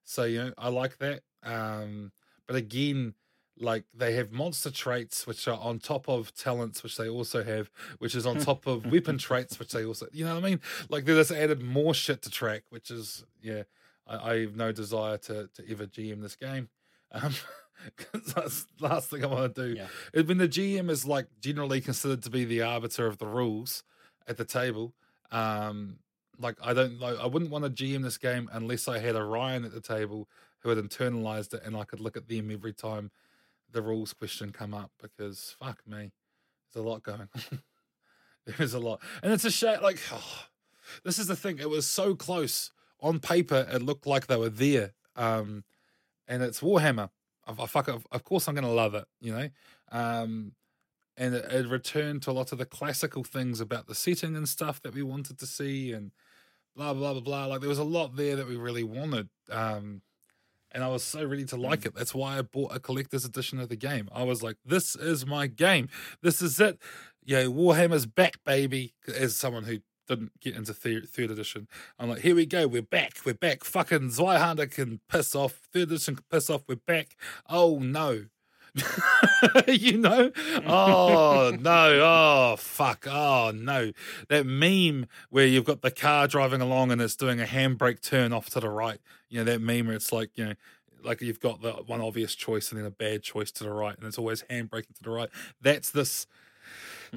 so you know, I like that. Um, but again, like they have monster traits which are on top of talents which they also have, which is on top of weapon traits which they also, you know what I mean? Like they just added more shit to track, which is yeah. I, I have no desire to to ever GM this game. Um, because that's the last thing I want to do. Yeah. When the GM is like generally considered to be the arbiter of the rules at the table, um, like I don't like I wouldn't want to GM this game unless I had a Ryan at the table who had internalized it and I could look at them every time the rules question come up because fuck me, there's a lot going on. There's a lot, and it's a shame. Like oh, this is the thing; it was so close on paper. It looked like they were there, um, and it's Warhammer. I, I fuck. Of, course, I'm gonna love it. You know, um, and it returned to a lot of the classical things about the setting and stuff that we wanted to see, and blah blah blah blah. Like there was a lot there that we really wanted, um, and I was so ready to like it. That's why I bought a collector's edition of the game. I was like, "This is my game. This is it." Yeah, Warhammer's back, baby. As someone who didn't get into third, third edition, I'm like, "Here we go. We're back. We're back. Fucking Zweihander can piss off. Third edition can piss off. We're back. Oh no." you know? Oh, no. Oh, fuck. Oh, no. That meme where you've got the car driving along and it's doing a handbrake turn off to the right. You know, that meme where it's like, you know, like you've got the one obvious choice and then a bad choice to the right, and it's always handbraking to the right. That's this.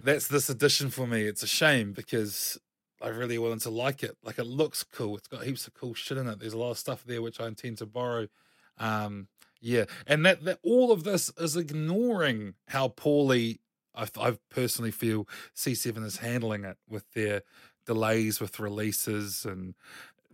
That's this edition for me. It's a shame because I really wanted to like it. Like it looks cool. It's got heaps of cool shit in it. There's a lot of stuff there which I intend to borrow. Um, yeah, and that, that all of this is ignoring how poorly I, I personally feel C7 is handling it with their delays with releases and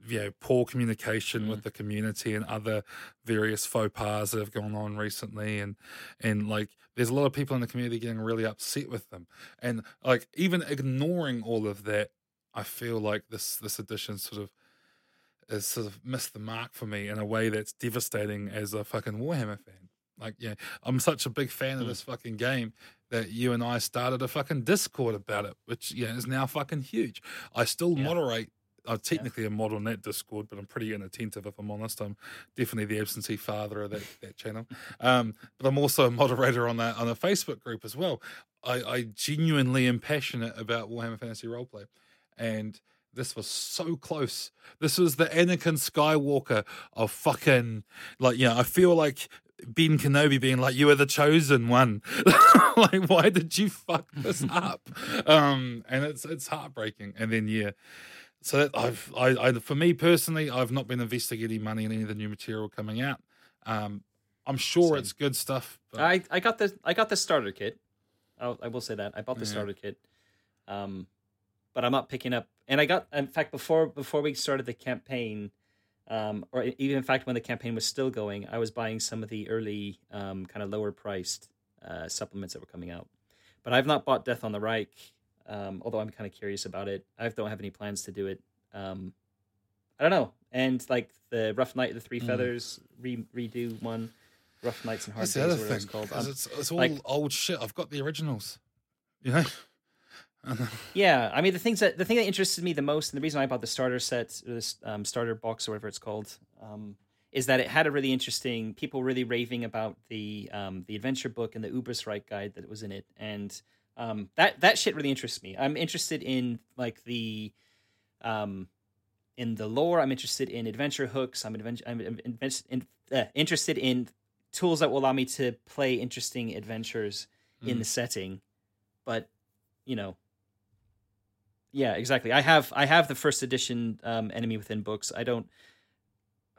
you know poor communication mm. with the community and other various faux pas that have gone on recently and and like there's a lot of people in the community getting really upset with them and like even ignoring all of that i feel like this this edition sort of has sort of missed the mark for me in a way that's devastating as a fucking Warhammer fan. Like, yeah, I'm such a big fan of Mm. this fucking game that you and I started a fucking Discord about it, which yeah is now fucking huge. I still Yeah. moderate. I'm technically a mod on that Discord, but I'm pretty inattentive if I'm honest. I'm definitely the absentee father of that, that channel. Um, but I'm also a moderator on that on a Facebook group as well. I, I genuinely am passionate about Warhammer Fantasy Roleplay, and this was so close. This was the Anakin Skywalker of fucking like yeah. I feel like Ben Kenobi being like, "You are the chosen one." like, why did you fuck this up? Um, and it's it's heartbreaking. And then yeah, so that I've I, I for me personally, I've not been investing any money in any of the new material coming out. Um, I'm sure Same. it's good stuff. But I, I got the I got the starter kit. I'll, I will say that I bought the Yeah. starter kit, um, but I'm not picking up. And I got in fact before before we started the campaign, um, or even in fact when the campaign was still going, I was buying some of the early um, kind of lower priced uh, supplements that were coming out. But I've not bought Death on the Reik, um, although I'm kind of curious about it. I don't have any plans to do it. Um, I don't know. And like the Rough Night of the Three Mm. Feathers re- redo one, Rough Nights and Hard that's the Days, other or whatever thing. it's called. 'cause Um, it's it's all like- old shit. I've got the originals. You know. And- Yeah, I mean the things that the thing that interested me the most, and the reason I bought the starter set, or this um, starter box, or whatever it's called, um, is that it had a really interesting. People really raving about the um, the adventure book and the Ubersreich guide that was in it, and um, that that shit really interests me. I'm interested in like the, um, in the lore. I'm interested in adventure hooks. I'm, advent- I'm in, uh, interested in tools that will allow me to play interesting adventures in Mm. the setting, but you know yeah, exactly. I have I have the first edition um, Enemy Within books. I don't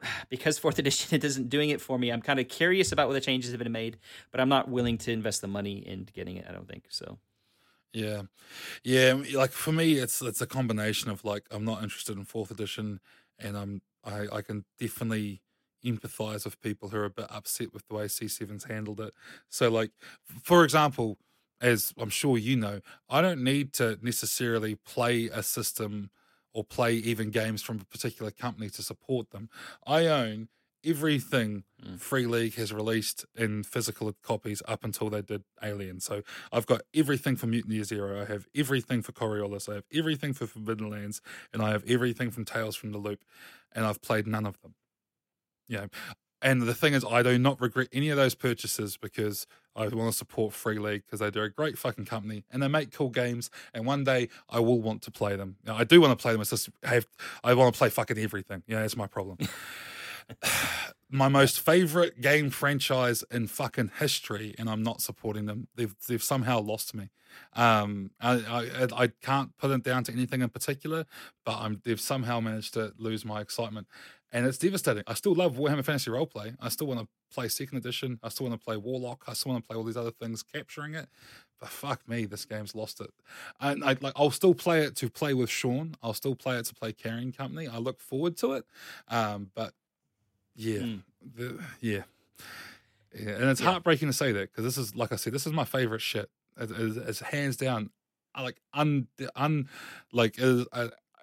because fourth edition it isn't doing it for me. I'm kind of curious about what the changes have been made, but I'm not willing to invest the money in getting it. I don't think so. Yeah, yeah. Like for me, it's it's a combination of like I'm not interested in fourth edition, and I'm I I can definitely empathize with people who are a bit upset with the way C7's handled it. So like, for example, as I'm sure you know, I don't need to necessarily play a system or play even games from a particular company to support them. I own everything Mm. Free League has released in physical copies up until they did Alien. So I've got everything for Mutiny Zero. I have everything for Coriolis. I have everything for Forbidden Lands, and I have everything from Tales from the Loop, and I've played none of them. You know, and the thing is, I do not regret any of those purchases because I want to support Free League because they do a great fucking company and they make cool games. And one day I will want to play them. You know, I do want to play them. It's just I have I want to play fucking everything. Yeah, that's my problem. my most favorite game franchise in fucking history, and I'm not supporting them. They've they've somehow lost me. Um, I I, I can't put it down to anything in particular, but I'm they've somehow managed to lose my excitement, and it's devastating. I still love Warhammer Fantasy Roleplay. I still want to play Second Edition. I still want to play Warlock. I still want to play all these other things, capturing it. But fuck me, this game's lost it. And I like I'll still play it to play with Sean. I'll still play it to play Carrion Company. I look forward to it. Um, but yeah, Mm. the, yeah, yeah, and it's Yeah. heartbreaking to say that because this is like I said, this is my favorite shit. It- It's, it's hands down, like un, un like is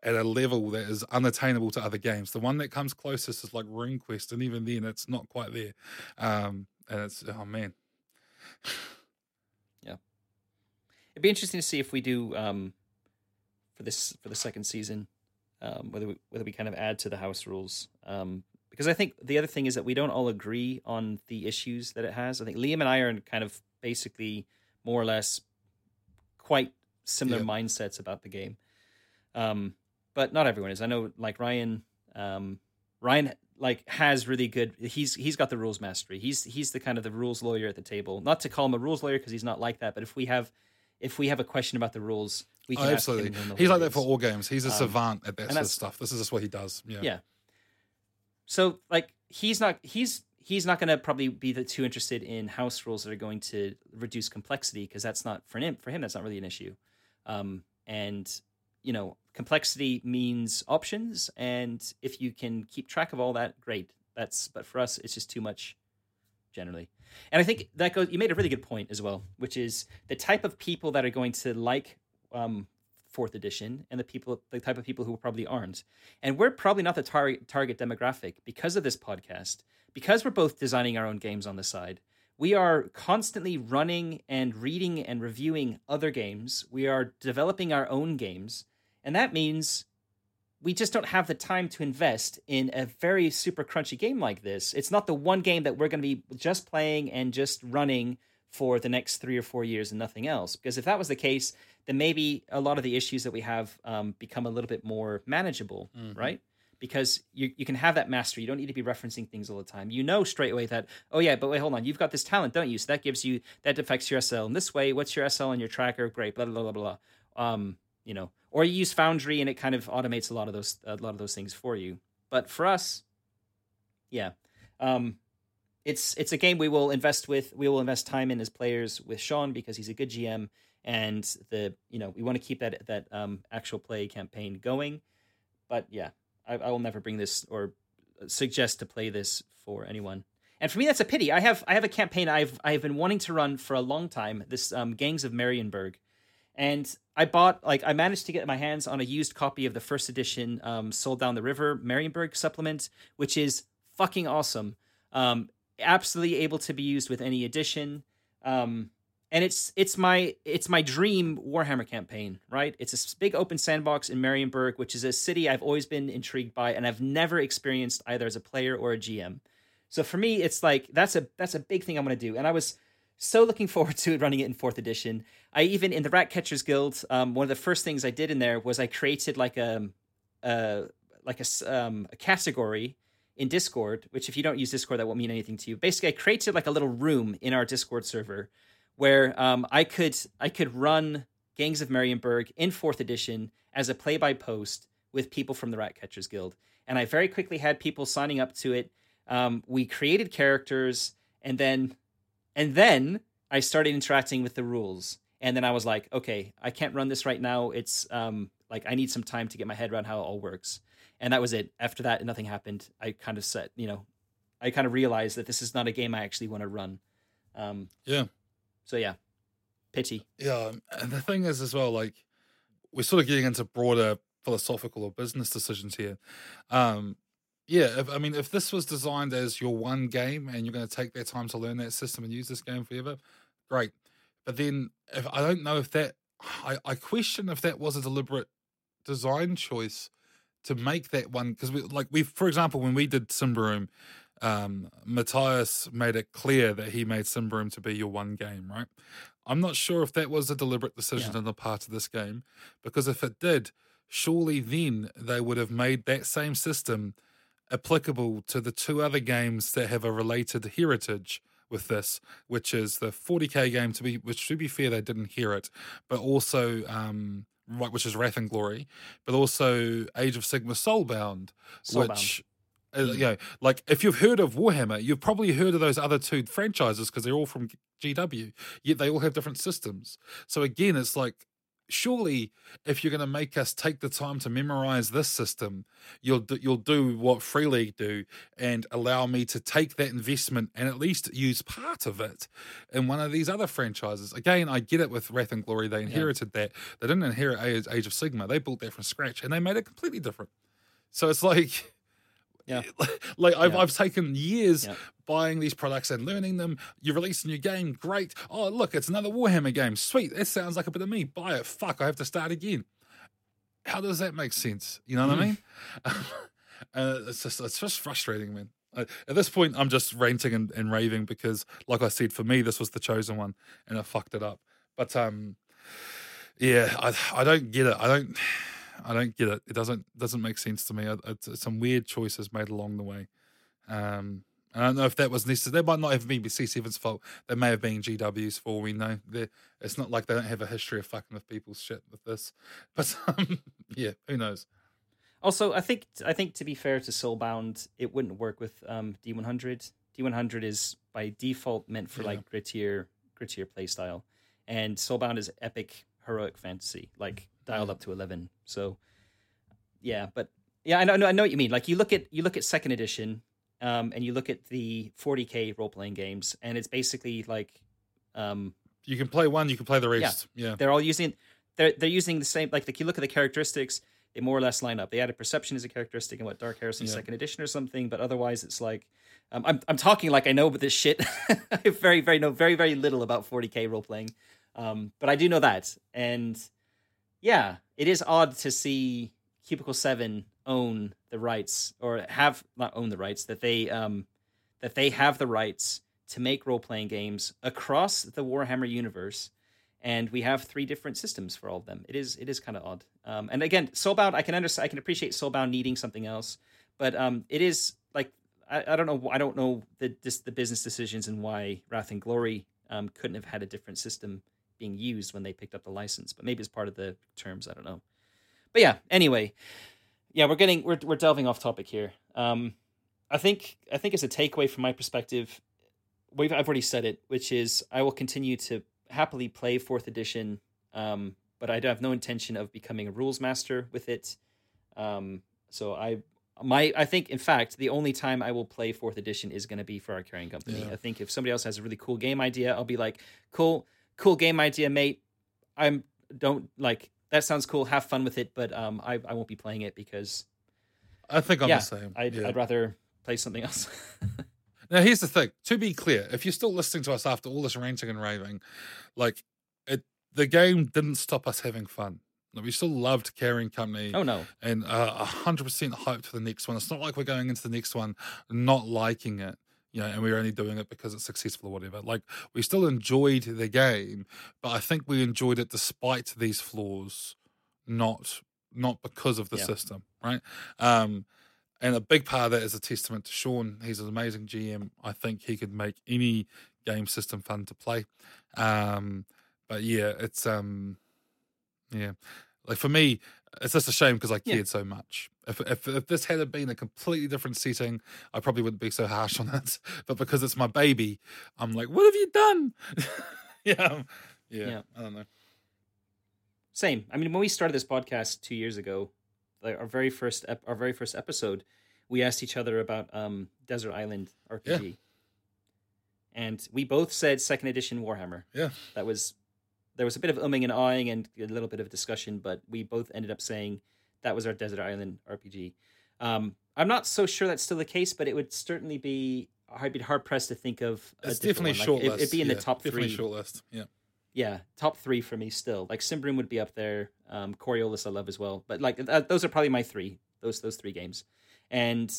at a level that is unattainable to other games. The one that comes closest is like RuneQuest, and even then, it's not quite there. Um, and it's oh man, yeah. It'd be interesting to see if we do um, for this for the second season, um, whether we, whether we kind of add to the house rules. Um, because I think the other thing is that we don't all agree on the issues that it has. I think Liam and I are in kind of basically more or less quite similar Yeah. mindsets about the game. Um, but not everyone is. I know like Ryan um, Ryan like has really good he's he's got the rules mastery. He's he's the kind of the rules lawyer at the table. Not to call him a rules lawyer because he's not like that, but if we have if we have a question about the rules, we Oh, can ask absolutely. He's like that for all games. He's a Um, savant at that sort of stuff. This is just what he does. Yeah, Yeah. So like he's not he's he's not going to probably be the, too interested in house rules that are going to reduce complexity because that's not for him for him that's not really an issue. Um, and you know complexity means options, and if you can keep track of all that, great. That's but for us it's just too much generally. And I think that goes. You made a really good point as well, which is the type of people that are going to like um, fourth edition and the people the type of people who probably aren't and we're probably not the tar- target demographic because of this podcast because we're both designing our own games on the side we are constantly running and reading and reviewing other games we are developing our own games and that means we just don't have the time to invest in a very super crunchy game like this. It's not the one game that we're going to be just playing and just running for the next three or four years and nothing else. Because if that was the case, then maybe a lot of the issues that we have um, become a little bit more manageable, mm-hmm. right? Because you, you can have that mastery. You don't need to be referencing things all the time. You know straight away that, oh, yeah, but wait, hold on. You've got this talent, don't you? So that gives you, that affects your SL in this way. What's your SL in your tracker? Great, blah, blah, blah, blah. Um, you know, or you use Foundry and it kind of automates a lot of those a lot of those things for you. But for us, yeah, um, it's it's a game we will invest with. We will invest time in as players with Sean because he's a good GM, and the you know we want to keep that that um, actual play campaign going. But yeah, I, I will never bring this or suggest to play this for anyone. And for me, that's a pity. I have I have a campaign I've I've been wanting to run for a long time. This um, Gangs of Marienburg, and I bought like I managed to get my hands on a used copy of the first edition um, "Sold Down the River" Marienburg supplement, which is fucking awesome. Um, absolutely able to be used with any edition. Um, and it's it's my it's my dream Warhammer campaign, right? It's a big open sandbox in Marienburg, which is a city I've always been intrigued by, and I've never experienced either as a player or a GM. So for me, it's like that's a that's a big thing I'm going to do, and I was so looking forward to running it in fourth edition. I even in the Rat Catchers Guild, um, one of the first things I did in there was I created like a, a like a, um, a category in Discord. Which if you don't use Discord, that won't mean anything to you. Basically, I created like a little room in our Discord server where um, I could I could run Gangs of Marienburg in fourth edition as a play by post with people from the Ratcatchers Guild, and I very quickly had people signing up to it. Um, we created characters, and then and then I started interacting with the rules. And then I was like, okay, I can't run this right now. It's um, like I need some time to get my head around how it all works. And that was it. After that, nothing happened. I kind of set, you know, I kind of realized that this is not a game I actually want to run. Um, yeah. So yeah, pity. Yeah, and the thing is as well, like we're sort of getting into broader philosophical or business decisions here. Um, yeah, if, I mean, if this was designed as your one game and you're going to take that time to learn that system and use this game forever, great. But then, if I don't know if that, I, I question if that was a deliberate design choice to make that one because we like we, for example, when we did Symbaroum, um, Mattias made it clear that he made Symbaroum to be your one game, right? I'm not sure if that was a deliberate decision yeah. on the part of this game because if it did, surely then they would have made that same system applicable to the two other games that have a related heritage with this, which is the 40k game. To be, which to be fair, they didn't hear it, but also um, right, which is Wrath and Glory, but also Age of Sigmar Soulbound, Soulbound. which. Uh, you know, like if you've heard of Warhammer, you've probably heard of those other two franchises because they're all from GW. Yet they all have different systems. So again, it's like surely if you're going to make us take the time to memorize this system you'll do, you'll do what free league do and allow me to take that investment and at least use part of it in one of these other franchises again i get it with wrath and glory they inherited yeah. that they didn't inherit age, age of sigmar they built that from scratch and they made it completely different so it's like yeah. like I've, yeah. I've taken years yeah. buying these products and learning them. You release a new game, great. Oh, look, it's another Warhammer game. Sweet. That sounds like a bit of me. Buy it. Fuck, I have to start again. How does that make sense? You know what mm. I mean? uh, it's just it's just frustrating, man. at this point, I'm just ranting and, and raving because, like I said, for me, this was the chosen one, and I fucked it up. But um, yeah, I I don't get it. I don't. I don't get it. It doesn't doesn't make sense to me. It's, it's some weird choices made along the way. Um, I don't know if that was necessary. That might not have been C7's fault. They may have been GW's for we know. They're, it's not like they don't have a history of fucking with people's shit with this. But um, yeah, who knows? Also, I think I think to be fair to Soulbound, it wouldn't work with um, D100. D100 is by default meant for yeah. like grittier grittier playstyle, and Soulbound is epic heroic fantasy. Like dialed up to 11. So yeah, but yeah, I know, I know what you mean. Like you look at you look at second edition, um, and you look at the 40k role playing games, and it's basically like, um, you can play one, you can play the rest. Yeah, yeah. they're all using they're they're using the same like if you look at the characteristics, they more or less line up. They added perception as a characteristic in what Dark Heresy Yeah. second edition or something, but otherwise it's like um, I'm I'm talking like I know about this shit. I very very know very very little about 40k role playing, um, but I do know that, and yeah, it is odd to see Cubicle Seven own the rights or have not own the rights that they um that they have the rights to make role playing games across the Warhammer universe, and we have three different systems for all of them. It is it is kind of odd. Um, and again, Soulbound, I can understand, I can appreciate Soulbound needing something else, but um, it is like I, I don't know I don't know the this, the business decisions and why Wrath and Glory um, couldn't have had a different system being used when they picked up the license, but maybe it's part of the terms. I don't know. But yeah, anyway, yeah, we're getting we're we're delving off topic here. Um, I think I think it's a takeaway from my perspective. We've I've already said it, which is I will continue to happily play fourth edition, um, but I have no intention of becoming a rules master with it. Um, so I my I think in fact the only time I will play fourth edition is going to be for our Carrion Company. Yeah. I think if somebody else has a really cool game idea, I'll be like, cool, cool game idea, mate. I'm don't like that sounds cool. Have fun with it, but um, I I won't be playing it because I think I'm yeah, the same. I'd, yeah. I'd rather play something else. Now, here's the thing. To be clear, if you're still listening to us after all this ranting and raving, like it, the game didn't stop us having fun. We still loved Carrion Company oh no, and uh, a hundred percent hyped for the next one. It's not like we're going into the next one not liking it, you know, and we're only doing it because it's successful or whatever. Like we still enjoyed the game, but I think we enjoyed it despite these flaws, not not because of the Yeah. system, right? Um, and a big part of that is a testament to Sean. He's an amazing GM. I think he could make any game system fun to play. Um, but yeah, it's um, yeah, like for me, it's just a shame because I Yeah. cared so much. If, if if this had been a completely different setting, I probably wouldn't be so harsh on it. But because it's my baby, I'm like, what have you done? yeah, yeah, Yeah. I don't know. same. I mean, when we started this podcast two years ago, like our very first ep- our very first episode, we asked each other about um, Desert Island RPG, and we both said second edition Warhammer. Yeah, That was there was a bit of umming and ahhing and a little bit of discussion, but we both ended up saying that was our Desert Island RPG. Um, I'm not so sure that's still the case, but it would certainly be. I'd be hard pressed to think of. A it's definitely one. short Like, it- It'd be in yeah, the top definitely three. short list. Yeah, Yeah, top three for me still. Like Symbaroum would be up there. Um, Coriolis I love as well, but like th- those are probably my three. Those those three games, and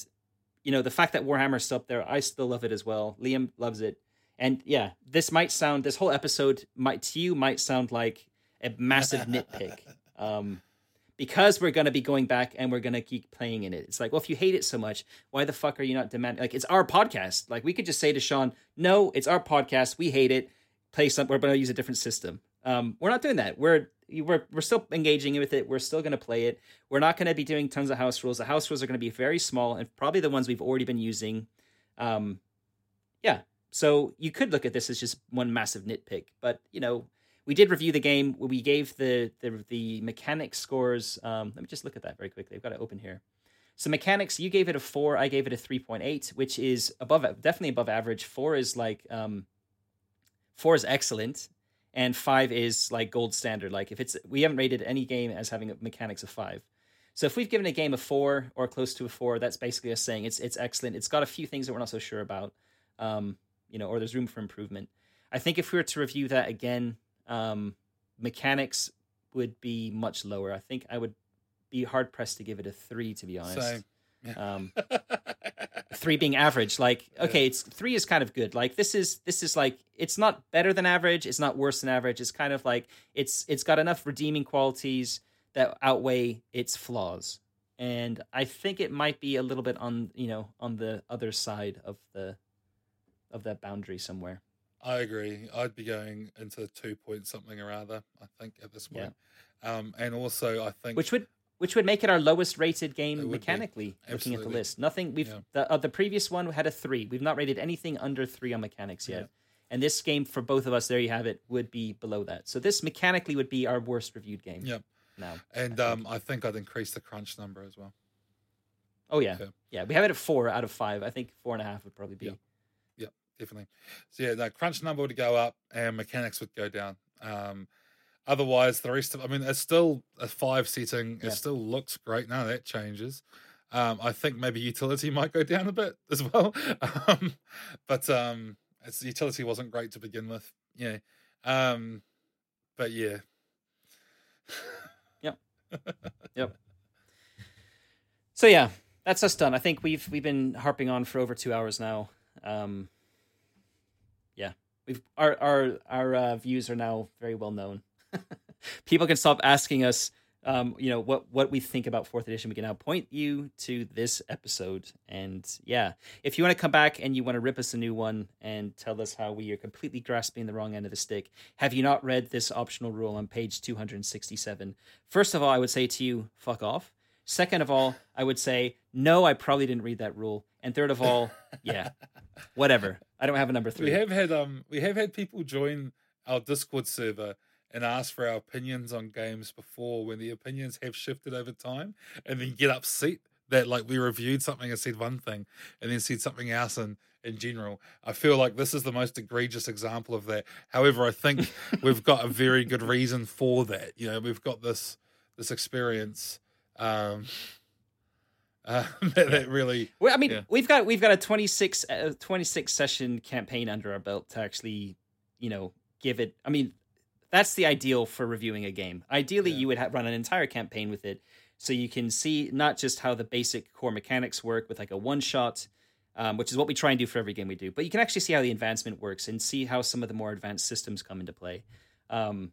you know the fact that Warhammer's still up there, I still love it as well. Liam loves it, and yeah, this might sound this whole episode might to you might sound like a massive nitpick, um, because we're gonna be going back and we're gonna keep playing in it. It's like, well, if you hate it so much, why the fuck are you not demanding? Like, it's our podcast. Like, we could just say to Sean, no, it's our podcast. We hate it play some we're going to use a different system um we're not doing that we're we're we're still engaging with it we're still going to play it we're not going to be doing tons of house rules the house rules are going to be very small and probably the ones we've already been using um yeah so you could look at this as just one massive nitpick but you know we did review the game. We gave the the, the mechanic scores um let me just look at that very quickly. I've got it open here. So mechanics you gave it a 4 i gave it a 3.8 which is above definitely above average. 4 is like um four is excellent and five is like gold standard. Like if it's we haven't rated any game as having a mechanics of five. So if we've given a game a four or close to a four that's basically us saying it's it's excellent. It's got a few things that we're not so sure about. Um you know or there's room for improvement. I think if we were to review that again um mechanics would be much lower. I think i would be hard pressed to give it a three to be honest. Um three being average like okay it's three is kind of good. Like this is this is like it's not better than average it's not worse than average it's kind of like it's it's got enough redeeming qualities that outweigh its flaws. And i think it might be a little bit on you know on the other side of the of that boundary somewhere I agree. I'd be going into two point something or other. I think at this point, um, and also I think which would which would make it our lowest rated game mechanically looking at the list nothing we've Yeah. the, uh, the previous one had a three we've not rated anything under three on mechanics yet Yeah. and this game for both of us there you have it would be below that so this mechanically would be our worst reviewed game Yep. now and I um, I think I'd increase the crunch number as well. oh yeah Yeah. yeah we have it at four out of five i think four and a half would probably be Yeah. Definitely. So yeah, the crunch number would go up and mechanics would go down. Um, otherwise, the rest of I mean, it's still a five setting. It still looks great. None of that changes. Um, I think maybe utility might go down a bit as well. Um, but um, its utility wasn't great to begin with. Yeah. Um, but yeah. Yep. Yep. So yeah, that's us done. I think we've we've been harping on for over two hours now. Um, yeah, we've our our our uh, views are now very well known. People can stop asking us, um, you know, what what we think about fourth edition. We can now point you to this episode, and yeah, if you want to come back and you want to rip us a new one and tell us how we are completely grasping the wrong end of the stick, have you not read this optional rule on page two hundred and sixty-seven? First of all, I would say to you, fuck off. Second of all, I would say, no, I probably didn't read that rule. And third of all, yeah, whatever. I don't have a number three. We have had um we have had people join our Discord server and ask for our opinions on games before when the opinions have shifted over time and then get upset that like we reviewed something and said one thing and then said something else in in general. I feel like this is the most egregious example of that. However, I think we've got a very good reason for that. You know, we've got this this experience um uh, that, that really Well, I mean, Yeah. we've got we've got a 26, uh, 26 session campaign under our belt to actually, you know, give it. I mean, that's the ideal for reviewing a game. Ideally, Yeah. you would ha- run an entire campaign with it, so you can see not just how the basic core mechanics work with like a one shot, um, which is what we try and do for every game we do, but you can actually see how the advancement works and see how some of the more advanced systems come into play. Um,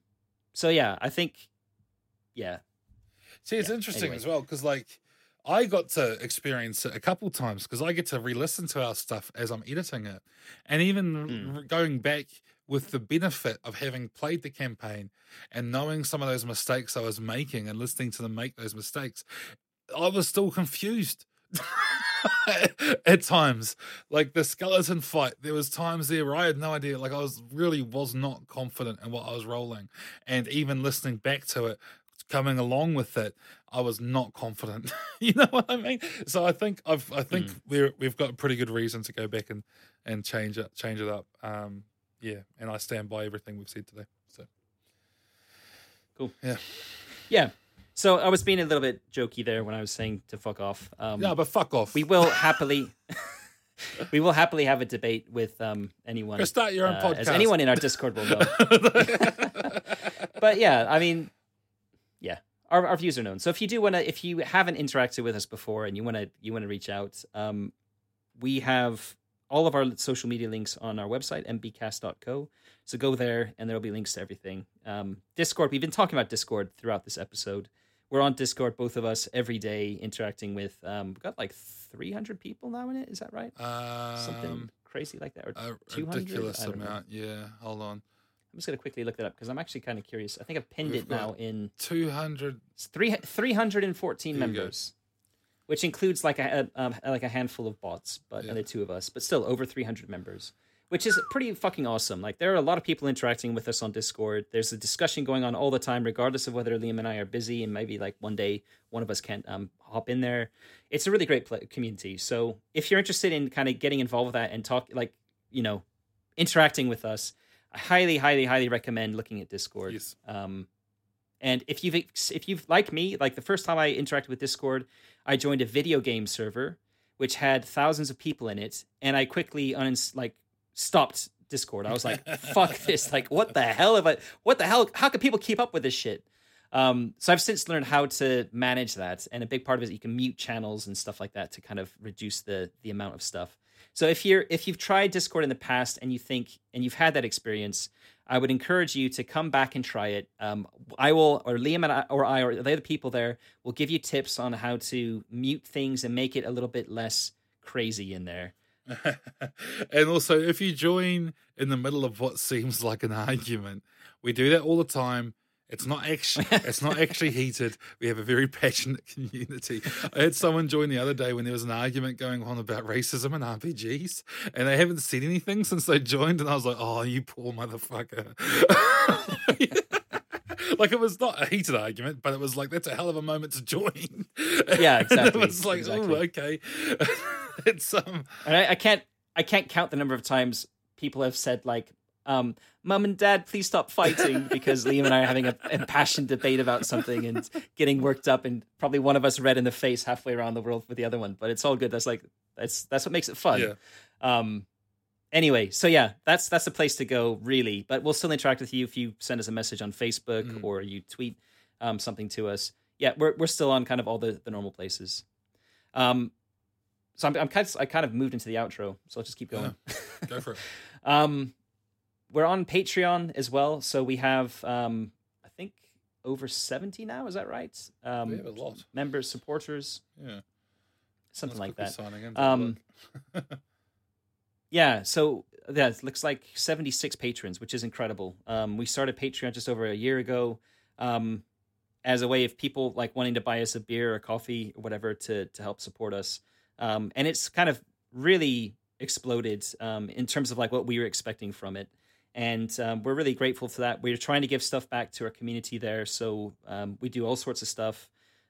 so yeah, I think, yeah, See, it's Yeah, interesting anyway. as well because, like, I got to experience it a couple times because I get to re-listen to our stuff as I'm editing it, and even Mm. r- going back with the benefit of having played the campaign and knowing some of those mistakes I was making and listening to them make those mistakes, I was still confused. at times like the skeleton fight there was times there where i had no idea like i was really was not confident in what i was rolling and even listening back to it coming along with it, I was not confident. you know what I mean? So I think I've I think we're we've got a pretty good reason to go back and and change it change it up. Um, yeah, and I stand by everything we've said today. So Cool. Yeah. yeah. So I was being a little bit jokey there when I was saying to fuck off. Um, no, but fuck off. we will happily we will happily have a debate with um anyone Go start your own uh, as anyone in our discord will know but yeah i mean our, our views are known so if you do want to if you haven't interacted with us before and you want to you want to reach out um we have all of our social media links on our website mbcast.co so go there and there'll be links to everything um discord we've been talking about discord throughout this episode we're on discord both of us every day interacting with um we've got like 300 people now in it is that right something um, crazy like that or a 200? ridiculous I don't know. amount. Yeah, hold on. I'm just gonna quickly look that up because I'm actually kind of curious. I think I've pinned We've it now in Two hundred. it's three three hundred and fourteen There you go. members, which includes like a, a um, like a handful of bots, but Yeah. and the two of us, but still over three hundred members, which is pretty fucking awesome. Like there are a lot of people interacting with us on Discord. There's a discussion going on all the time, regardless of whether Liam and I are busy, and maybe like one day one of us can't um, hop in there. It's a really great community. So if you're interested in kind of getting involved with that and talk like you know interacting with us, I highly, highly, highly recommend looking at Discord. Yes. Um, and if you've if you've like me, like the first time I interacted with Discord, I joined a video game server which had thousands of people in it, and I quickly uns- like stopped Discord. I was like, "Fuck this! Like, what the hell? Have I? What the hell? How can people keep up with this shit?" Um, so I've since learned how to manage that, and a big part of it is you can mute channels and stuff like that to kind of reduce the the amount of stuff. So if you're if you've tried Discord in the past and you think and you've had that experience, I would encourage you to come back and try it. Um, I will, or Liam and I, or I, or the other people there will give you tips on how to mute things and make it a little bit less crazy in there. and also, if you join in the middle of what seems like an argument, we do that all the time. It's not actually it's not actually heated. We have a very passionate community. I had someone join the other day when there was an argument going on about racism and RPGs, and they haven't said anything since they joined. And I was like, "Oh, you poor motherfucker!" like it was not a heated argument, but it was like that's a hell of a moment to join. Yeah, exactly, it was like, exactly. "Oh, okay." it's um. And I, I can't I can't count the number of times people have said like um, "Mum and Dad, please stop fighting," because Liam and I are having a impassioned debate about something and getting worked up, and probably one of us red in the face halfway around the world with the other one. But it's all good. That's like that's that's what makes it fun. Yeah. Um, anyway, so yeah, that's that's the place to go, really. But we'll still interact with you if you send us a message on Facebook Mm. or you tweet um, something to us. Yeah, we're we're still on kind of all the, the normal places. Um, so I'm, I'm kind of I kind of moved into the outro, so I'll just keep going. Go for it. um, we're on Patreon as well, so we have um, I think over seventy now. Is that right? Um, we have a lot. members, supporters, Yeah. something like that. Signing. Um, Yeah, so yeah, it looks like 76 patrons, which is incredible. Um, we started Patreon just over a year ago um, as a way of people like wanting to buy us a beer or coffee or whatever to to help support us. Um, and it's kind of really exploded um, in terms of like what we were expecting from it. And um, we're really grateful for that. We're trying to give stuff back to our community there. So um, we do all sorts of stuff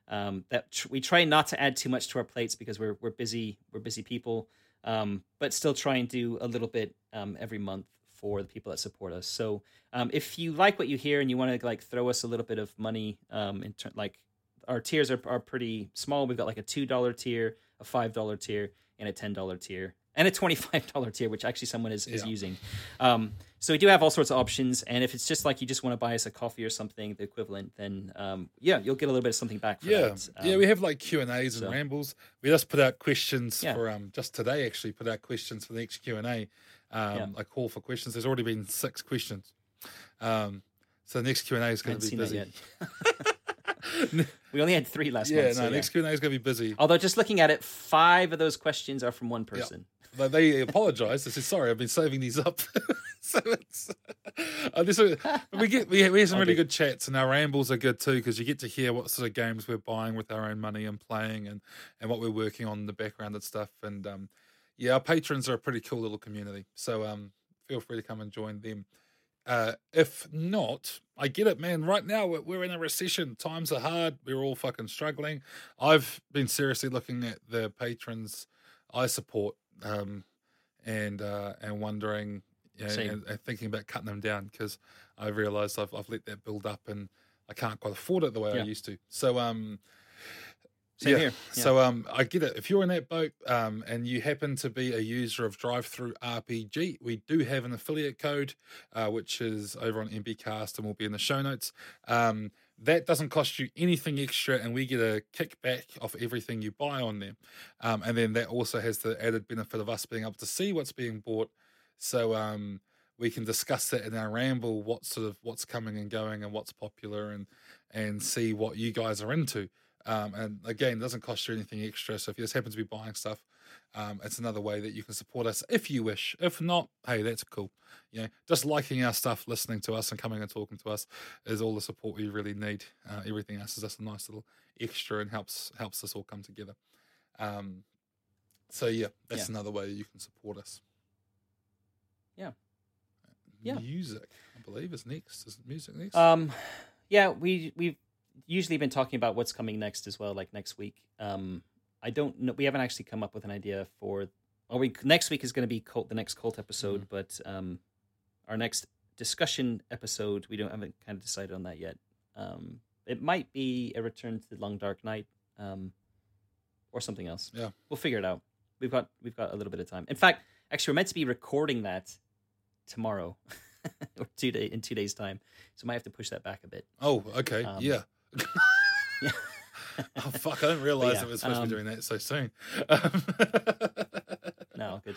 um, that tr- we try not to add too much to our plates because we're, we're busy. We're busy people um, but still try and do a little bit um, every month for the people that support us. So um, if you like what you hear and you want to like throw us a little bit of money, um, in ter- like our tiers are, are pretty small. We've got like a two dollar tier, a five dollar tier, and a ten dollar tier, and a twenty five dollar tier, which actually someone is, is Yeah. using. Um, so we do have all sorts of options, and if it's just like you just want to buy us a coffee or something, the equivalent, then um, yeah, you'll get a little bit of something back. For Yeah, that. yeah, Um, we have like Q and A's and rambles. We just put out questions Yeah. for um just today. Actually, put out questions for the next Q and A. Um, Yeah. a call for questions. There's already been six questions. Um, so the next Q and A is going to be busy. we only had three last yeah, month. no, so yeah. next Q and A is going to be busy. Although just looking at it, five of those questions are from one person. They apologise. They said, "Sorry, I've been saving these up." so it's uh, this. We get we, we have some really good chats, and our rambles are good too because you get to hear what sort of games we're buying with our own money and playing, and and what we're working on in the background and stuff. And um, yeah, our patrons are a pretty cool little community. So um, feel free to come and join them. Uh, if not, I get it, man. Right now we're, we're in a recession. Times are hard. We're all fucking struggling. I've been seriously looking at the patrons I support, um, and uh, and wondering, you know, and, and thinking about cutting them down because I realised I've I've let that build up and I can't quite afford it the way Yeah. I used to. So um, Same yeah. here. Yeah. So um, I get it. If you're in that boat um, and you happen to be a user of Drive Through RPG, we do have an affiliate code, uh, which is over on MBcast and will be in the show notes. Um, that doesn't cost you anything extra, and we get a kickback off everything you buy on there. Um, and then that also has the added benefit of us being able to see what's being bought, so um, we can discuss that in our ramble, what sort of what's coming and going, and what's popular, and and see what you guys are into. Um, and again, it doesn't cost you anything extra. So if you just happen to be buying stuff, um, it's another way that you can support us if you wish. If not, hey, that's cool. You know, just liking our stuff, listening to us, and coming and talking to us is all the support we really need. Uh, everything else is just a nice little extra and helps helps us all come together. Um, so yeah, that's Yeah. another way you can support us. Yeah. Yeah. Music, I believe, is next. Is music next? Um, yeah, we we've usually been talking about what's coming next as well, like next week. Um, I don't know. We haven't actually come up with an idea for. Or we next week is going to be cult, the next cult episode, but um, our next discussion episode we don't haven't kind of decided on that yet. Um, it might be a return to the long dark night, um, or something else. Yeah. we'll figure it out. We've got we've got a little bit of time. In fact, actually, we're meant to be recording that tomorrow or two day in two days' time, so I might have to push that back a bit. oh, okay, um, yeah. Yeah. oh fuck! I didn't realize yeah, it was supposed to be um, doing that so soon. No, good.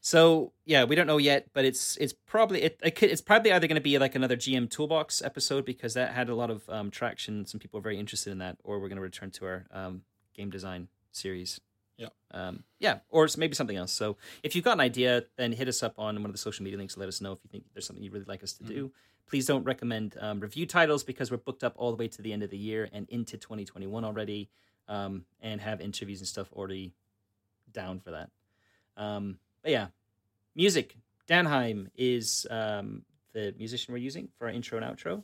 So yeah, we don't know yet, but it's it's probably it, it could, it's probably either going to be like another GM Toolbox episode because that had a lot of um, traction. Some people are very interested in that, or we're going to return to our um, game design series. Yeah. Um, yeah, or it's maybe something else. So if you've got an idea, then hit us up on one of the social media links. Let us know if you think there's something you'd really like us to do. Please don't recommend um, review titles because we're booked up all the way to the end of the year and into 2021 already, um, and have interviews and stuff already down for that. Um, but yeah, music. Danheim is um, the musician we're using for our intro and outro.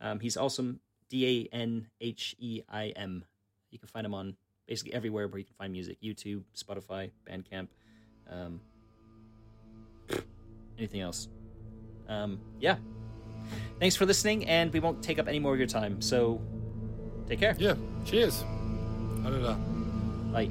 Um, he's awesome. D A N H E I M. You can find him on basically everywhere where you can find music YouTube, Spotify, Bandcamp. Um, anything else? Yeah. Thanks for listening, and we won't take up any more of your time. So, take care. Yeah. Cheers. Bye.